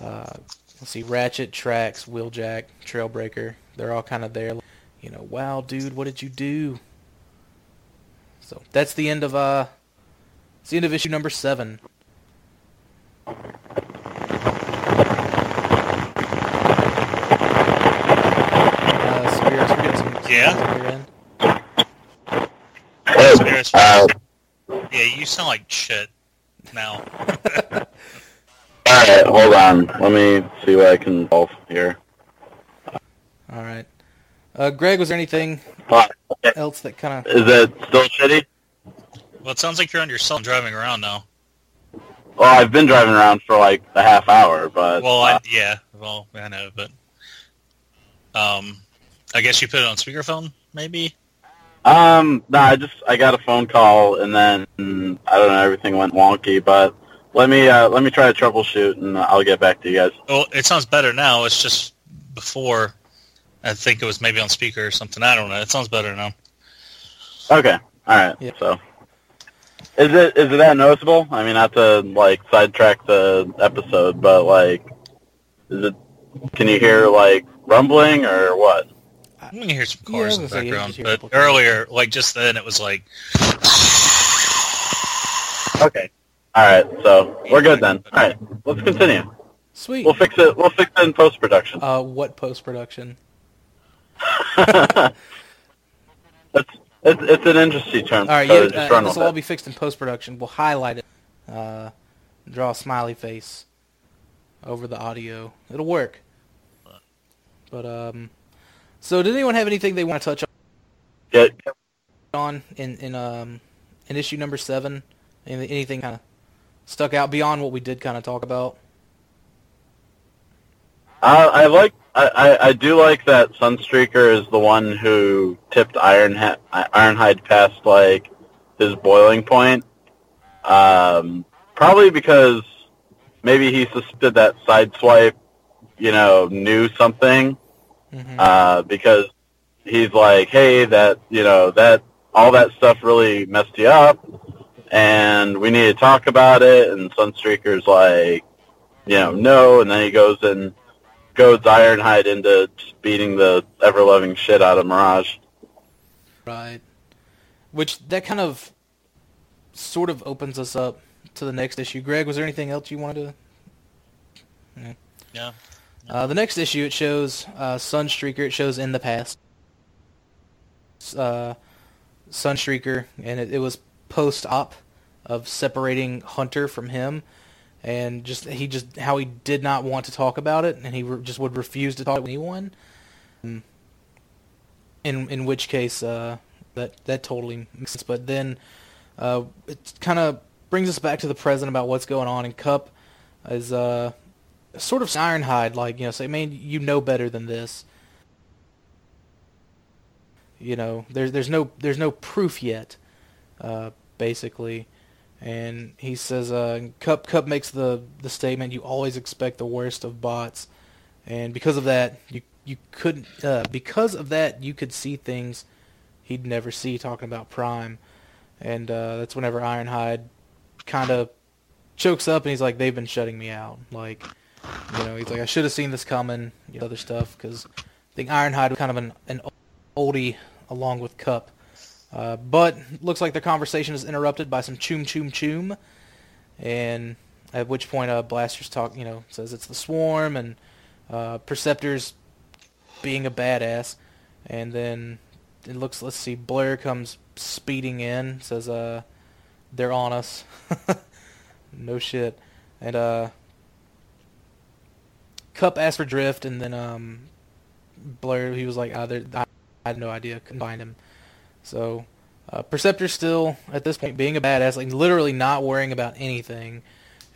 uh, let's see, Ratchet, Tracks, Wheeljack, Trailbreaker. They're all kind of there. You know, wow, dude, what did you do? So that's the end of uh, it's the end of issue number seven. Uh, Spiros, we're getting some Yeah? on your. Spirits- Uh, yeah, you sound like shit now. all right, hold on. Let me see what I can solve here. All right. Uh, Greg, was there anything Hold else that kind of Is it still shitty? Well, it sounds like you're on your cell driving around now. Well, I've been driving around for like a half hour, but Well, uh, I, yeah, well, I know, but um, I guess you put it on speakerphone, maybe. um, no, I just I got a phone call and then I don't know everything went wonky, but let me uh, let me try to troubleshoot and I'll get back to you guys. Well, it sounds better now. It's just before. I think it was maybe on speaker or something. I don't know. It sounds better now. Okay, all right. Yeah. So, is it is it that noticeable? I mean, not to like sidetrack the episode, but like, is it? Can you hear like rumbling or what? I'm gonna hear some Yeah, cars in the gonna say, yeah, background, just but couple earlier, like just then, it was like Okay. All right. So we're good then. All right. Let's continue. sweet? We'll fix it. We'll fix it in post production. Uh, what post production? It's, it's it's an industry term. All right, so yeah, uh, this will all be fixed in post production. We'll highlight it, uh, draw a smiley face over the audio. It'll work. But um, so did anyone have anything they want to touch Get, on in in um in issue number seven? Anything, anything kind of stuck out beyond what we did kind of talk about? Uh, I like. I, I, I do like that Sunstreaker is the one who tipped Ironha- Ironhide past like his boiling point. Um, probably because maybe he suspected that Sideswipe, you know, knew something. hmm Uh, because he's like, hey, that you know that all that stuff really messed you up, and we need to talk about it. And Sunstreaker's like, you know, no, and then he goes and goads Ironhide into just beating the ever loving shit out of Mirage. Right. Which that kind of sort of opens us up to the next issue. Greg, was there anything else you wanted to? yeah. Uh, the next issue it shows uh, Sunstreaker. It shows in the past. Uh, Sunstreaker, and it, it was post-op of separating Hunter from him, and just he just how he did not want to talk about it, and he re- just would refuse to talk to anyone. In in which case, uh, that that totally makes sense. But then uh, it kind of brings us back to the present about what's going on in Kup. Is uh, sort of Ironhide, like you know, say, man, you know better than this. You know, there's there's no there's no proof yet, uh, basically, and he says, uh, Kup Kup makes the the statement, you always expect the worst of bots, and because of that, you you couldn't uh, because of that you could see things he'd never see. Talking about Prime, and uh, that's whenever Ironhide kind of chokes up and he's like, they've been shutting me out, like. You know, he's like, I should have seen this coming, you know, other stuff, because I think Ironhide was kind of an, an oldie along with Kup. Uh, but looks like their conversation is interrupted by some choom choom choom, and at which point uh, Blaster's talk, you know, says it's the swarm, and uh, Perceptor's being a badass, and then it looks, let's see, Blur comes speeding in, says, uh, they're on us. no shit. And, uh, Kup asked for Drift, and then um, Blur he was like, ah, I, I had no idea, couldn't find him. So uh, Perceptor's still at this point being a badass, like literally not worrying about anything.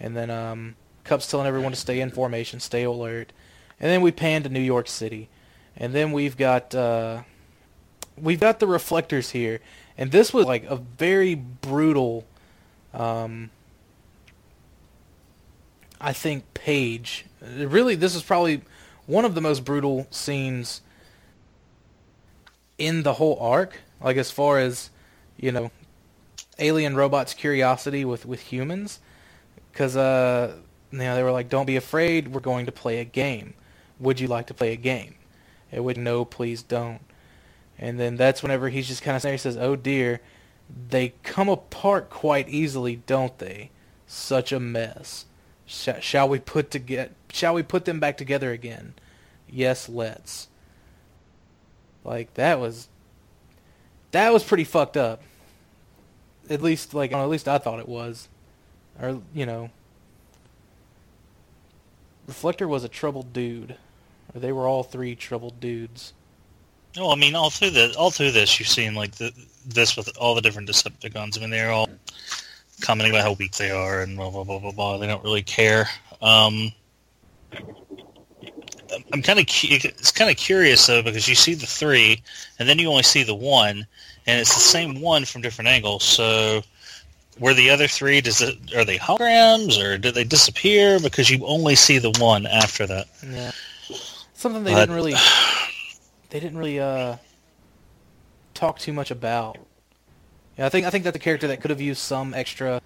And then um, Kup's telling everyone to stay in formation, stay alert. And then we pan to New York City, and then we've got uh, we've got the reflectors here, and this was like a very brutal. Um, I think page. Really, this is probably one of the most brutal scenes in the whole arc. Like as far as you know, alien robots' curiosity with with humans, because uh, you know, they were like, "Don't be afraid. We're going to play a game. Would you like to play a game?" It would no, please don't. And then that's whenever he's just kind of he says, "Oh dear, they come apart quite easily, don't they? Such a mess. Sh- shall we put to get? Shall we put them back together again? Yes, let's." Like that was that was pretty fucked up. At least like at least I thought it was. Or you know, Reflector was a troubled dude. Or they were all three troubled dudes. No, I mean all through the all through this, you've seen like the, this with all the different Decepticons. I mean, they're all commenting about how weak they are and blah blah blah blah blah. They don't really care. Um, I'm kind of it's kind of curious though because you see the three, and then you only see the one, and it's the same one from different angles. So were the other three? Does it are they holograms or did they disappear because you only see the one after that? Yeah, something they but, didn't really they didn't really uh, talk too much about. Yeah, I think I think that's a character that could have used some extra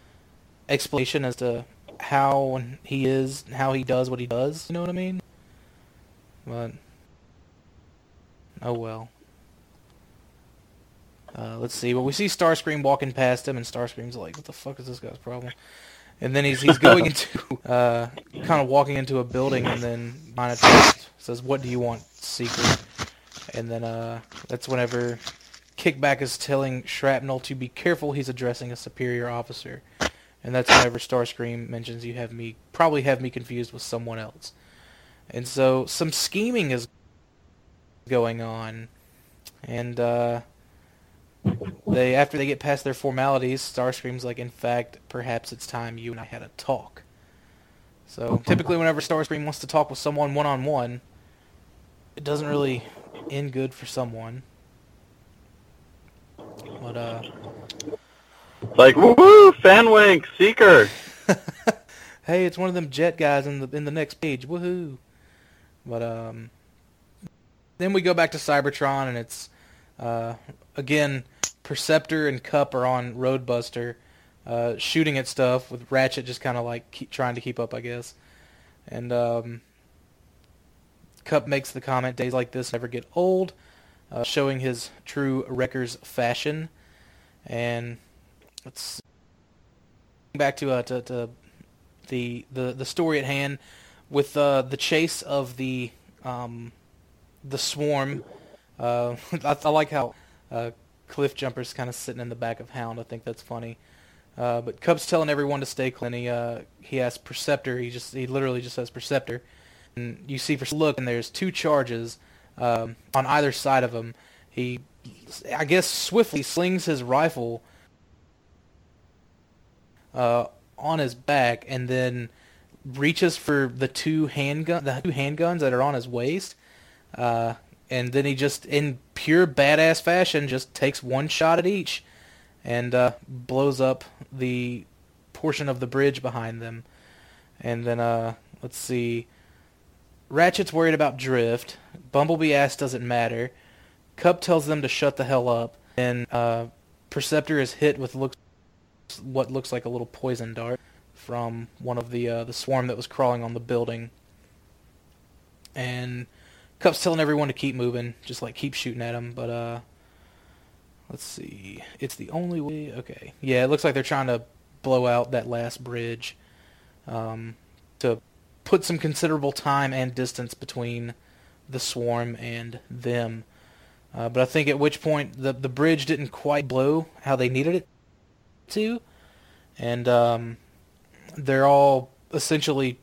explanation as to how he is, how he does what he does. You know what I mean? But oh well. Uh, let's see. Well, we see Starscream walking past him, and Starscream's like, "What the fuck is this guy's problem?" And then he's he's going into uh, kind of walking into a building, and then Minotaur says, "What do you want, Secret?" And then uh, that's whenever Kickback is telling Shrapnel to be careful. He's addressing a superior officer, and that's whenever Starscream mentions you have me probably have me confused with someone else. And so some scheming is going on, and uh, they after they get past their formalities, Starscream's like, in fact, perhaps it's time you and I had a talk. So typically, whenever Starscream wants to talk with someone one on one, it doesn't really end good for someone. But uh, like woohoo, Fanwink, Seeker. hey, it's one of them jet guys in the in the next page. Woohoo! But um, then we go back to Cybertron, and it's uh, again Perceptor and Kup are on Roadbuster, uh, shooting at stuff with Ratchet just kind of like keep, trying to keep up, I guess. And um, Kup makes the comment, "Days like this never get old," uh, showing his true Wreckers fashion. And let's back to, uh, to, to the, the the story at hand with uh, the chase of the um, the swarm. Uh, I, I, like how uh, Cliffjumper's kind of sitting in the back of Hound. I think that's funny. Uh, but Kup's telling everyone to stay clean. He uh, he asks Perceptor. He just he literally just says Perceptor, and you see for look, and there's two charges um, on either side of him. He, I guess, swiftly slings his rifle uh, on his back, and then reaches for the two handgun the two handguns that are on his waist, uh, and then he just in pure badass fashion just takes one shot at each, and uh, blows up the portion of the bridge behind them, and then uh, let's see. Ratchet's worried about Drift. Bumblebee asks does it matter. Kup tells them to shut the hell up, and uh, Perceptor is hit with looks what looks like a little poison dart from one of the uh, the swarm that was crawling on the building. And Kup's telling everyone to keep moving, just like keep shooting at him. But uh, let's see, it's the only way. Okay, yeah, it looks like they're trying to blow out that last bridge um, to put some considerable time and distance between the swarm and them. Uh, but I think at which point the the bridge didn't quite blow how they needed it to, and um, they're all essentially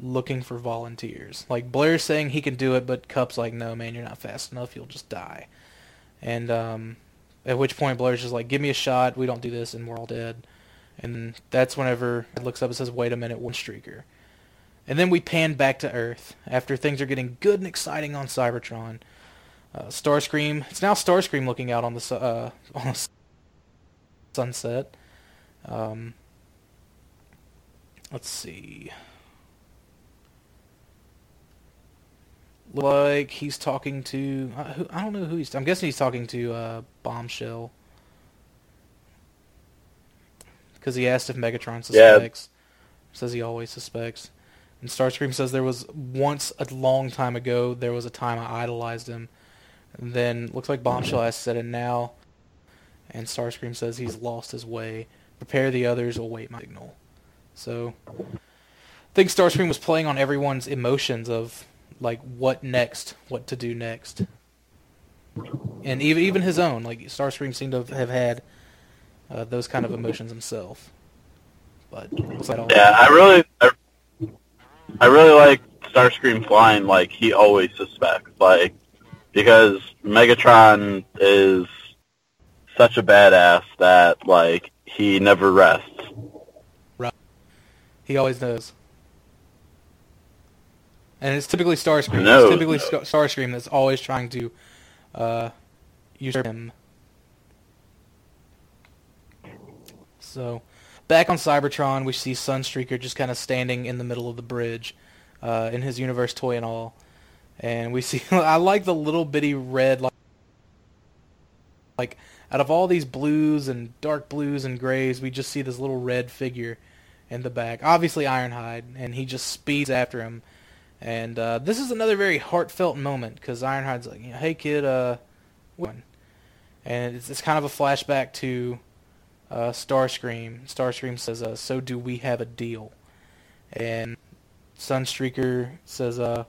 looking for volunteers. Like Blur's saying he can do it, but Kup's like, no, man, you're not fast enough. You'll just die. And um, at which point Blur's just like, give me a shot. We don't do this, and we're all dead. And that's whenever it looks up and says, wait a minute, Sunstreaker. And then we pan back to Earth after things are getting good and exciting on Cybertron. Uh, Starscream. It's now Starscream looking out on the uh, on the sunset. Um, Let's see. Like he's talking to uh, who, I don't know who he's. I'm guessing he's talking to uh, Bombshell because he asked if Megatron suspects. says he always suspects. And Starscream says there was once a long time ago, there was a time I idolized him. And then looks like Bombshell has said it now. And Starscream says he's lost his way. Prepare the others, await my signal. So I think Starscream was playing on everyone's emotions of like what next, what to do next. And even even his own, like Starscream seemed to have had uh, those kind of emotions himself. But yeah, I really, I, I really like Starscream flying like he always suspects, like because Megatron is such a badass that like he never rests. He always knows. And it's typically Starscream. It's typically Starscream that's always trying to uh, usurp him. So, back on Cybertron, we see Sunstreaker just kind of standing in the middle of the bridge, uh, in his universe toy and all, and we see. I like the little bitty red, like, like out of all these blues and dark blues and grays, we just see this little red figure in the back. Obviously Ironhide, and he just speeds after him. And uh, this is another very heartfelt moment because Ironhide's like, "Hey kid, uh, what?" And it's, it's kind of a flashback to uh, Starscream. Starscream says, uh, "So do we have a deal?" And Sunstreaker says, uh,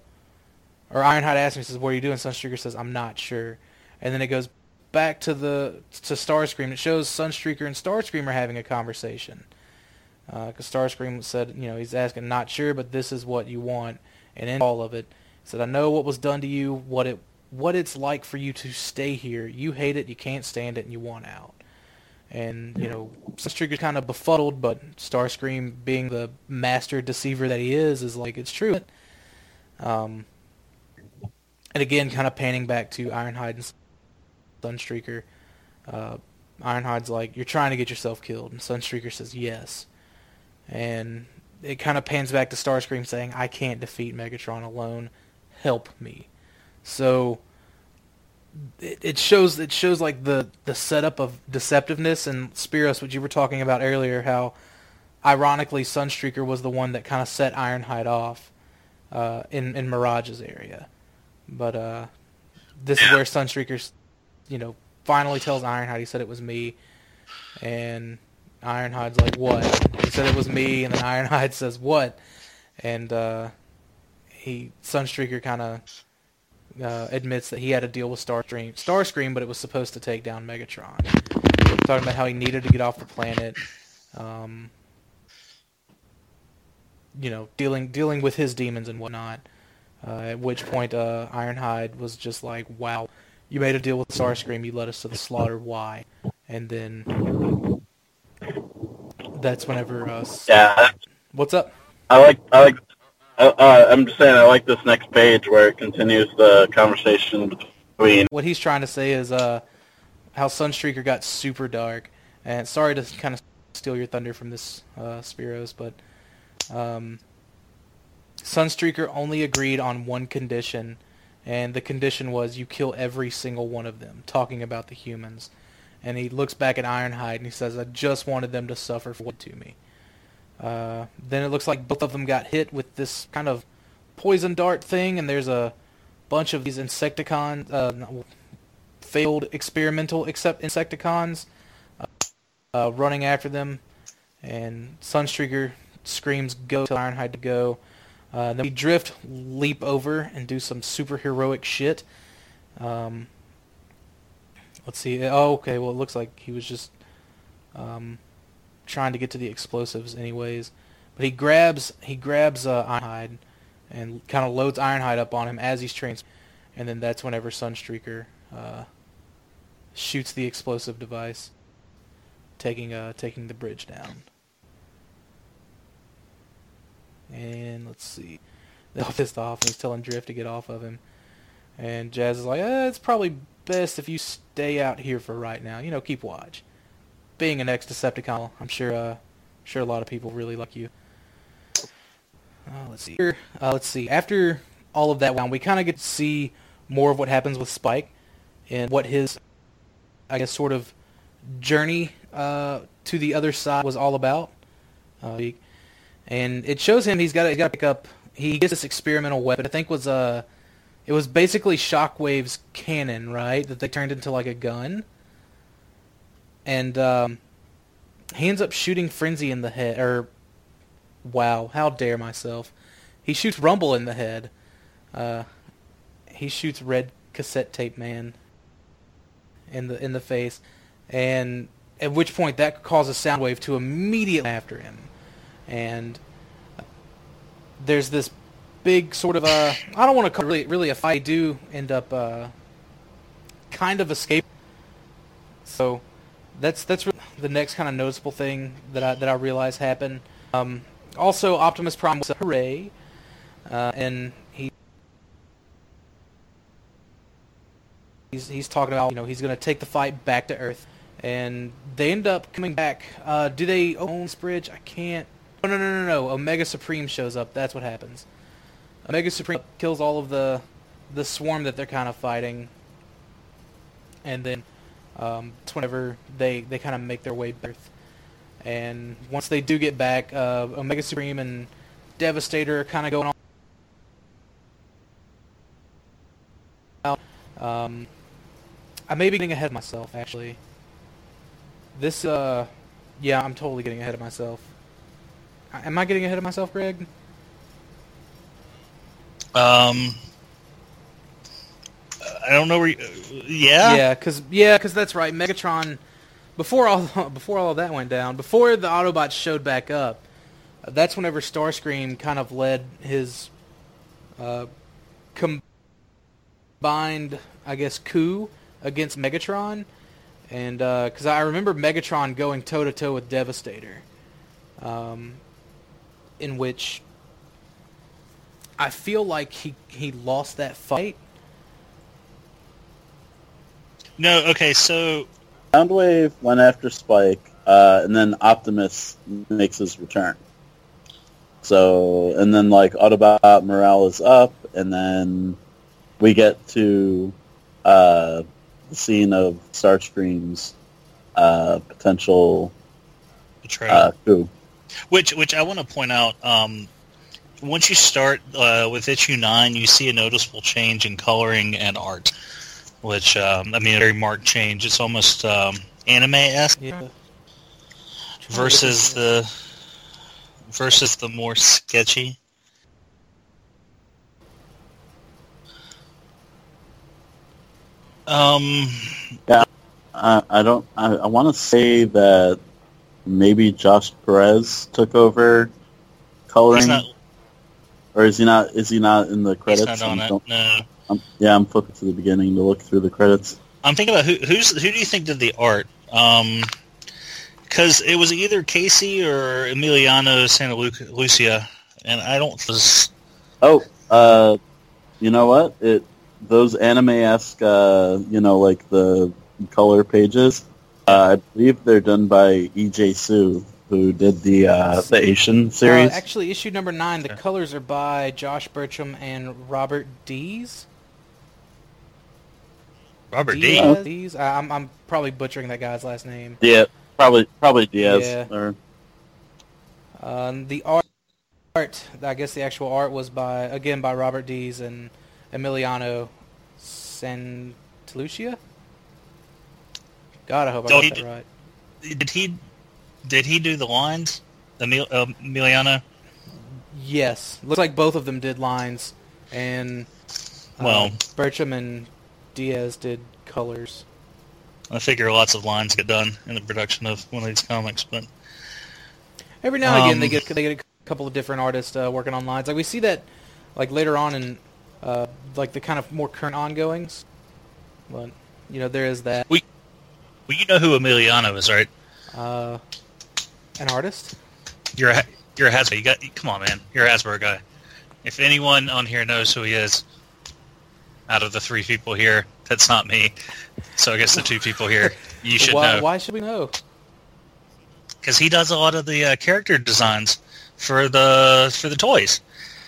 or Ironhide asks me, says, "What are you doing?" Sunstreaker says, "I'm not sure." And then it goes back to the to Starscream. It shows Sunstreaker and Starscream are having a conversation. Because uh, Starscream said, you know, he's asking, "Not sure, but this is what you want." And in all of it, said, "I know what was done to you, what it what it's like for you to stay here. You hate it, you can't stand it, and you want out." and you know Sunstreaker's kind of befuddled, but Starscream, being the master deceiver that he is, is like it's true. Um, and again, kind of panning back to Ironhide and Sunstreaker. Uh, Ironhide's like, "You're trying to get yourself killed," and Sunstreaker says, "Yes." And it kind of pans back to Starscream saying, "I can't defeat Megatron alone. Help me." So it, it shows it shows like the the setup of deceptiveness and Spiros, what you were talking about earlier, how ironically Sunstreaker was the one that kind of set Ironhide off uh, in in Mirage's area, but uh, this is where Sunstreaker, you know, finally tells Ironhide he said it was me, and Ironhide's like what? He said it was me, and then Ironhide says what, and uh, he Sunstreaker kind of uh, admits that he had a deal with Starscream, Starscream, but it was supposed to take down Megatron. Talking about how he needed to get off the planet, um, you know, dealing dealing with his demons and whatnot. Uh, at which point, uh, Ironhide was just like, "Wow, you made a deal with Starscream. You led us to the slaughter. Why?" And then that's whenever. Uh, yeah. What's up? I like I like uh, uh, I'm just saying I like this next page where it continues the conversation between. What he's trying to say is uh, how Sunstreaker got super dark. And sorry to kind of steal your thunder from this, uh, Spiros, but um, Sunstreaker only agreed on one condition, and the condition was you kill every single one of them, talking about the humans. And he looks back at Ironhide and he says, I just wanted them to suffer for what to me. Uh, then it looks like both of them got hit with this kind of poison dart thing, and there's a bunch of these Insecticons, uh, failed experimental except Insecticons, uh, uh, running after them, and Sunstreaker screams, "Go!" to Ironhide to go. Uh, then we drift, leap over, and do some super heroic shit. Um, let's see. Oh, okay. Well, it looks like he was just um, trying to get to the explosives anyways. But he grabs he grabs uh, Ironhide and kind of loads Ironhide up on him as he's trans, and then that's whenever Sunstreaker uh, shoots the explosive device, taking uh taking the bridge down. And let's see, they're pissed off, and he's telling Drift to get off of him. And Jazz is like, eh, it's probably best if you stay out here for right now. You know, keep watch being an ex-Decepticon, I'm sure uh, sure a lot of people really like you. Uh, let's see. Here, uh, let's see. After all of that, we kind of get to see more of what happens with Spike and what his, I guess, sort of journey uh, to the other side was all about. Uh, and it shows him he's got he's got to pick up. He gets this experimental weapon. I think was a, uh, it was basically Shockwave's cannon, right? That they turned into like a gun, and um, he ends up shooting Frenzy in the head. Or, wow, how dare myself? He shoots Rumble in the head. Uh, he shoots Red Cassette Tape Man in the in the face, and at which point that causes Soundwave to immediately after him, and there's this big sort of a I don't want to call it really really a fight. do end up uh, kind of escape. So that's that's really the next kind of noticeable thing that I that I realize happened. Um, also, Optimus Prime was a hooray, uh, and he he's he's talking about you know he's going to take the fight back to Earth, and they end up coming back. Uh, do they own this bridge? I can't. Oh, no, no, no, no. Omega Supreme shows up. That's what happens. Omega Supreme kills all of the the swarm that they're kind of fighting, and then um, it's whenever they they kind of make their way back. And once they do get back, uh, Omega Supreme and Devastator are kind of going on. Um, I may be getting ahead of myself, actually. This, uh, yeah, I'm totally getting ahead of myself. Am I getting ahead of myself, Greg? Um, I don't know where. You, yeah. Yeah, because yeah, because that's right. Megatron, before all before all that went down, before the Autobots showed back up, that's whenever Starscream kind of led his uh, combined, I guess, coup against Megatron, and because uh, I remember Megatron going toe to toe with Devastator, um, in which I feel like he he lost that fight. No, okay, so Soundwave went after Spike, uh, and then Optimus makes his return. So, and then like Autobot morale is up, and then we get to uh, the scene of Starscream's uh, potential betrayal. Uh, coup. Which, which I want to point out. Um, once you start uh, with issue nine, you see a noticeable change in coloring and art, which um, I mean, a very marked change. It's almost um, anime esque yeah. versus the versus the more sketchy. Um, yeah, I, I don't. I, I want to say that maybe Josh Perez took over coloring, not, or is he not? Is he not in the credits? He's not on it. No. I'm, yeah, I'm flipping to the beginning to look through the credits. I'm thinking about who who's who do you think did the art? Um, because it was either Kasey or Emiliano Santalucia, and I don't. Was... Oh, uh, you know what? It those anime-esque, uh, you know, like the color pages. Uh, I believe they're done by E.J. Su, who did the uh, the Asian series. Uh, actually, issue number nine, the colors are by Josh Burcham and Robert Dees. Robert Diaz. Diaz? I'm I'm probably butchering that guy's last name. Yeah, probably probably Diaz. Yeah. Or... Um, the art, art, I guess the actual art was by again by Robert Dees and Emiliano Santalucia. God, I hope I got that did, right. Did he? Did he do the lines, Emil, uh, Emiliano? Yes, looks like both of them did lines, and well, um, Burcham and Diaz did colors. I figure lots of lines get done in the production of one of these comics, but every now and um, again they get they get a couple of different artists uh, working on lines. Like we see that, like later on in uh, like the kind of more current ongoings. But you know, there is that. We, well, you know who Emiliano is, right? Uh, an artist. You're a you're a Hasbro. You got come on, man. You're a Hasbro guy. If anyone on here knows who he is, out of the three people here, that's not me. So I guess the two people here, you should why, know. Why should we know? Because he does a lot of the uh, character designs for the for the toys.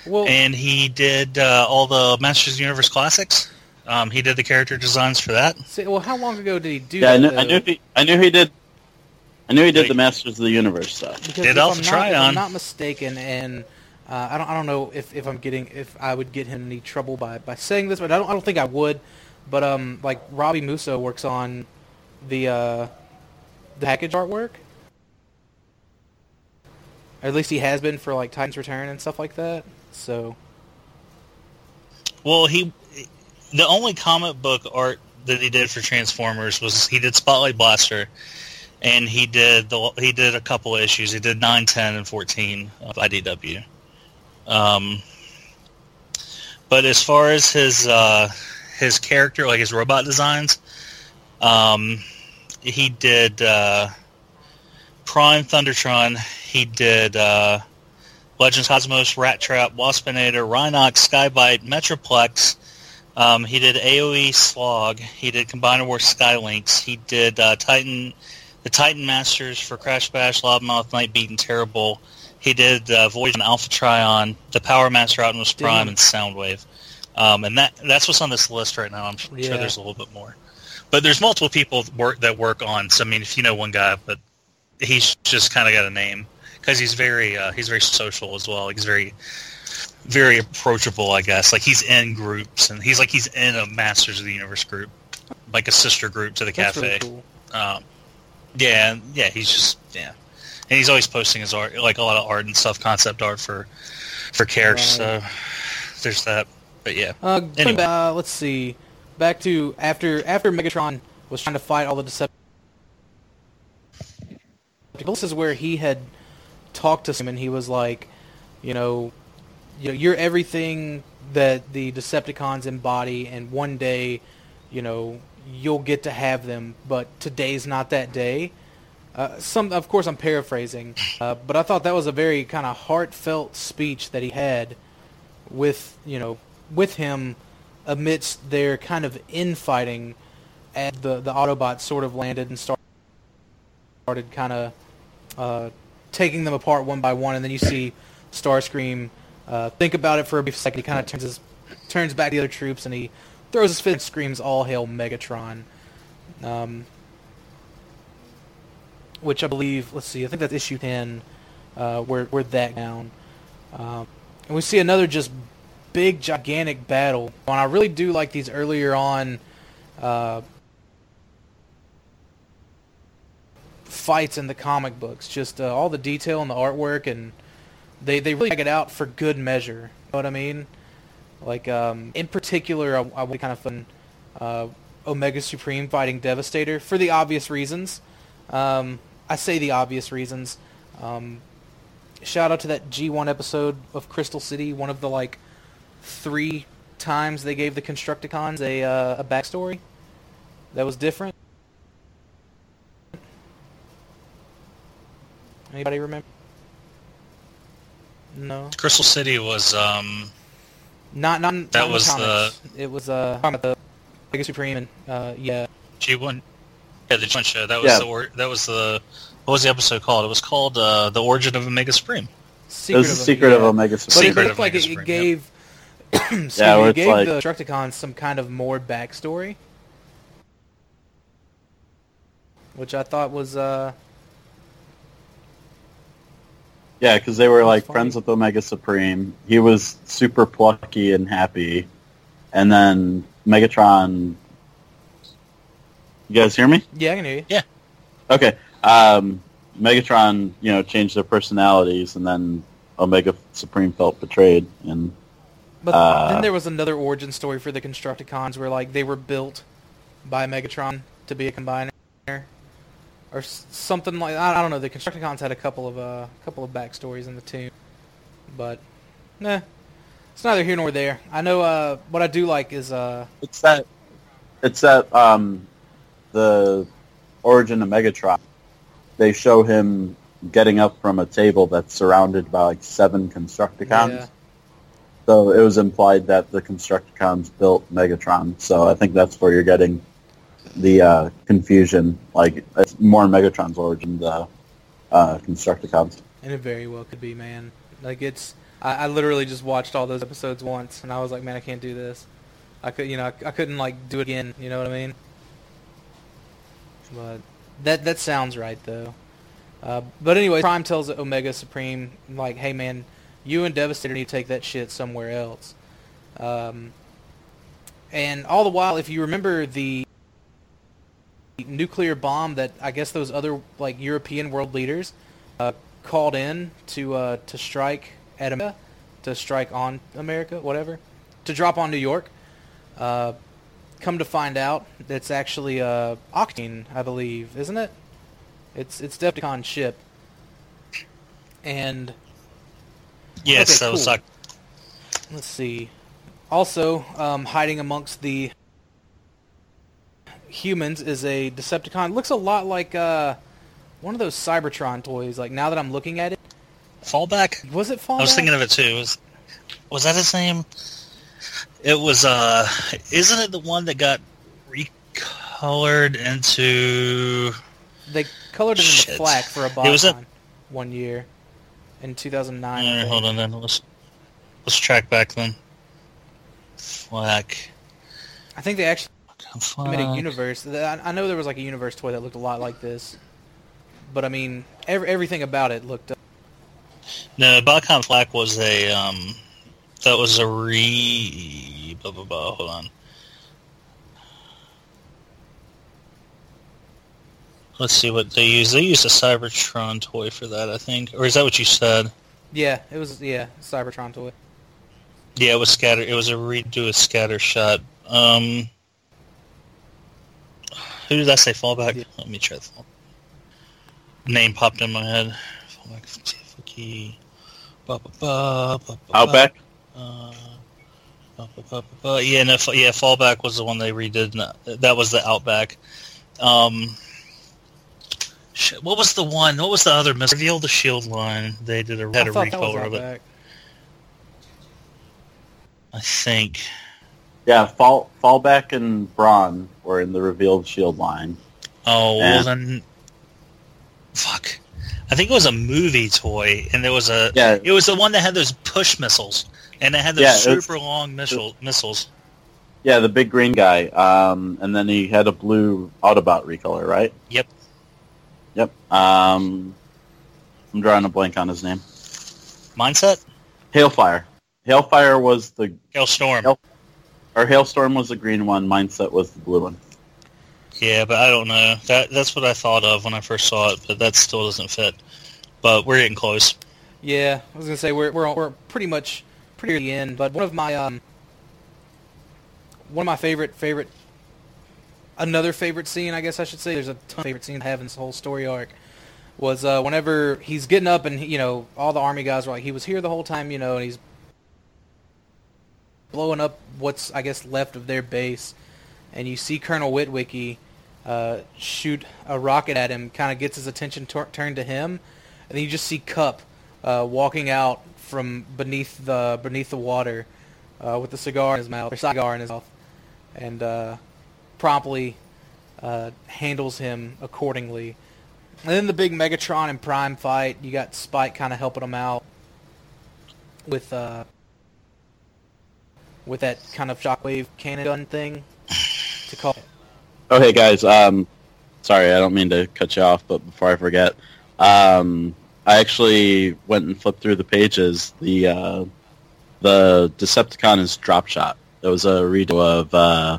Well, and he did uh, all the Masters of the Universe classics. Um, he did the character designs for that. See, well, how long ago did he do yeah, that? I knew, I knew, he, I knew he did. I knew he did the Masters of the Universe stuff. Because Did if Alpha I'm not, I'm not mistaken, and uh, I don't I don't know if, if I'm getting if I would get him any trouble by, by saying this, but I don't I don't think I would. But um, like Robbie Musso works on the uh, the package artwork. Or at least he has been for like Titan's Return and stuff like that. So Well, he the only comic book art that he did for Transformers was he did Spotlight Blaster, and he did the he did a couple issues. He did 9, 10, and fourteen of IDW. Um, but as far as his uh, his character, like his robot designs, um, he did uh, Prime Thundertron. He did uh, Legends Cosmos, Rat Trap, Waspinator, Rhinox, Skybite, Metroplex. Um, he did AOE Slog. He did Combiner Wars Sky Lynx. He did uh, Titan, the Titan Masters for Crash Bash, Loudmouth, Nightbeat, and Terri-Bull. He did uh, Void and Alpha Trion, the Power Master Optimus Prime, and Soundwave. Um, and that that's what's on this list right now. I'm sure Yeah. there's a little bit more, but there's multiple people that work that work on. So I mean, if you know one guy, but he's just kind of got a name because he's very uh, he's very social as well. He's very very approachable, I guess. Like he's in groups and he's like he's in a Masters of the Universe group, like a sister group to the that's cafe. really cool. Um, yeah, yeah, he's just yeah, and he's always posting his art, like a lot of art and stuff, concept art for for characters. Right. So there's that. But yeah, Uh, Anyway. back- uh, let's see. Back to after after Megatron was trying to fight all the Decepticons. This is where he had talked to him, and he was like, you know, you know, you're everything that the Decepticons embody, and one day, you know, you'll get to have them, but today's not that day. Uh, some, of course, I'm paraphrasing, uh, but I thought that was a very kind of heartfelt speech that he had with you know with him amidst their kind of infighting the the Autobots sort of landed and start- started kind of uh, taking them apart one by one, and then you see Starscream uh, think about it for a brief second. He kind of turns his turns back to the other troops, and he throws his fist screams, "All hail Megatron!" Um, which I believe, let's see, I think that's issue ten, uh, where where that down. Um, and we see another just big, gigantic battle. And I really do like these earlier on uh, fights in the comic books. Just uh, all the detail and the artwork, and they they really drag it out for good measure. You know what I mean? Like um, in particular, I, I would kind of fun uh, Omega Supreme fighting Devastator for the obvious reasons. Um, I say the obvious reasons. Um, shout out to that G1 episode of Crystal City, one of the like three times they gave the Constructicons a uh, a backstory that was different. Anybody remember? No, Crystal City was um, not not in- That not was comics. It was uh talking about the Omega Supreme and uh yeah G1. Yeah, the G1 show. That was Yeah. the or, that was the what was the episode called? It was called uh, the Origin of Omega Supreme. It secret was the of them, secret of yeah. Omega But Supreme. it looked like it, Supreme, it gave, excuse Yeah, me, it gave like- the Destructicons some kind of more backstory, which I thought was uh, Yeah, because they were That's like funny. friends with Omega Supreme. He was super plucky and happy, and then Megatron. You guys hear me? yeah, I can hear you. Yeah. Okay. Um, Megatron, you know, changed their personalities, and then Omega Supreme felt betrayed, and But Uh, then there was another origin story for the Constructicons where like they were built by Megatron to be a combiner, or something like I, I don't know. The Constructicons had a couple of uh couple of backstories in the tomb, but nah, it's neither here nor there. I know uh what I do like is uh it's that it's that um, the origin of Megatron. They show him getting up from a table that's surrounded by like seven Constructicons. yeah. So it was implied that the Constructicons built Megatron. So I think that's where you're getting the uh, confusion. Like it's more Megatron's origin, the uh, Constructicons. And it very well could be, man. Like it's, I, I literally just watched all those episodes once, and I was like, man, I can't do this. I could, you know, I, I couldn't like do it again. You know what I mean? But that that sounds right though. Uh, but anyway, Prime tells Omega Supreme, like, hey man, you and Devastator need to take that shit somewhere else. Um, and all the while, if you remember the nuclear bomb that I guess those other like European world leaders uh, called in to uh, to strike at America, to strike on America, whatever, to drop on New York. Uh, come to find out, it's actually uh, Octane, I believe, isn't it? It's it's Decepticon ship, and yes, okay, that was cool. like let's see. Also, um, hiding amongst the humans is a Decepticon. Looks a lot like uh, one of those Cybertron toys. Like now that I'm looking at it, fallback. was it Fallback? I was thinking of it too. Was was that his name? It was. uh Isn't it the one that got recolored into? They colored it in the Shit. for a It was a- one year in 2009. I Uh, hold on, then let's let's track back then. Flak. I think they actually made a universe. I I know there was like a universe toy that looked a lot like this, but I mean, every, everything about it looked. Uh, No, Botcon Flak was a um, that was a re. Blah blah blah. Hold on. Let's see what they use. They used a Cybertron toy for that, I think, or is that what you said? yeah, it was yeah Cybertron toy. Yeah, it was scatter. It was a redo of scatter shot. Um, who did I say fallback? Yeah. Let me try the fall. Name popped in my head. Fallback, Tifuki, ba, ba, ba, ba, ba, Outback. Uh, ba, ba, ba, ba, ba. Yeah, no, fa- yeah. Fallback was the one they redid. that- That was the Outback. Um, shit, what was the one? What was the other? Miss Reveal the Shield line. They did a had I a thought recolor of it. I think. Yeah, fall fallback and Brawn were in the revealed shield line. Oh well then, fuck. I think it was a movie toy, and there was a. Yeah. It was the one that had those push missiles, and it had those Yeah, it was- super long missile missiles. Yeah, the big green guy. Um, and then he had a blue Autobot recolor, right? Yep. Yep. Um, I'm drawing a blank on his name. Mindset. Hailfire. Hailfire was the Hailstorm. Hail- or Hailstorm was the green one. Mindset was the blue one. Yeah, but I don't know. That that's what I thought of when I first saw it, but that still doesn't fit. But we're getting close. Yeah, I was gonna say we're we're we're pretty much pretty at the end, but one of my um one of my favorite favorite another favorite scene, I guess I should say. There's a ton of favorite scenes I have in this whole story arc. Was uh, whenever he's getting up and you know all the army guys were like he was here the whole time, you know, and he's blowing up what's I guess left of their base, and you see Colonel Witwicky uh, shoot a rocket at him, kind of gets his attention tor- turned to him, and then you just see Kup uh, walking out from beneath the beneath the water uh, with the cigar in his mouth, or cigar in his mouth, and uh, promptly uh, handles him accordingly. And then the big Megatron and Prime fight, you got Spike kind of helping him out with uh, with that kind of shockwave cannon gun thing to call. Oh, hey guys. Um, sorry, I don't mean to cut you off, but before I forget, um, I actually went and flipped through the pages. The uh, the Decepticon is Drop Shot. That was a redo of uh,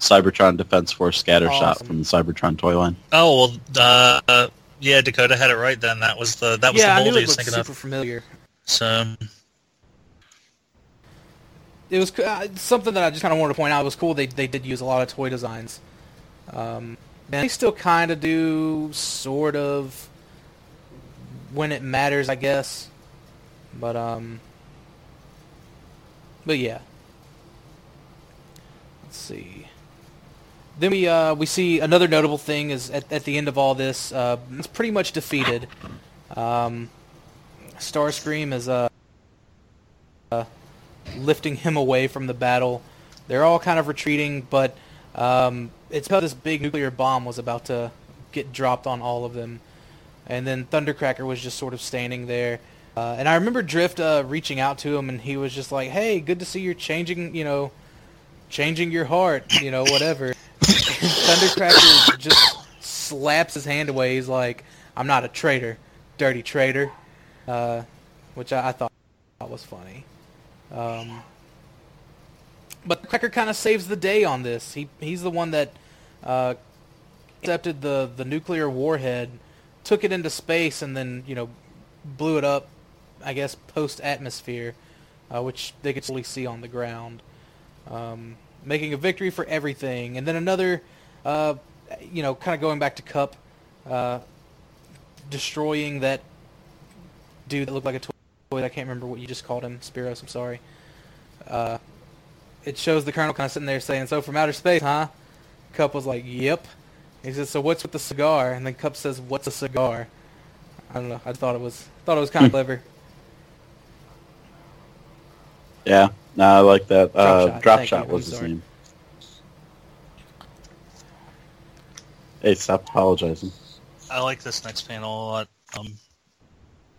Cybertron Defense Force Scattershot Awesome. from the Cybertron toy line. Oh well, uh, yeah, Dakota had it right then. That was the that was yeah, I the knew mold he was looked thinking super of. familiar. So It was uh, something that I just kind of wanted to point out. It was cool they they did use a lot of toy designs. Um, and they still kind of do, sort of, when it matters, I guess. But um, but yeah. Let's see. Then we uh, we see another notable thing is at, at the end of all this, uh, it's pretty much defeated. Um, Starscream is uh, lifting him away from the battle. They're all kind of retreating, but um, it's because this big nuclear bomb was about to get dropped on all of them. And then Thundercracker was just sort of standing there. Uh, and I remember Drift uh, reaching out to him, and he was just like, "Hey, good to see you're changing, you know, changing your heart, you know, whatever." Thundercracker just slaps his hand away. He's like, I'm not a traitor, dirty traitor, uh, which I, I thought was funny. Um, but Cracker kind of saves the day on this. He he's the one that uh, accepted the the nuclear warhead, took it into space, and then you know blew it up. I guess post atmosphere, uh, which they could fully see on the ground, um, making a victory for everything. And then another, uh, you know, kind of going back to Kup, uh, destroying that dude that looked like a toy. I can't remember what you just called him, Spiros. I'm sorry. Uh, it shows the colonel kind of sitting there saying, "So from outer space, huh?" Kup was like, "Yep." He says, "So what's with the cigar?" And then Kup says, "What's a cigar?" I don't know. I thought it was thought it was kind of clever. Yeah, no, I like that. Drop uh, shot, drop shot was his name. Hey, stop apologizing. I like this next panel a lot. Um,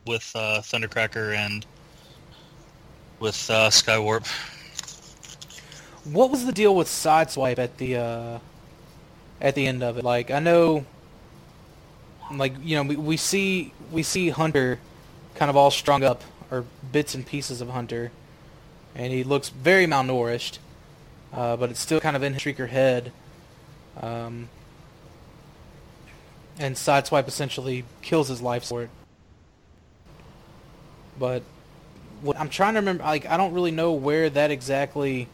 with uh, Thundercracker and with uh, Skywarp. What was the deal with Sideswipe at the uh, at the end of it? Like I know, like you know, we, we see we see Hunter kind of all strung up, or bits and pieces of Hunter, and he looks very malnourished, uh, but it's still kind of in his Shrieker head. Um, and Sideswipe essentially kills his life for it. But what I'm trying to remember, like I don't really know where that exactly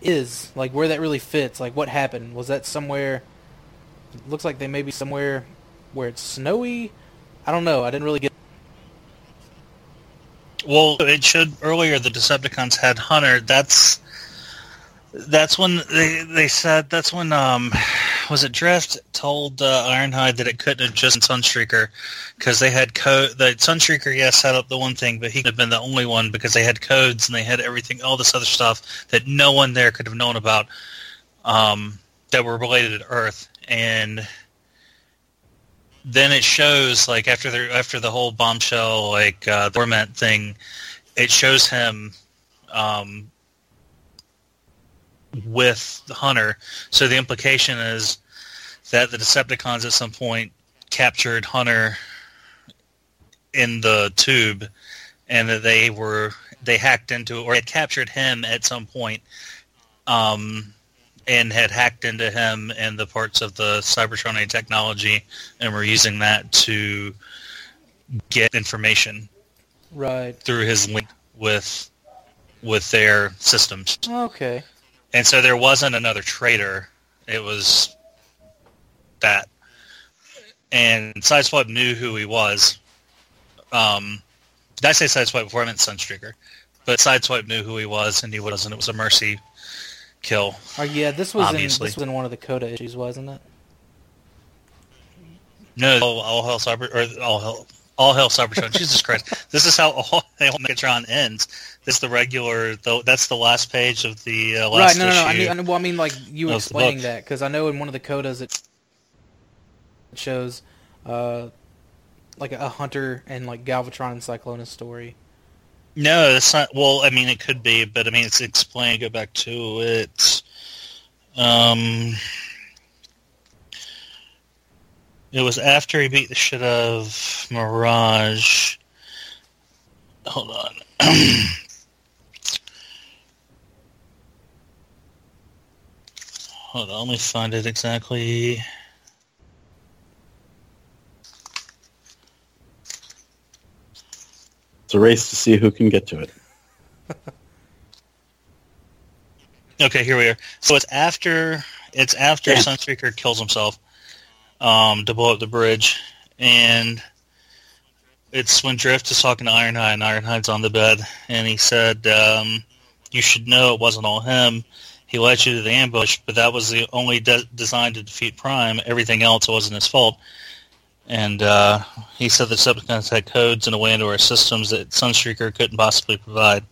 is, like where that really fits. Like what happened? Was that somewhere? looks like they may be somewhere where it's snowy. I don't know. I didn't really get. Well, it should earlier. The Decepticons had Hunter. That's that's when they they said that's when um was it Drift told uh, Ironhide that it couldn't have just been Sunstreaker because they had code. The Sunstreaker, yes, set up the one thing, but he could have been the only one because they had codes and they had everything, all this other stuff that no one there could have known about um, that were related to Earth. And then it shows like after the after the whole bombshell like uh, the torment thing, it shows him um, with Hunter. So the implication is that the Decepticons at some point captured Hunter in the tube, and that they were they hacked into or had captured him at some point, um, and had hacked into him and the parts of the Cybertronic technology, and were using that to get information right through his link with with their systems. Okay. And so there wasn't another traitor. It was that. And Sideswipe knew who he was. Um, did I say Sideswipe before? I meant Sunstreaker. But Sideswipe knew who he was, and he was, and it was a mercy kill. Oh yeah, this was obviously. in this was in one of the Coda issues, wasn't it? No, all, all hell cyber or all hell all hell Cybertron. Jesus Christ! This is how all hell Megatron ends. This is the regular. Though that's the last page of the uh, last right. No, no, no. I mean, well, I mean, like you explaining that because I know in one of the codas it shows uh, like a hunter and like Galvatron and Cyclonus story. No, that's not. Well, I mean, it could be, but I mean, it's explained. Go back to it. Um, it was after he beat the shit out of Mirage. Hold on. Hold on, let me find it exactly. It's a race to see who can get to it. okay, here we are. So it's after it's after Damn. Sunstreaker kills himself um, to blow up the bridge, and it's when Drift is talking to Ironhide, and Ironhide's on the bed, and he said, um, "You should know it wasn't all him. He led you to the ambush, but that was the only de- designed to defeat Prime. Everything else wasn't his fault." And uh, he said the Decepticons had codes in a way into our systems that Sunstreaker couldn't possibly provide.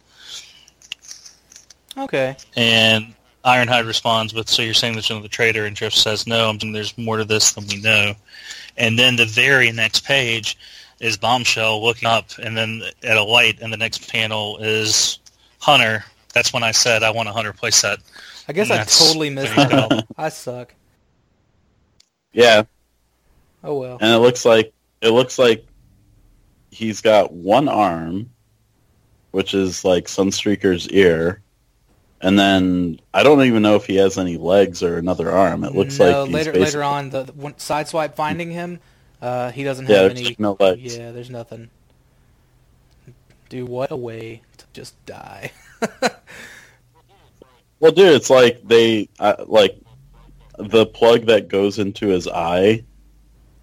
Okay. And Ironhide responds with, "So you're saying there's another traitor?" And Drift says, "No, I'm saying there's more to this than we know." And then the very next page is Bombshell looking up, and then at a light, and the next panel is Hunter. That's when I said I want a Hunter playset. I guess I totally missed that. I suck. Yeah. Oh well. And it looks like it looks like he's got one arm, which is like Sunstreaker's ear, and then I don't even know if he has any legs or another arm. It looks no, like later later on the, the sideswipe finding him, uh, he doesn't have yeah, any. no legs. Yeah, there's nothing. Dude, what a way to just die. well, dude, it's like they uh, like the plug that goes into his eye,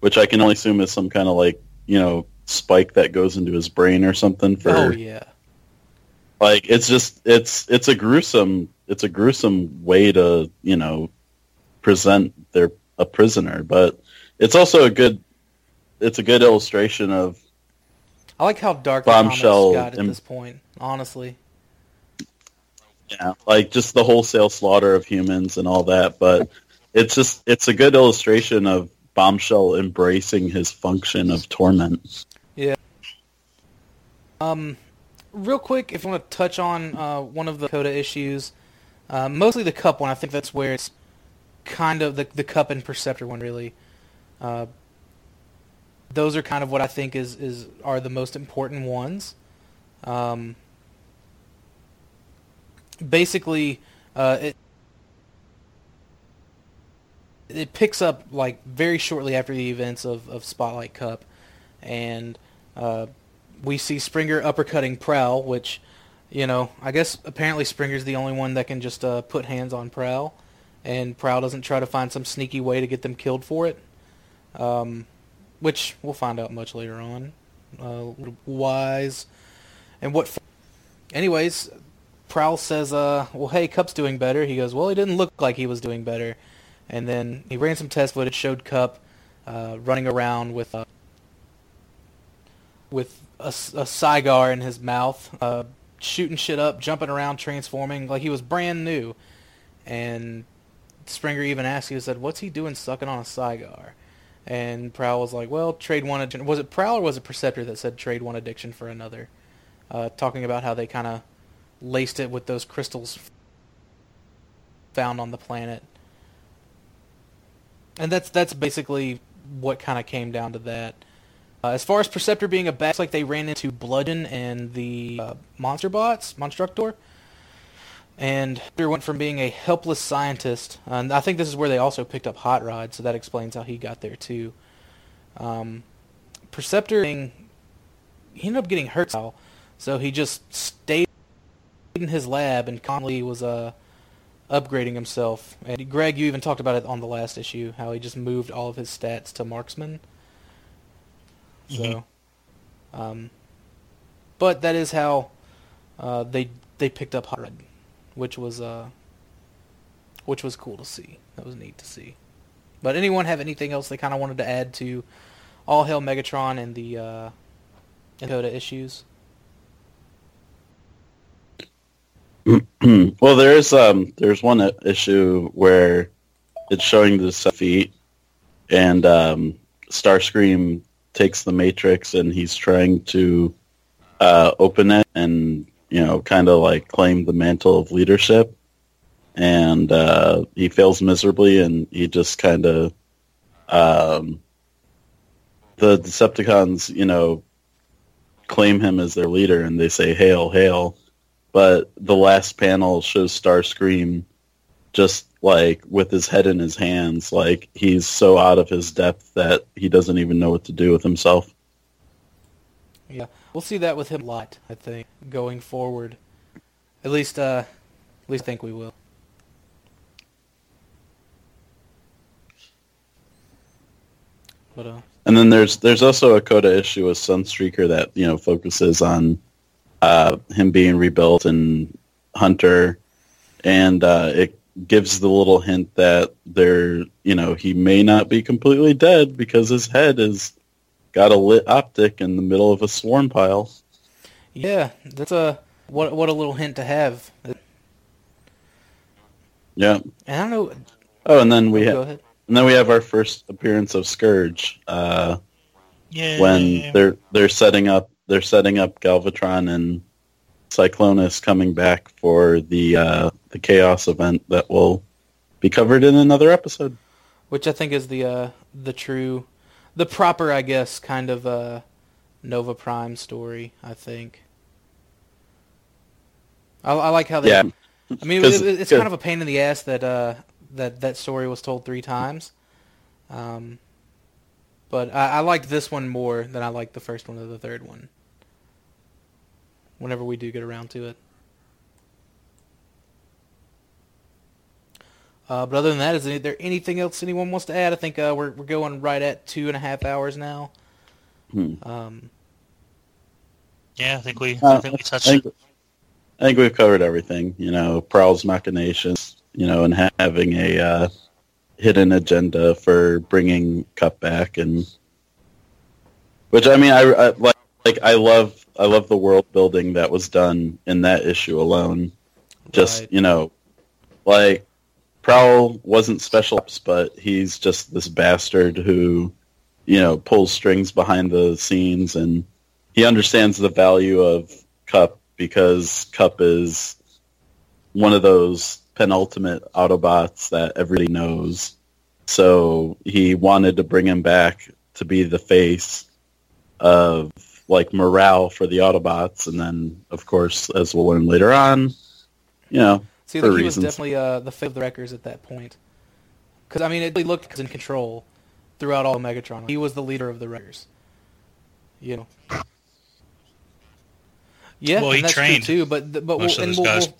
which I can only assume is some kind of like you know spike that goes into his brain or something. For oh yeah. Like it's just it's it's a gruesome it's a gruesome way to you know present their a prisoner, but it's also a good it's a good illustration of I like how dark bombshell the got at this point. Honestly, yeah, like just the wholesale slaughter of humans and all that. But it's just it's a good illustration of bombshell embracing his function of torment. Yeah. Um, real quick, if you want to touch on uh, one of the Coda issues, uh, mostly the Kup one. I think that's where it's kind of the the Kup and Perceptor one really. Uh, those are kind of what I think is is are the most important ones. Um, basically, uh, it it picks up like very shortly after the events of, of Spotlight Kup, and uh, we see Springer uppercutting Prowl, which you know I guess apparently Springer's the only one that can just uh, put hands on Prowl, and Prowl doesn't try to find some sneaky way to get them killed for it. Um, which we'll find out much later on. Uh, wise and what? Anyways, Prowl says, uh, "Well, hey, Kup's doing better." He goes, "Well, he didn't look like he was doing better." And then he ran some test footage, showed Kup uh, running around with uh, with a, a cigar in his mouth, uh, shooting shit up, jumping around, transforming like he was brand new. And Springer even asked, he said, "What's he doing, sucking on a cigar?" And Prowl was like, well, trade one addiction. Was it Prowl or was it Perceptor that said trade one addiction for another? Uh, talking about how they kind of laced it with those crystals found on the planet. And that's that's basically what kind of came down to that. Uh, as far as Perceptor being a bad, it's like they ran into Bludgeon and the uh, Monster Bots, Monstructor. And Peter went from being a helpless scientist, and I think this is where they also picked up Hot Rod, so that explains how he got there too. Um, Perceptor, he ended up getting hurt, so he just stayed in his lab, and Conley was uh, upgrading himself. And Greg, you even talked about it on the last issue, how he just moved all of his stats to marksman. So, mm-hmm. um, but that is how uh, they they picked up Hot Rod which was uh, which was cool to see. That was neat to see. But anyone have anything else they kind of wanted to add to All Hail Megatron and the uh, Coda issues? well, there's um there's one issue where it's showing the feet, and um, Starscream takes the Matrix and he's trying to uh, open it, and you know, kind of like claim the mantle of leadership, and uh, he fails miserably, and he just kind of um, the Decepticons, you know, claim him as their leader, and they say "Hail, hail!" But the last panel shows Starscream just like with his head in his hands, like he's so out of his depth that he doesn't even know what to do with himself. Yeah, we'll see that with him a lot. I think going forward. At least, uh, at least I think we will. But, uh, and then there's there's also a Coda issue with Sunstreaker that you know focuses on uh, him being rebuilt and Hunter, and uh, it gives the little hint that there you know he may not be completely dead because his head is got a lit optic in the middle of a swarm pile. Yeah, that's a what what a little hint to have. Yeah. And I don't know. Oh, and then we have and then we have our first appearance of Scourge. Uh, yeah. When they're they're setting up they're setting up Galvatron and Cyclonus coming back for the uh, the Chaos event that will be covered in another episode. Which I think is the uh, the true the proper, I guess, kind of uh, Nova Prime story. I think. I, I like how they. Yeah. I mean, it, it's kind of a pain in the ass that uh, that that story was told three times. Um, but I, I liked this one more than I liked the first one or the third one. Whenever we do get around to it. Uh, but other than that, is there anything else anyone wants to add? I think uh, we're we're going right at two and a half hours now. Hmm. Um, yeah, I think we Uh, I think we touched I think, it. I think we've covered everything. You know, Prowl's machinations. You know, and ha- having a uh, hidden agenda for bringing Kup back, and which I mean, I, I like. Like I love, I love the world building that was done in that issue alone. Just Right. you know, like Prowl wasn't special ops, but he's just this bastard who, you know, pulls strings behind the scenes, and he understands the value of Kup because Kup is one of those penultimate Autobots that everybody knows. So he wanted to bring him back to be the face of like morale for the Autobots, and then of course, as we'll learn later on, you know, See, for like he was definitely uh, the face of the Wreckers at that point. Because I mean, it really looked in control throughout all of Megatron. He was the leader of the Wreckers. You know. Yeah, Well, and he that's trained true too. But th- but we'll, and we'll, we'll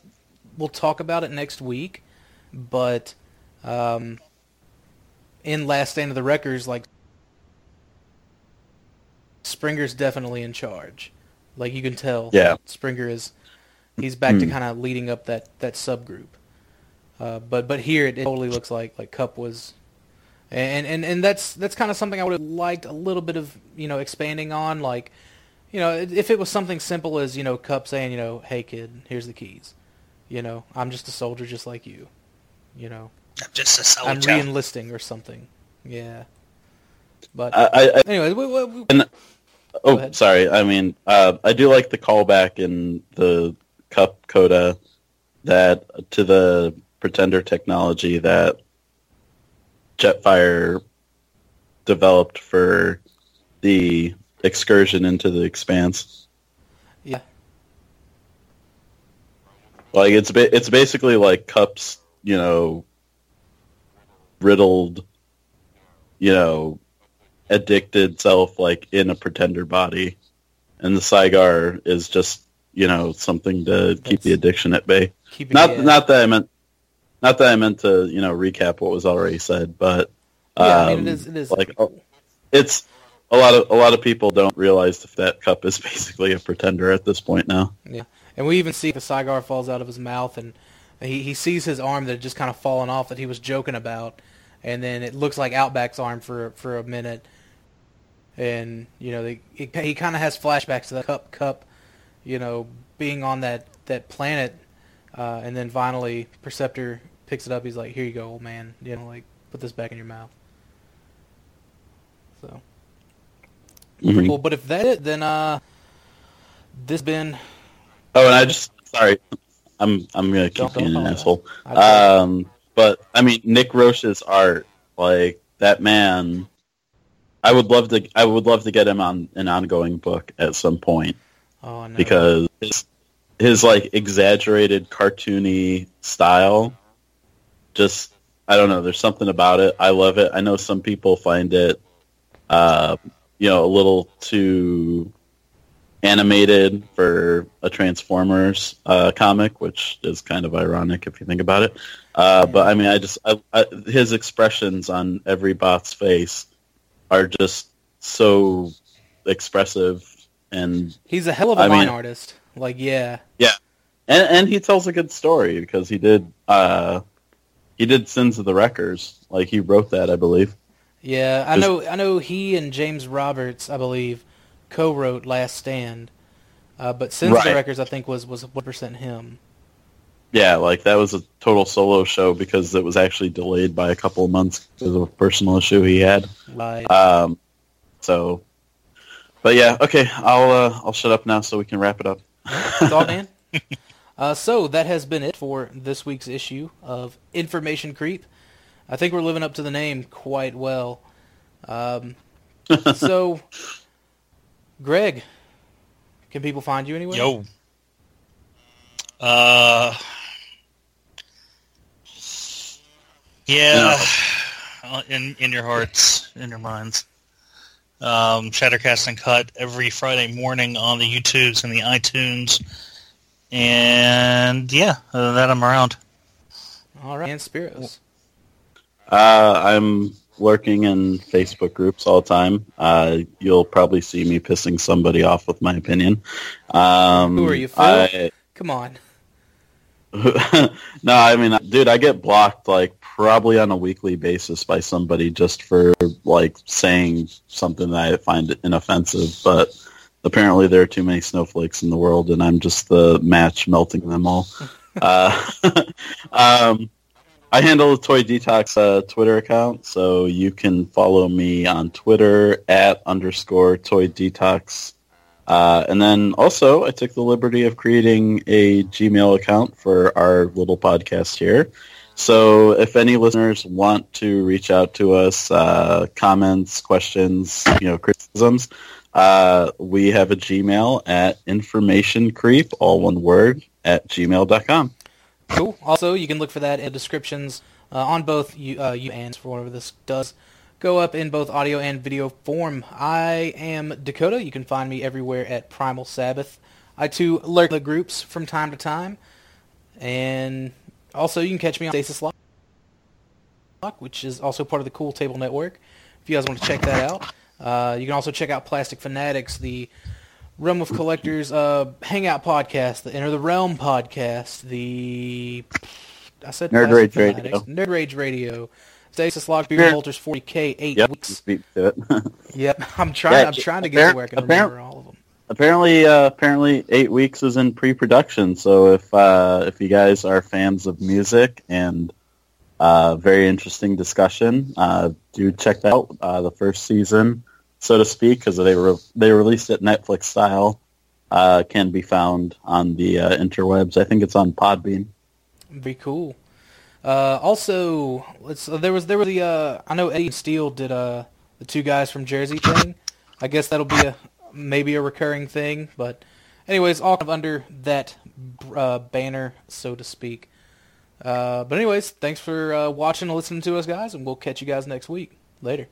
we'll talk about it next week. But um, in Last Stand of the Wreckers, like Springer's definitely in charge. Like you can tell. Yeah. Springer is he's back to Hmm. kind of leading up that that subgroup. Uh, but but here it, it totally looks like like Kup was, and and and that's that's kind of something I would have liked a little bit of you know expanding on. Like, you know, if it was something simple as you know Kup saying you know, hey kid, here's the keys. You know, I'm just a soldier just like you. You know, I'm just a I'm soldier. re-enlisting or something. Yeah. But I, I, I anyway, we, we, we, And- oh, sorry. I mean, uh, I do like the callback in the Kup Coda that to the Pretender technology that Jetfire developed for the excursion into the Expanse. yeah, Like it's ba- it's basically like Kup's, you know, riddled, you know, addicted self like in a pretender body, and the Cygar is just you know something to keep the addiction at bay. keep it. Not not that I meant not that I meant to you know recap what was already said, but Yeah, I mean um, it is. It is like oh, it's a lot of a lot of people don't realize if that Kup is basically a pretender at this point now. Yeah, and we even see the cigar falls out of his mouth, and he, he sees his arm that had just kind of fallen off that he was joking about, and then it looks like Outback's arm for for a minute, and you know they, he, he kind of has flashbacks to the Kup Kup, you know, being on that that planet, uh, and then finally Perceptor picks it up. He's like, "Here you go, old man. You know, like put this back in your mouth." So pretty Mhm. cool. But if that's it, then uh, this been Oh, and I just sorry, I'm I'm gonna keep Don't- don't being an asshole. Um, but I mean Nick Roche's art, like that man. I would love to. I would love to get him on an ongoing book at some point oh no. because his, his like exaggerated cartoony style, just I don't know. There's something about it. I love it. I know some people find it, uh, you know, a little too animated for a Transformers uh, comic, which is kind of ironic if you think about it. Uh, but I mean, I just I, I, his expressions on every bot's face are just so expressive and He's a hell of a I line mean- artist. Like, yeah, Yeah. and and he tells a good story because he did uh he did Sins of the Wreckers like he wrote that I believe yeah. I Just- know. I know. He and James Roberts, I believe, co-wrote Last Stand. Uh, but Sins of the Wreckers I think, was was one percent him. Yeah like that was a total solo show because it was actually delayed by a couple of months because of a personal issue he had Right. um so but yeah okay I'll uh, I'll shut up now so we can wrap it up That's all, Dan. Uh, so that has been it for this week's issue of Information Creep. I think we're living up to the name quite well. Um, so, Greg, can people find you anywhere? Yo. Uh. Yeah. No. In in your hearts, in your minds. Um, Shattercast cut every Friday morning on the YouTubes and the iTunes. And yeah, other than that, I'm around. All right, and Spiros. Uh, I'm lurking in Facebook groups all the time. Uh, you'll probably see me pissing somebody off with my opinion. Um, Who are you, Phil? I, Come on. no, I mean, dude, I get blocked like probably on a weekly basis by somebody just for like saying something that I find inoffensive, but apparently there are too many snowflakes in the world, and I'm just the match melting them all. uh, um, I handle the Toy Detox uh, Twitter account, so you can follow me on Twitter at underscore Toy Detox uh, and then also, I took the liberty of creating a Gmail account for our little podcast here. So if any listeners want to reach out to us, uh, comments, questions, you know, criticisms, uh, we have a Gmail at informationcreep, all one word, at gmail.com. Cool. Also, you can look for that in the descriptions uh, on both you, uh, you and for whatever this does go up in both audio and video form. I am Dakota. You can find me everywhere at Primal Sabbath. I too lurk the groups from time to time. And also you can catch me on Stasis Lock, which is also part of the Cool Table Network. If you guys want to check that out. Uh, you can also check out Plastic Fanatics, the Realm of Collectors uh, Hangout podcast, the Enter the Realm podcast, the I said Nerd Rage Radio. Nerd Rage Radio. Stasis Lock Beer Walters 40k eight yep, weeks. Yep, I'm trying. Yeah, I'm trying to get to where I can remember all of them. Apparently, uh, apparently, eight weeks is in pre-production. So if uh, if you guys are fans of music and uh, very interesting discussion, uh, do check that out. Uh, the first season, so to speak, because they were they released it Netflix style, uh, can be found on the interwebs. I think it's on Podbean. Be cool. Also, there was there was the I know Eddie Steele did the two guys from Jersey thing. I guess that'll be a maybe a recurring thing, but anyways, all kind of under that uh, banner, so to speak. Uh, but anyways, thanks for uh, watching and listening to us, guys, and we'll catch you guys next week. Later.